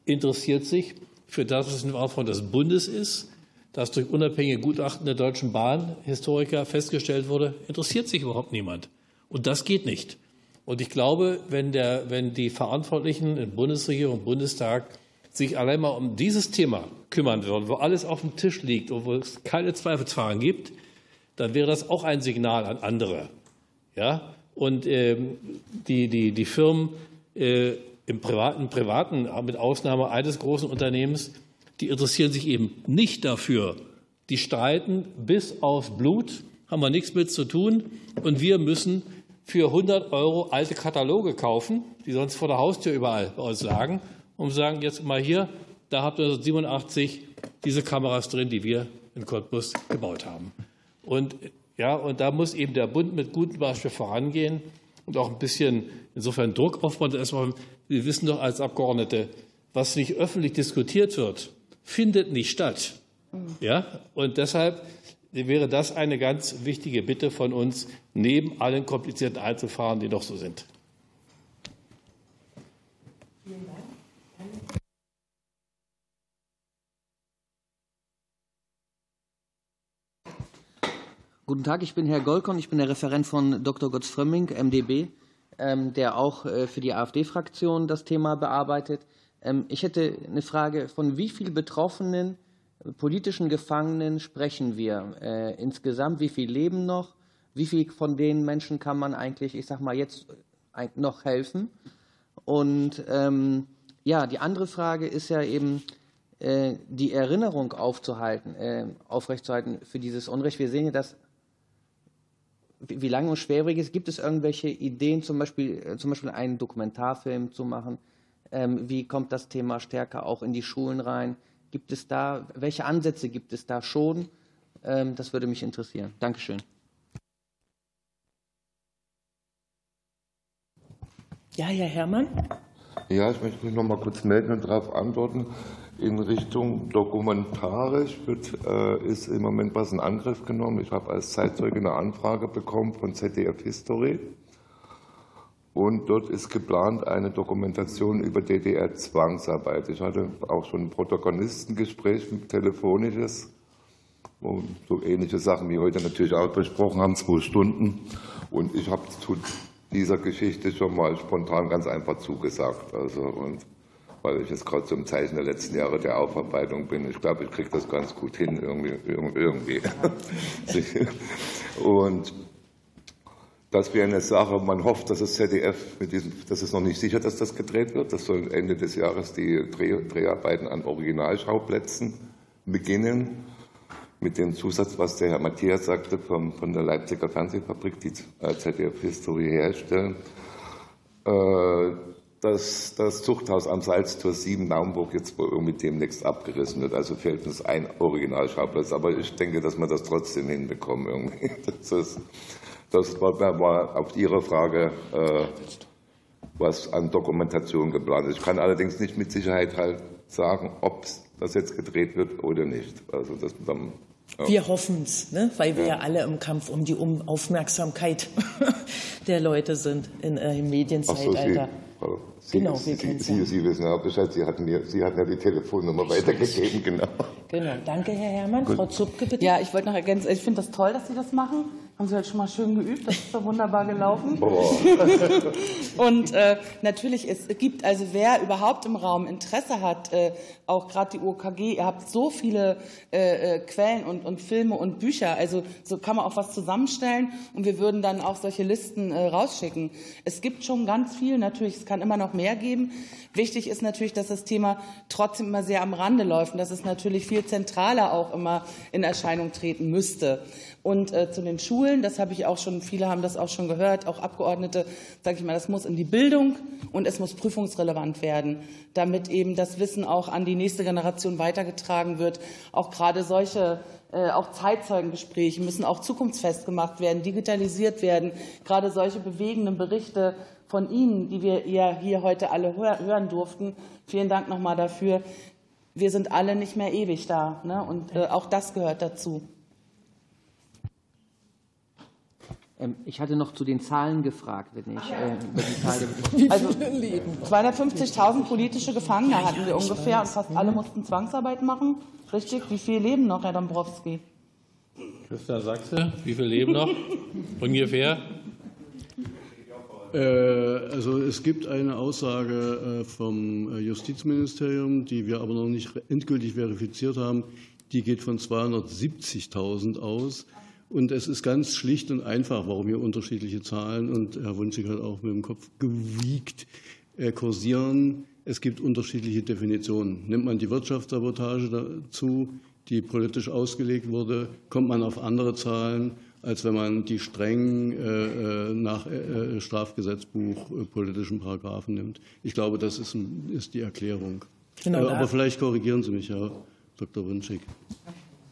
interessiert sich für das, was in Auftrag des Bundes ist, das durch unabhängige Gutachten der Deutschen Bahnhistoriker festgestellt wurde, interessiert sich überhaupt niemand. Und das geht nicht. Und ich glaube, wenn, der, wenn die Verantwortlichen in Bundesregierung und Bundestag sich allein mal um dieses Thema kümmern würden, wo alles auf dem Tisch liegt und wo es keine Zweifelsfragen gibt, dann wäre das auch ein Signal an andere. Ja? Und ähm, die, die, die Firmen äh, im privaten, privaten, mit Ausnahme eines großen Unternehmens, die interessieren sich eben nicht dafür. Die streiten bis aufs Blut, haben wir nichts mit zu tun. Und wir müssen für 100 Euro alte Kataloge kaufen, die sonst vor der Haustür überall bei uns lagen, zu sagen, jetzt mal hier, da habt ihr 87 diese Kameras drin, die wir in Cottbus gebaut haben. Und, ja, und da muss eben der Bund mit gutem Beispiel vorangehen und auch ein bisschen insofern Druck aufbauen. Erstmal, wir wissen doch als Abgeordnete, was nicht öffentlich diskutiert wird, findet nicht statt. Ja, und deshalb wäre das eine ganz wichtige Bitte von uns, neben allen komplizierten Einzelfahren, die noch so sind. Guten Tag, ich bin Herr Golkon, ich bin der Referent von Dr. Götz Frömming, MdB, ähm, der auch äh, für die AfD-Fraktion das Thema bearbeitet. Ähm, ich hätte eine Frage, von wie vielen Betroffenen, politischen Gefangenen sprechen wir äh, insgesamt? Wie viele leben noch? Wie viel von den Menschen kann man eigentlich, ich sag mal, jetzt noch helfen? Und ähm, ja, die andere Frage ist ja eben, äh, die Erinnerung aufzuhalten, äh, aufrechtzuerhalten für dieses Unrecht. Wir sehen ja, dass wie lange und schwerwiegend ist. Gibt es irgendwelche Ideen, zum Beispiel, äh, zum Beispiel einen Dokumentarfilm zu machen? Ähm, wie kommt das Thema stärker auch in die Schulen rein? Gibt es da, welche Ansätze gibt es da schon? Ähm, das würde mich interessieren. Dankeschön. Ja, Herr Herrmann. Ja, ich möchte mich noch mal kurz melden und darauf antworten. In Richtung dokumentarisch wird, äh, ist im Moment was in Angriff genommen. Ich habe als Zeitzeuge eine Anfrage bekommen von ZDF History. Und dort ist geplant eine Dokumentation über DDR-Zwangsarbeit. Ich hatte auch schon ein Protagonistengespräch, ein telefonisches, wo so ähnliche Sachen wie heute natürlich auch besprochen haben, zwei Stunden. Und ich habe zu dieser Geschichte schon mal spontan ganz einfach zugesagt. Also, und weil ich jetzt gerade zum Zeichen der letzten Jahre der Aufarbeitung bin. Ich glaube, ich kriege das ganz gut hin, irgendwie. irgendwie. (laughs) und das wäre eine Sache, man hofft, dass das ZDF mit diesem, das ist noch nicht sicher, dass das gedreht wird. Das soll Ende des Jahres die Dreh, Dreharbeiten an Originalschauplätzen beginnen. Mit dem Zusatz, was der Herr Matthias sagte, von, von der Leipziger Fernsehfabrik, die äh, ZDF History herstellen. Äh, dass das Zuchthaus am Salztor 7 Naumburg jetzt wohl irgendwie demnächst abgerissen wird. Also fehlt uns ein Originalschauplatz. Aber ich denke, dass wir das trotzdem hinbekommen irgendwie. (laughs) Das, ist, das war, war, auf Ihre Frage, äh, was an Dokumentation geplant ist. Ich kann allerdings nicht mit Sicherheit halt sagen, ob das jetzt gedreht wird oder nicht. Also das dann ja. Wir hoffen es, ne? weil wir ja. ja. alle im Kampf um die Aufmerksamkeit (laughs) der Leute sind in, äh, im Medienzeitalter. So, Sie, genau, wir kennen Sie, Sie, Sie wissen ja Bescheid, Sie hatten, mir, Sie hatten ja die Telefonnummer weitergegeben, (laughs) genau. Genau, danke Herr Herrmann. Gut. Frau Zupke, bitte. Ja, ich wollte noch ergänzen, ich finde das toll, dass Sie das machen. Haben Sie heute schon mal schön geübt, das ist so wunderbar gelaufen. (laughs) und äh, natürlich, es gibt also, wer überhaupt im Raum Interesse hat, äh, auch gerade die OKG, ihr habt so viele äh, äh, Quellen und, und Filme und Bücher, also so kann man auch was zusammenstellen und wir würden dann auch solche Listen äh, rausschicken. Es gibt schon ganz viel, natürlich, es kann immer noch mehr geben. Wichtig ist natürlich, dass das Thema trotzdem immer sehr am Rande läuft und dass es natürlich viel zentraler auch immer in Erscheinung treten müsste. Und äh, zu den Schulen, das habe ich auch schon, viele haben das auch schon gehört, auch Abgeordnete, sage ich mal, das muss in die Bildung und es muss prüfungsrelevant werden, damit eben das Wissen auch an die nächste Generation weitergetragen wird. Auch gerade solche auch Zeitzeugengespräche müssen auch zukunftsfest gemacht werden, digitalisiert werden. Gerade solche bewegenden Berichte von Ihnen, die wir ja hier heute alle hören durften. Vielen Dank nochmal dafür. Wir sind alle nicht mehr ewig da. Ne? Und äh, auch das gehört dazu. Ähm, ich hatte noch zu den Zahlen gefragt, wenn ich äh, über die Zahl (laughs) Also 250.000 politische Gefangene hatten wir ungefähr und fast alle mussten Zwangsarbeit machen. Richtig? Wie viele leben noch, Herr Dombrowski? Christa Sachse, wie viele leben noch? (laughs) Ungefähr? Äh, also es gibt eine Aussage äh, vom Justizministerium, die wir aber noch nicht endgültig verifiziert haben. Die geht von 270.000 aus. Und es ist ganz schlicht und einfach, warum hier unterschiedliche Zahlen und Herr Wunschig hat auch mit dem Kopf gewiegt, äh, kursieren. Es gibt unterschiedliche Definitionen. Nimmt man die Wirtschaftssabotage dazu, die politisch ausgelegt wurde, kommt man auf andere Zahlen, als wenn man die streng äh, äh nach äh, Strafgesetzbuch äh, politischen Paragraphen nimmt. Ich glaube, das ist, die Erklärung. Genau, aber vielleicht korrigieren Sie mich, Herr Dr. Wünschig.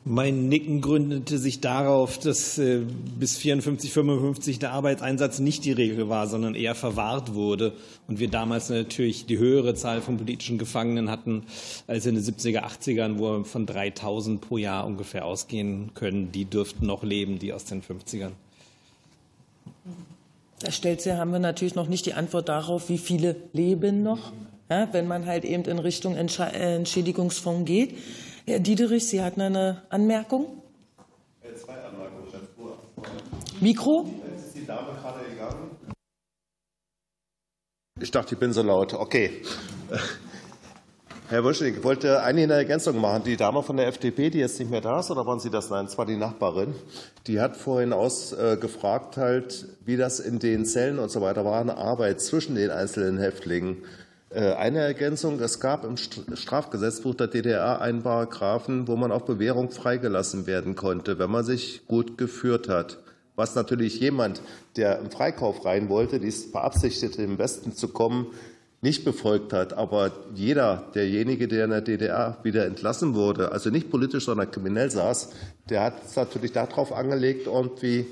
Mein Nicken gründete sich darauf, dass äh, bis 54, 55 der Arbeitseinsatz nicht die Regel war, sondern eher verwahrt wurde. Und wir damals natürlich die höhere Zahl von politischen Gefangenen hatten als in den 70er, 80ern, wo wir von 3000 pro Jahr ungefähr ausgehen können. Die dürften noch leben, die aus den 50ern. Da stellt sie, haben wir natürlich noch nicht die Antwort darauf, wie viele leben noch, ja, wenn man halt eben in Richtung Entschädigungsfonds geht. Herr Diederich, Sie hatten eine Anmerkung? Zwei Anmerkungen. Mikro? Ist die Dame gerade gegangen? Ich dachte, ich bin so laut. Okay. Herr Wuschig, ich wollte eigentlich eine Ergänzung machen. Die Dame von der FDP, die jetzt nicht mehr da ist, oder waren Sie das? Nein, es war die Nachbarin. Die hat vorhin ausgefragt, äh, halt, wie das in den Zellen und so weiter war, eine Arbeit zwischen den einzelnen Häftlingen. Äh, eine Ergänzung, es gab im Strafgesetzbuch der DDR einen Paragraphen, wo man auf Bewährung freigelassen werden konnte, wenn man sich gut geführt hat. Was natürlich jemand, der im Freikauf rein wollte, dies beabsichtigte, im Westen zu kommen, nicht befolgt hat. Aber jeder, derjenige, der in der DDR wieder entlassen wurde, also nicht politisch, sondern kriminell saß, der hat es natürlich darauf angelegt, irgendwie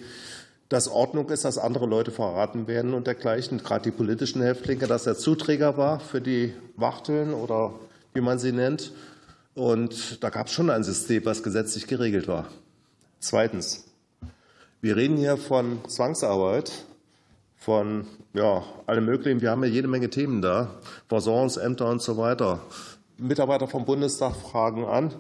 dass Ordnung ist, dass andere Leute verraten werden und dergleichen, gerade die politischen Häftlinge, dass er Zuträger war für die Wachteln oder wie man sie nennt. Und da gab es schon ein System, was gesetzlich geregelt war. Zweitens, wir reden hier von Zwangsarbeit, von ja, allem Möglichen. Wir haben ja jede Menge Themen da, Versorgungsämter und so weiter. Mitarbeiter vom Bundestag fragen an,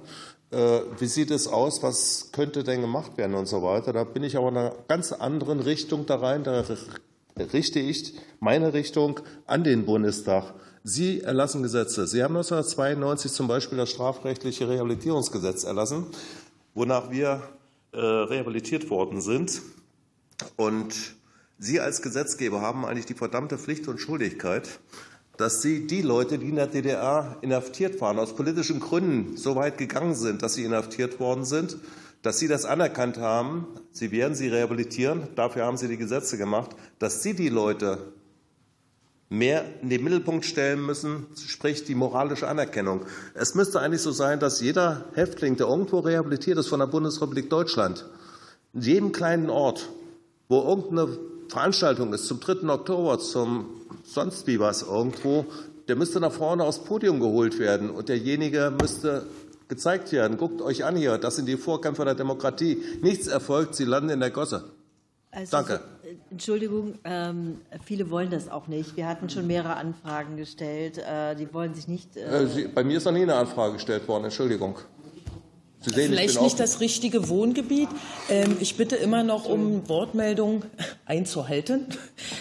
wie sieht es aus, was könnte denn gemacht werden und so weiter. Da bin ich aber in einer ganz anderen Richtung da rein. Da richte ich meine Richtung an den Bundestag. Sie erlassen Gesetze. Sie haben 1992 zum Beispiel das strafrechtliche Rehabilitierungsgesetz erlassen, wonach wir äh, rehabilitiert worden sind. Und Sie als Gesetzgeber haben eigentlich die verdammte Pflicht und Schuldigkeit, dass sie die Leute, die in der DDR inhaftiert waren, aus politischen Gründen so weit gegangen sind, dass sie inhaftiert worden sind, dass sie das anerkannt haben, sie werden sie rehabilitieren, dafür haben sie die Gesetze gemacht, dass sie die Leute mehr in den Mittelpunkt stellen müssen, sprich die moralische Anerkennung. Es müsste eigentlich so sein, dass jeder Häftling, der irgendwo rehabilitiert ist von der Bundesrepublik Deutschland, in jedem kleinen Ort, wo irgendeine Veranstaltung ist, zum 3. Oktober, zum sonst wie was irgendwo, der müsste nach vorne aufs Podium geholt werden und derjenige müsste gezeigt werden. Guckt euch an hier, das sind die Vorkämpfer der Demokratie. Nichts erfolgt, sie landen in der Gosse. Also, Danke. Entschuldigung, ähm, viele wollen das auch nicht. Wir hatten schon mehrere Anfragen gestellt. Äh, die wollen sich nicht. Äh, äh bei mir ist noch nie eine Anfrage gestellt worden. Entschuldigung. Sie sehen, Vielleicht nicht das richtige Wohngebiet. Ähm, ich bitte immer noch um Wortmeldung (laughs) einzuhalten. (laughs)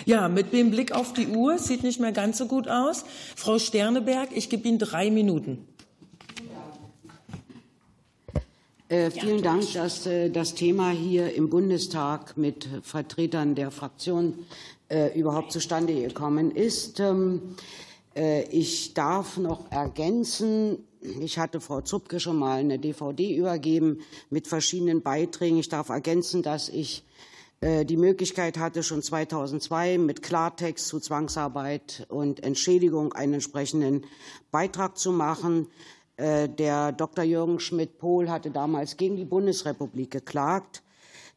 Ja, mit dem Blick auf die Uhr sieht nicht mehr ganz so gut aus. Frau Sterneberg, ich gebe Ihnen drei Minuten. Äh, vielen Dank, dass äh, das Thema hier im Bundestag mit Vertretern der Fraktion äh, überhaupt zustande gekommen ist. Ähm, äh, ich darf noch ergänzen, ich hatte Frau Zupke schon mal eine DVD übergeben mit verschiedenen Beiträgen. Ich darf ergänzen, dass ich äh, die Möglichkeit hatte, schon 2002 mit Klartext zu Zwangsarbeit und Entschädigung einen entsprechenden Beitrag zu machen. Äh, der Dr. Jürgen Schmidt-Pohl hatte damals gegen die Bundesrepublik geklagt.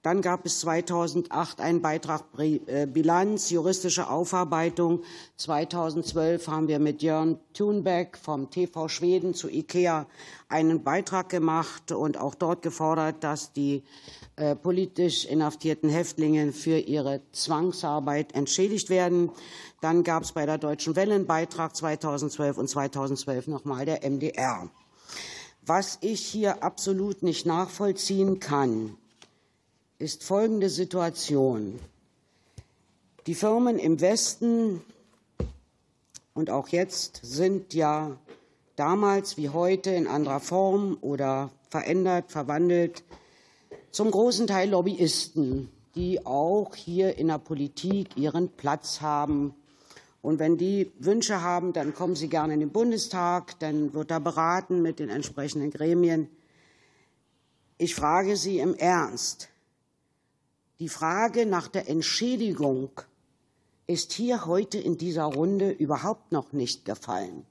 Dann gab es 2008 einen Beitrag äh, Bilanz, juristische Aufarbeitung. 2012 haben wir mit Jörn Thunbeck vom TV Schweden zu IKEA einen Beitrag gemacht und auch dort gefordert, dass die äh, politisch inhaftierten Häftlinge für ihre Zwangsarbeit entschädigt werden. Dann gab es bei der Deutschen Welle einen Beitrag 2012 und 2012 nochmal der MDR. Was ich hier absolut nicht nachvollziehen kann, ist folgende Situation. Die Firmen im Westen und auch jetzt sind ja damals wie heute in anderer Form oder verändert, verwandelt zum großen Teil Lobbyisten, die auch hier in der Politik ihren Platz haben. Und wenn die Wünsche haben, dann kommen sie gerne in den Bundestag, dann wird da beraten mit den entsprechenden Gremien. Ich frage Sie im Ernst, die Frage nach der Entschädigung ist hier heute in dieser Runde überhaupt noch nicht gefallen.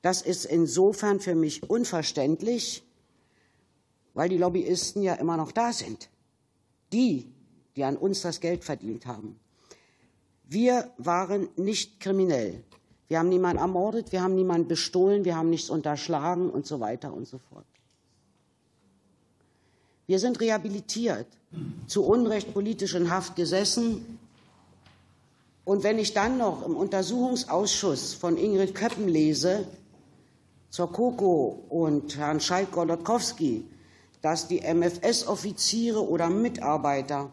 Das ist insofern für mich unverständlich, weil die Lobbyisten ja immer noch da sind. Die, die an uns das Geld verdient haben. Wir waren nicht kriminell. Wir haben niemanden ermordet, wir haben niemanden bestohlen, wir haben nichts unterschlagen und so weiter und so fort. Wir sind rehabilitiert, zu Unrecht politisch in Haft gesessen. Und wenn ich dann noch im Untersuchungsausschuss von Ingrid Köppen lese, zur KOKO und Herrn Schalk-Golodkowski, dass die MFS-Offiziere oder Mitarbeiter,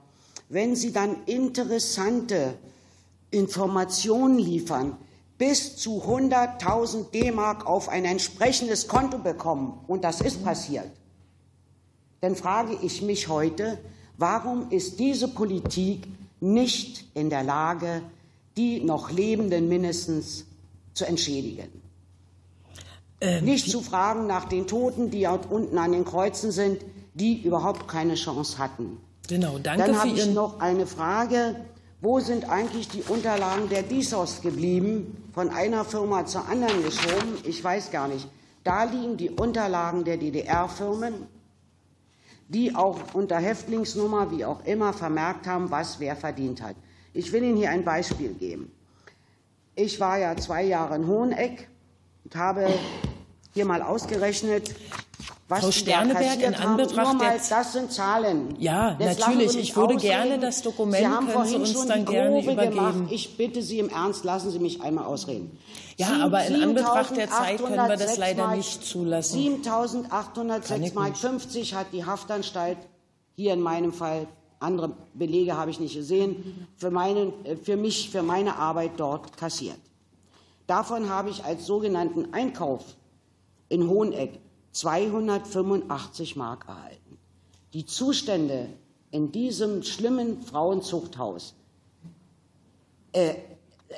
wenn sie dann interessante Informationen liefern, bis zu 100.000 D-Mark auf ein entsprechendes Konto bekommen, und das ist passiert, dann frage ich mich heute, warum ist diese Politik nicht in der Lage, die noch Lebenden mindestens zu entschädigen? Ähm, nicht zu fragen nach den Toten, die dort unten an den Kreuzen sind, die überhaupt keine Chance hatten. Genau, danke Dann habe ich noch eine Frage. Wo sind eigentlich die Unterlagen der DISOS geblieben? Von einer Firma zur anderen geschoben? Ich weiß gar nicht. Da liegen die Unterlagen der DDR-Firmen die auch unter Häftlingsnummer, wie auch immer, vermerkt haben, was wer verdient hat. Ich will Ihnen hier ein Beispiel geben. Ich war ja zwei Jahre in Hoheneck und habe hier mal ausgerechnet, was Frau Sterneberg, in Anbetracht der das sind Zahlen. Ja, Jetzt natürlich. Ich würde ausreden. gerne das Dokument Sie haben können Sie uns schon dann die gerne übergeben. Gemacht. Ich bitte Sie im Ernst, lassen Sie mich einmal ausreden. Ja, aber in Anbetracht der Zeit können wir das leider Mark, nicht zulassen. 7.806 Mark 50 hat die Haftanstalt hier in meinem Fall andere Belege habe ich nicht gesehen, für, meinen, für mich, für meine Arbeit dort kassiert. Davon habe ich als sogenannten Einkauf in Hoheneck 285 Mark erhalten. Die Zustände in diesem schlimmen Frauenzuchthaus, äh,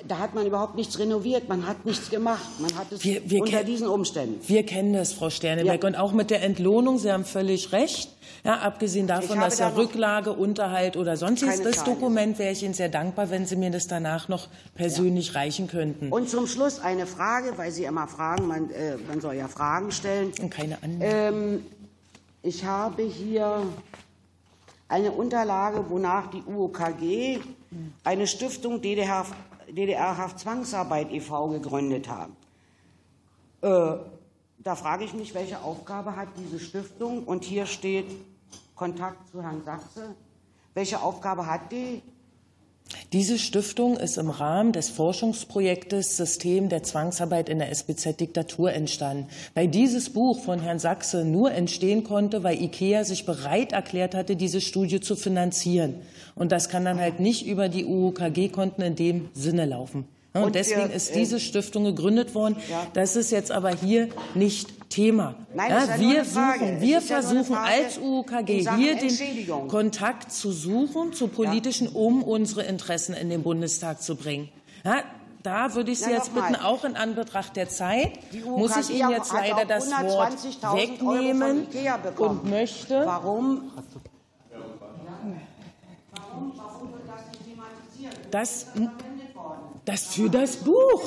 da hat man überhaupt nichts renoviert, man hat nichts gemacht, man hat es wir, wir unter diesen Umständen. Wir kennen das, Frau Sterneberg, ja. und auch mit der Entlohnung, Sie haben völlig recht. Ja, abgesehen davon, dass da Rücklage, Unterhalt oder sonstiges, das Dokument wäre ich Ihnen sehr dankbar, wenn Sie mir das danach noch persönlich ja. reichen könnten. Und zum Schluss eine Frage, weil Sie immer fragen, man, äh, man soll ja Fragen stellen. Und keine Ähm, ich habe hier eine Unterlage, wonach die UOKG eine Stiftung DDR DDR-Haft Zwangsarbeit e.V. gegründet haben. Äh, da frage ich mich, welche Aufgabe hat diese Stiftung? Und hier steht Kontakt zu Herrn Sachse. Welche Aufgabe hat die? Diese Stiftung ist im Rahmen des Forschungsprojektes System der Zwangsarbeit in der SBZ-Diktatur entstanden. Weil dieses Buch von Herrn Sachse nur entstehen konnte, weil IKEA sich bereit erklärt hatte, diese Studie zu finanzieren. Und das kann dann halt nicht über die UOKG-Konten in dem Sinne laufen. Und, deswegen ist diese Stiftung gegründet worden. Das ist jetzt aber hier nicht Thema. Nein, ja, ja wir suchen, wir versuchen ja als UOKG hier den Kontakt zu suchen zu politischen, um unsere Interessen in den Bundestag zu bringen. Ja, da würde ich Sie jetzt bitten, auch in Anbetracht der Zeit, muss ich Ihnen jetzt leider das Wort wegnehmen und möchte. Warum? Das, das für das Buch.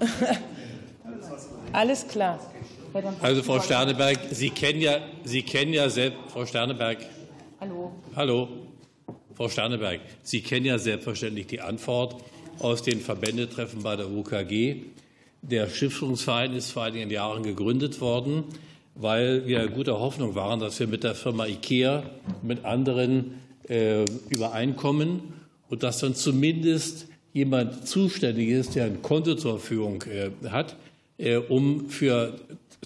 (laughs) Alles klar. Also Frau Sterneberg, Sie kennen ja, Sie kennen ja selbst, Frau Sterneberg. Hallo. Hallo. Frau Sterneberg, Sie kennen ja selbstverständlich die Antwort aus den Verbändetreffen bei der UKG. Der Stiftungsverein ist vor einigen Jahren gegründet worden, weil wir guter Hoffnung waren, dass wir mit der Firma IKEA, mit anderen äh, übereinkommen und dass dann zumindest jemand zuständig ist, der ein Konto zur Verfügung äh, hat, äh, um für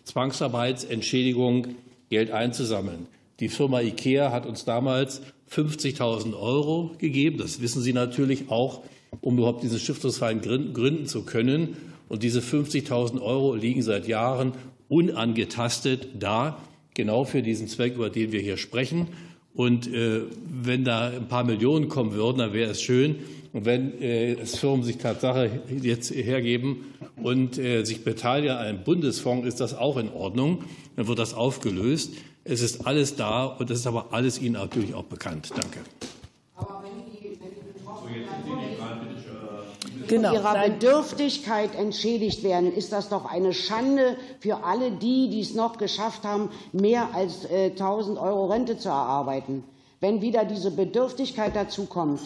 Zwangsarbeitsentschädigung Geld einzusammeln. Die Firma IKEA hat uns damals 50.000 Euro gegeben. Das wissen Sie natürlich auch, um überhaupt diesen Stiftungsverein gründen zu können. Und diese 50.000 Euro liegen seit Jahren unangetastet da. genau für diesen Zweck, über den wir hier sprechen. Und äh, wenn da ein paar Millionen kommen würden, dann wäre es schön. Und wenn äh, es Firmen sich Tatsache jetzt hergeben und äh, sich beteiligen an einem Bundesfonds, ist das auch in Ordnung. Dann wird das aufgelöst. Es ist alles da und das ist aber alles Ihnen natürlich auch bekannt. Danke. Genau. ihrer Bedürftigkeit entschädigt werden, ist das doch eine Schande für alle die, die es noch geschafft haben, mehr als äh, 1000 Euro Rente zu erarbeiten. Wenn wieder diese Bedürftigkeit dazu kommt,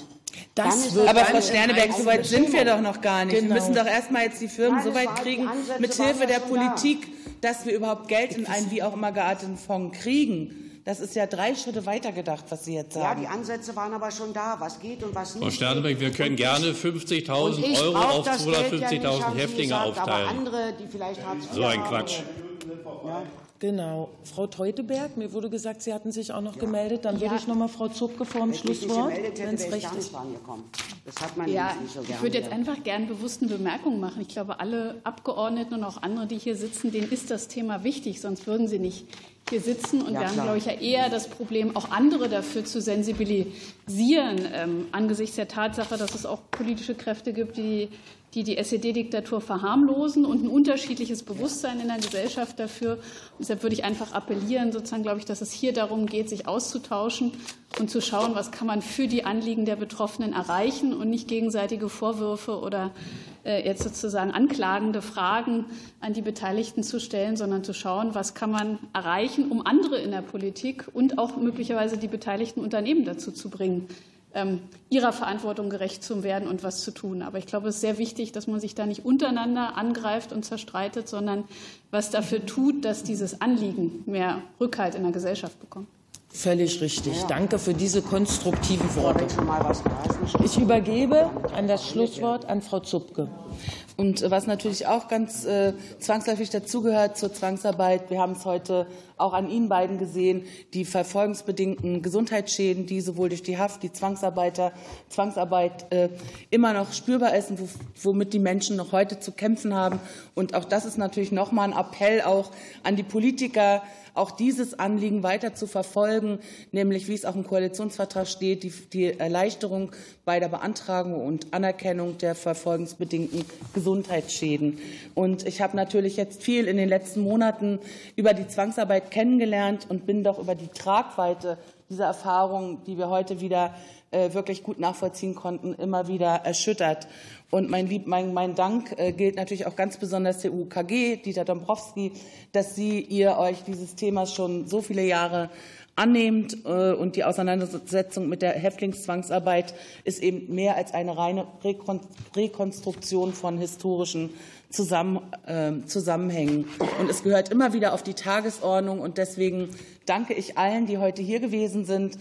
das wird aber Frau Sterneberg, so weit sind wir doch noch gar nicht. Genau. Wir müssen doch erst mal jetzt die Firmen so weit kriegen, mit Hilfe der Politik, da. dass wir überhaupt Geld in einen wie auch immer gearteten Fonds kriegen. Das ist ja drei Schritte weiter gedacht, was Sie jetzt sagen. Ja, die Ansätze waren aber schon da, was geht und was nicht. Frau Sternberg, wir können gerne 50.000 Euro auf 250.000 ja Häftlinge gesagt, aufteilen. Aber andere, die vielleicht so ein Quatsch. Ja. Genau. Frau Teuteberg, mir wurde gesagt, Sie hatten sich auch noch ja. gemeldet. Dann würde ich noch mal Frau Zupke vor dem Schlusswort, wenn es recht ist. Das hat man ja, nicht so gerne. Ich würde jetzt einfach gerne bewusst eine Bemerkung machen. Ich glaube, alle Abgeordneten und auch andere, die hier sitzen, denen ist das Thema wichtig, sonst würden sie nicht hier sitzen. Und ja, wir haben, glaube ich, ja eher das Problem, auch andere dafür zu sensibilisieren, ähm, angesichts der Tatsache, dass es auch politische Kräfte gibt, die die die SED-Diktatur verharmlosen und ein unterschiedliches Bewusstsein in der Gesellschaft dafür. Und deshalb würde ich einfach appellieren, sozusagen, glaube ich, dass es hier darum geht, sich auszutauschen und zu schauen, was kann man für die Anliegen der Betroffenen erreichen und nicht gegenseitige Vorwürfe oder äh, jetzt sozusagen anklagende Fragen an die Beteiligten zu stellen, sondern zu schauen, was kann man erreichen, um andere in der Politik und auch möglicherweise die beteiligten Unternehmen dazu zu bringen, ähm, ihrer Verantwortung gerecht zu werden und was zu tun. Aber ich glaube, es ist sehr wichtig, dass man sich da nicht untereinander angreift und zerstreitet, sondern was dafür tut, dass dieses Anliegen mehr Rückhalt in der Gesellschaft bekommt. Völlig richtig. Danke für diese konstruktiven Worte. Ich übergebe an das Schlusswort an Frau Zupke. Und was natürlich auch ganz äh, zwangsläufig dazugehört zur Zwangsarbeit, wir haben es heute auch an Ihnen beiden gesehen, die verfolgungsbedingten Gesundheitsschäden, die sowohl durch die Haft, die Zwangsarbeiter, Zwangsarbeit äh, immer noch spürbar ist und womit die Menschen noch heute zu kämpfen haben. Und auch das ist natürlich nochmal ein Appell auch an die Politiker, auch dieses Anliegen weiter zu verfolgen, nämlich wie es auch im Koalitionsvertrag steht, die, die Erleichterung bei der Beantragung und Anerkennung der verfolgungsbedingten Gesundheitsschäden. Und ich habe natürlich jetzt viel in den letzten Monaten über die Zwangsarbeit kennengelernt und bin doch über die Tragweite dieser Erfahrung, die wir heute wieder äh, wirklich gut nachvollziehen konnten, immer wieder erschüttert. Und mein, Lieb, mein, mein Dank äh, gilt natürlich auch ganz besonders der UKG, Dieter Dombrowski, dass Sie ihr euch dieses Themas schon so viele Jahre annehmt. Äh, und die Auseinandersetzung mit der Häftlingszwangsarbeit ist eben mehr als eine reine Rekonstruktion von historischen ähm, Zusammenhängen. Und es gehört immer wieder auf die Tagesordnung. Und deswegen danke ich allen, die heute hier gewesen sind,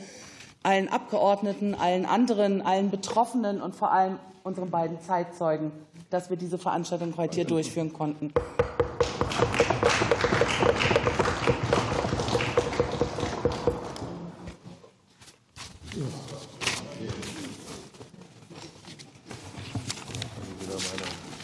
allen Abgeordneten, allen anderen, allen Betroffenen und vor allem unseren beiden Zeitzeugen, dass wir diese Veranstaltung heute hier durchführen konnten.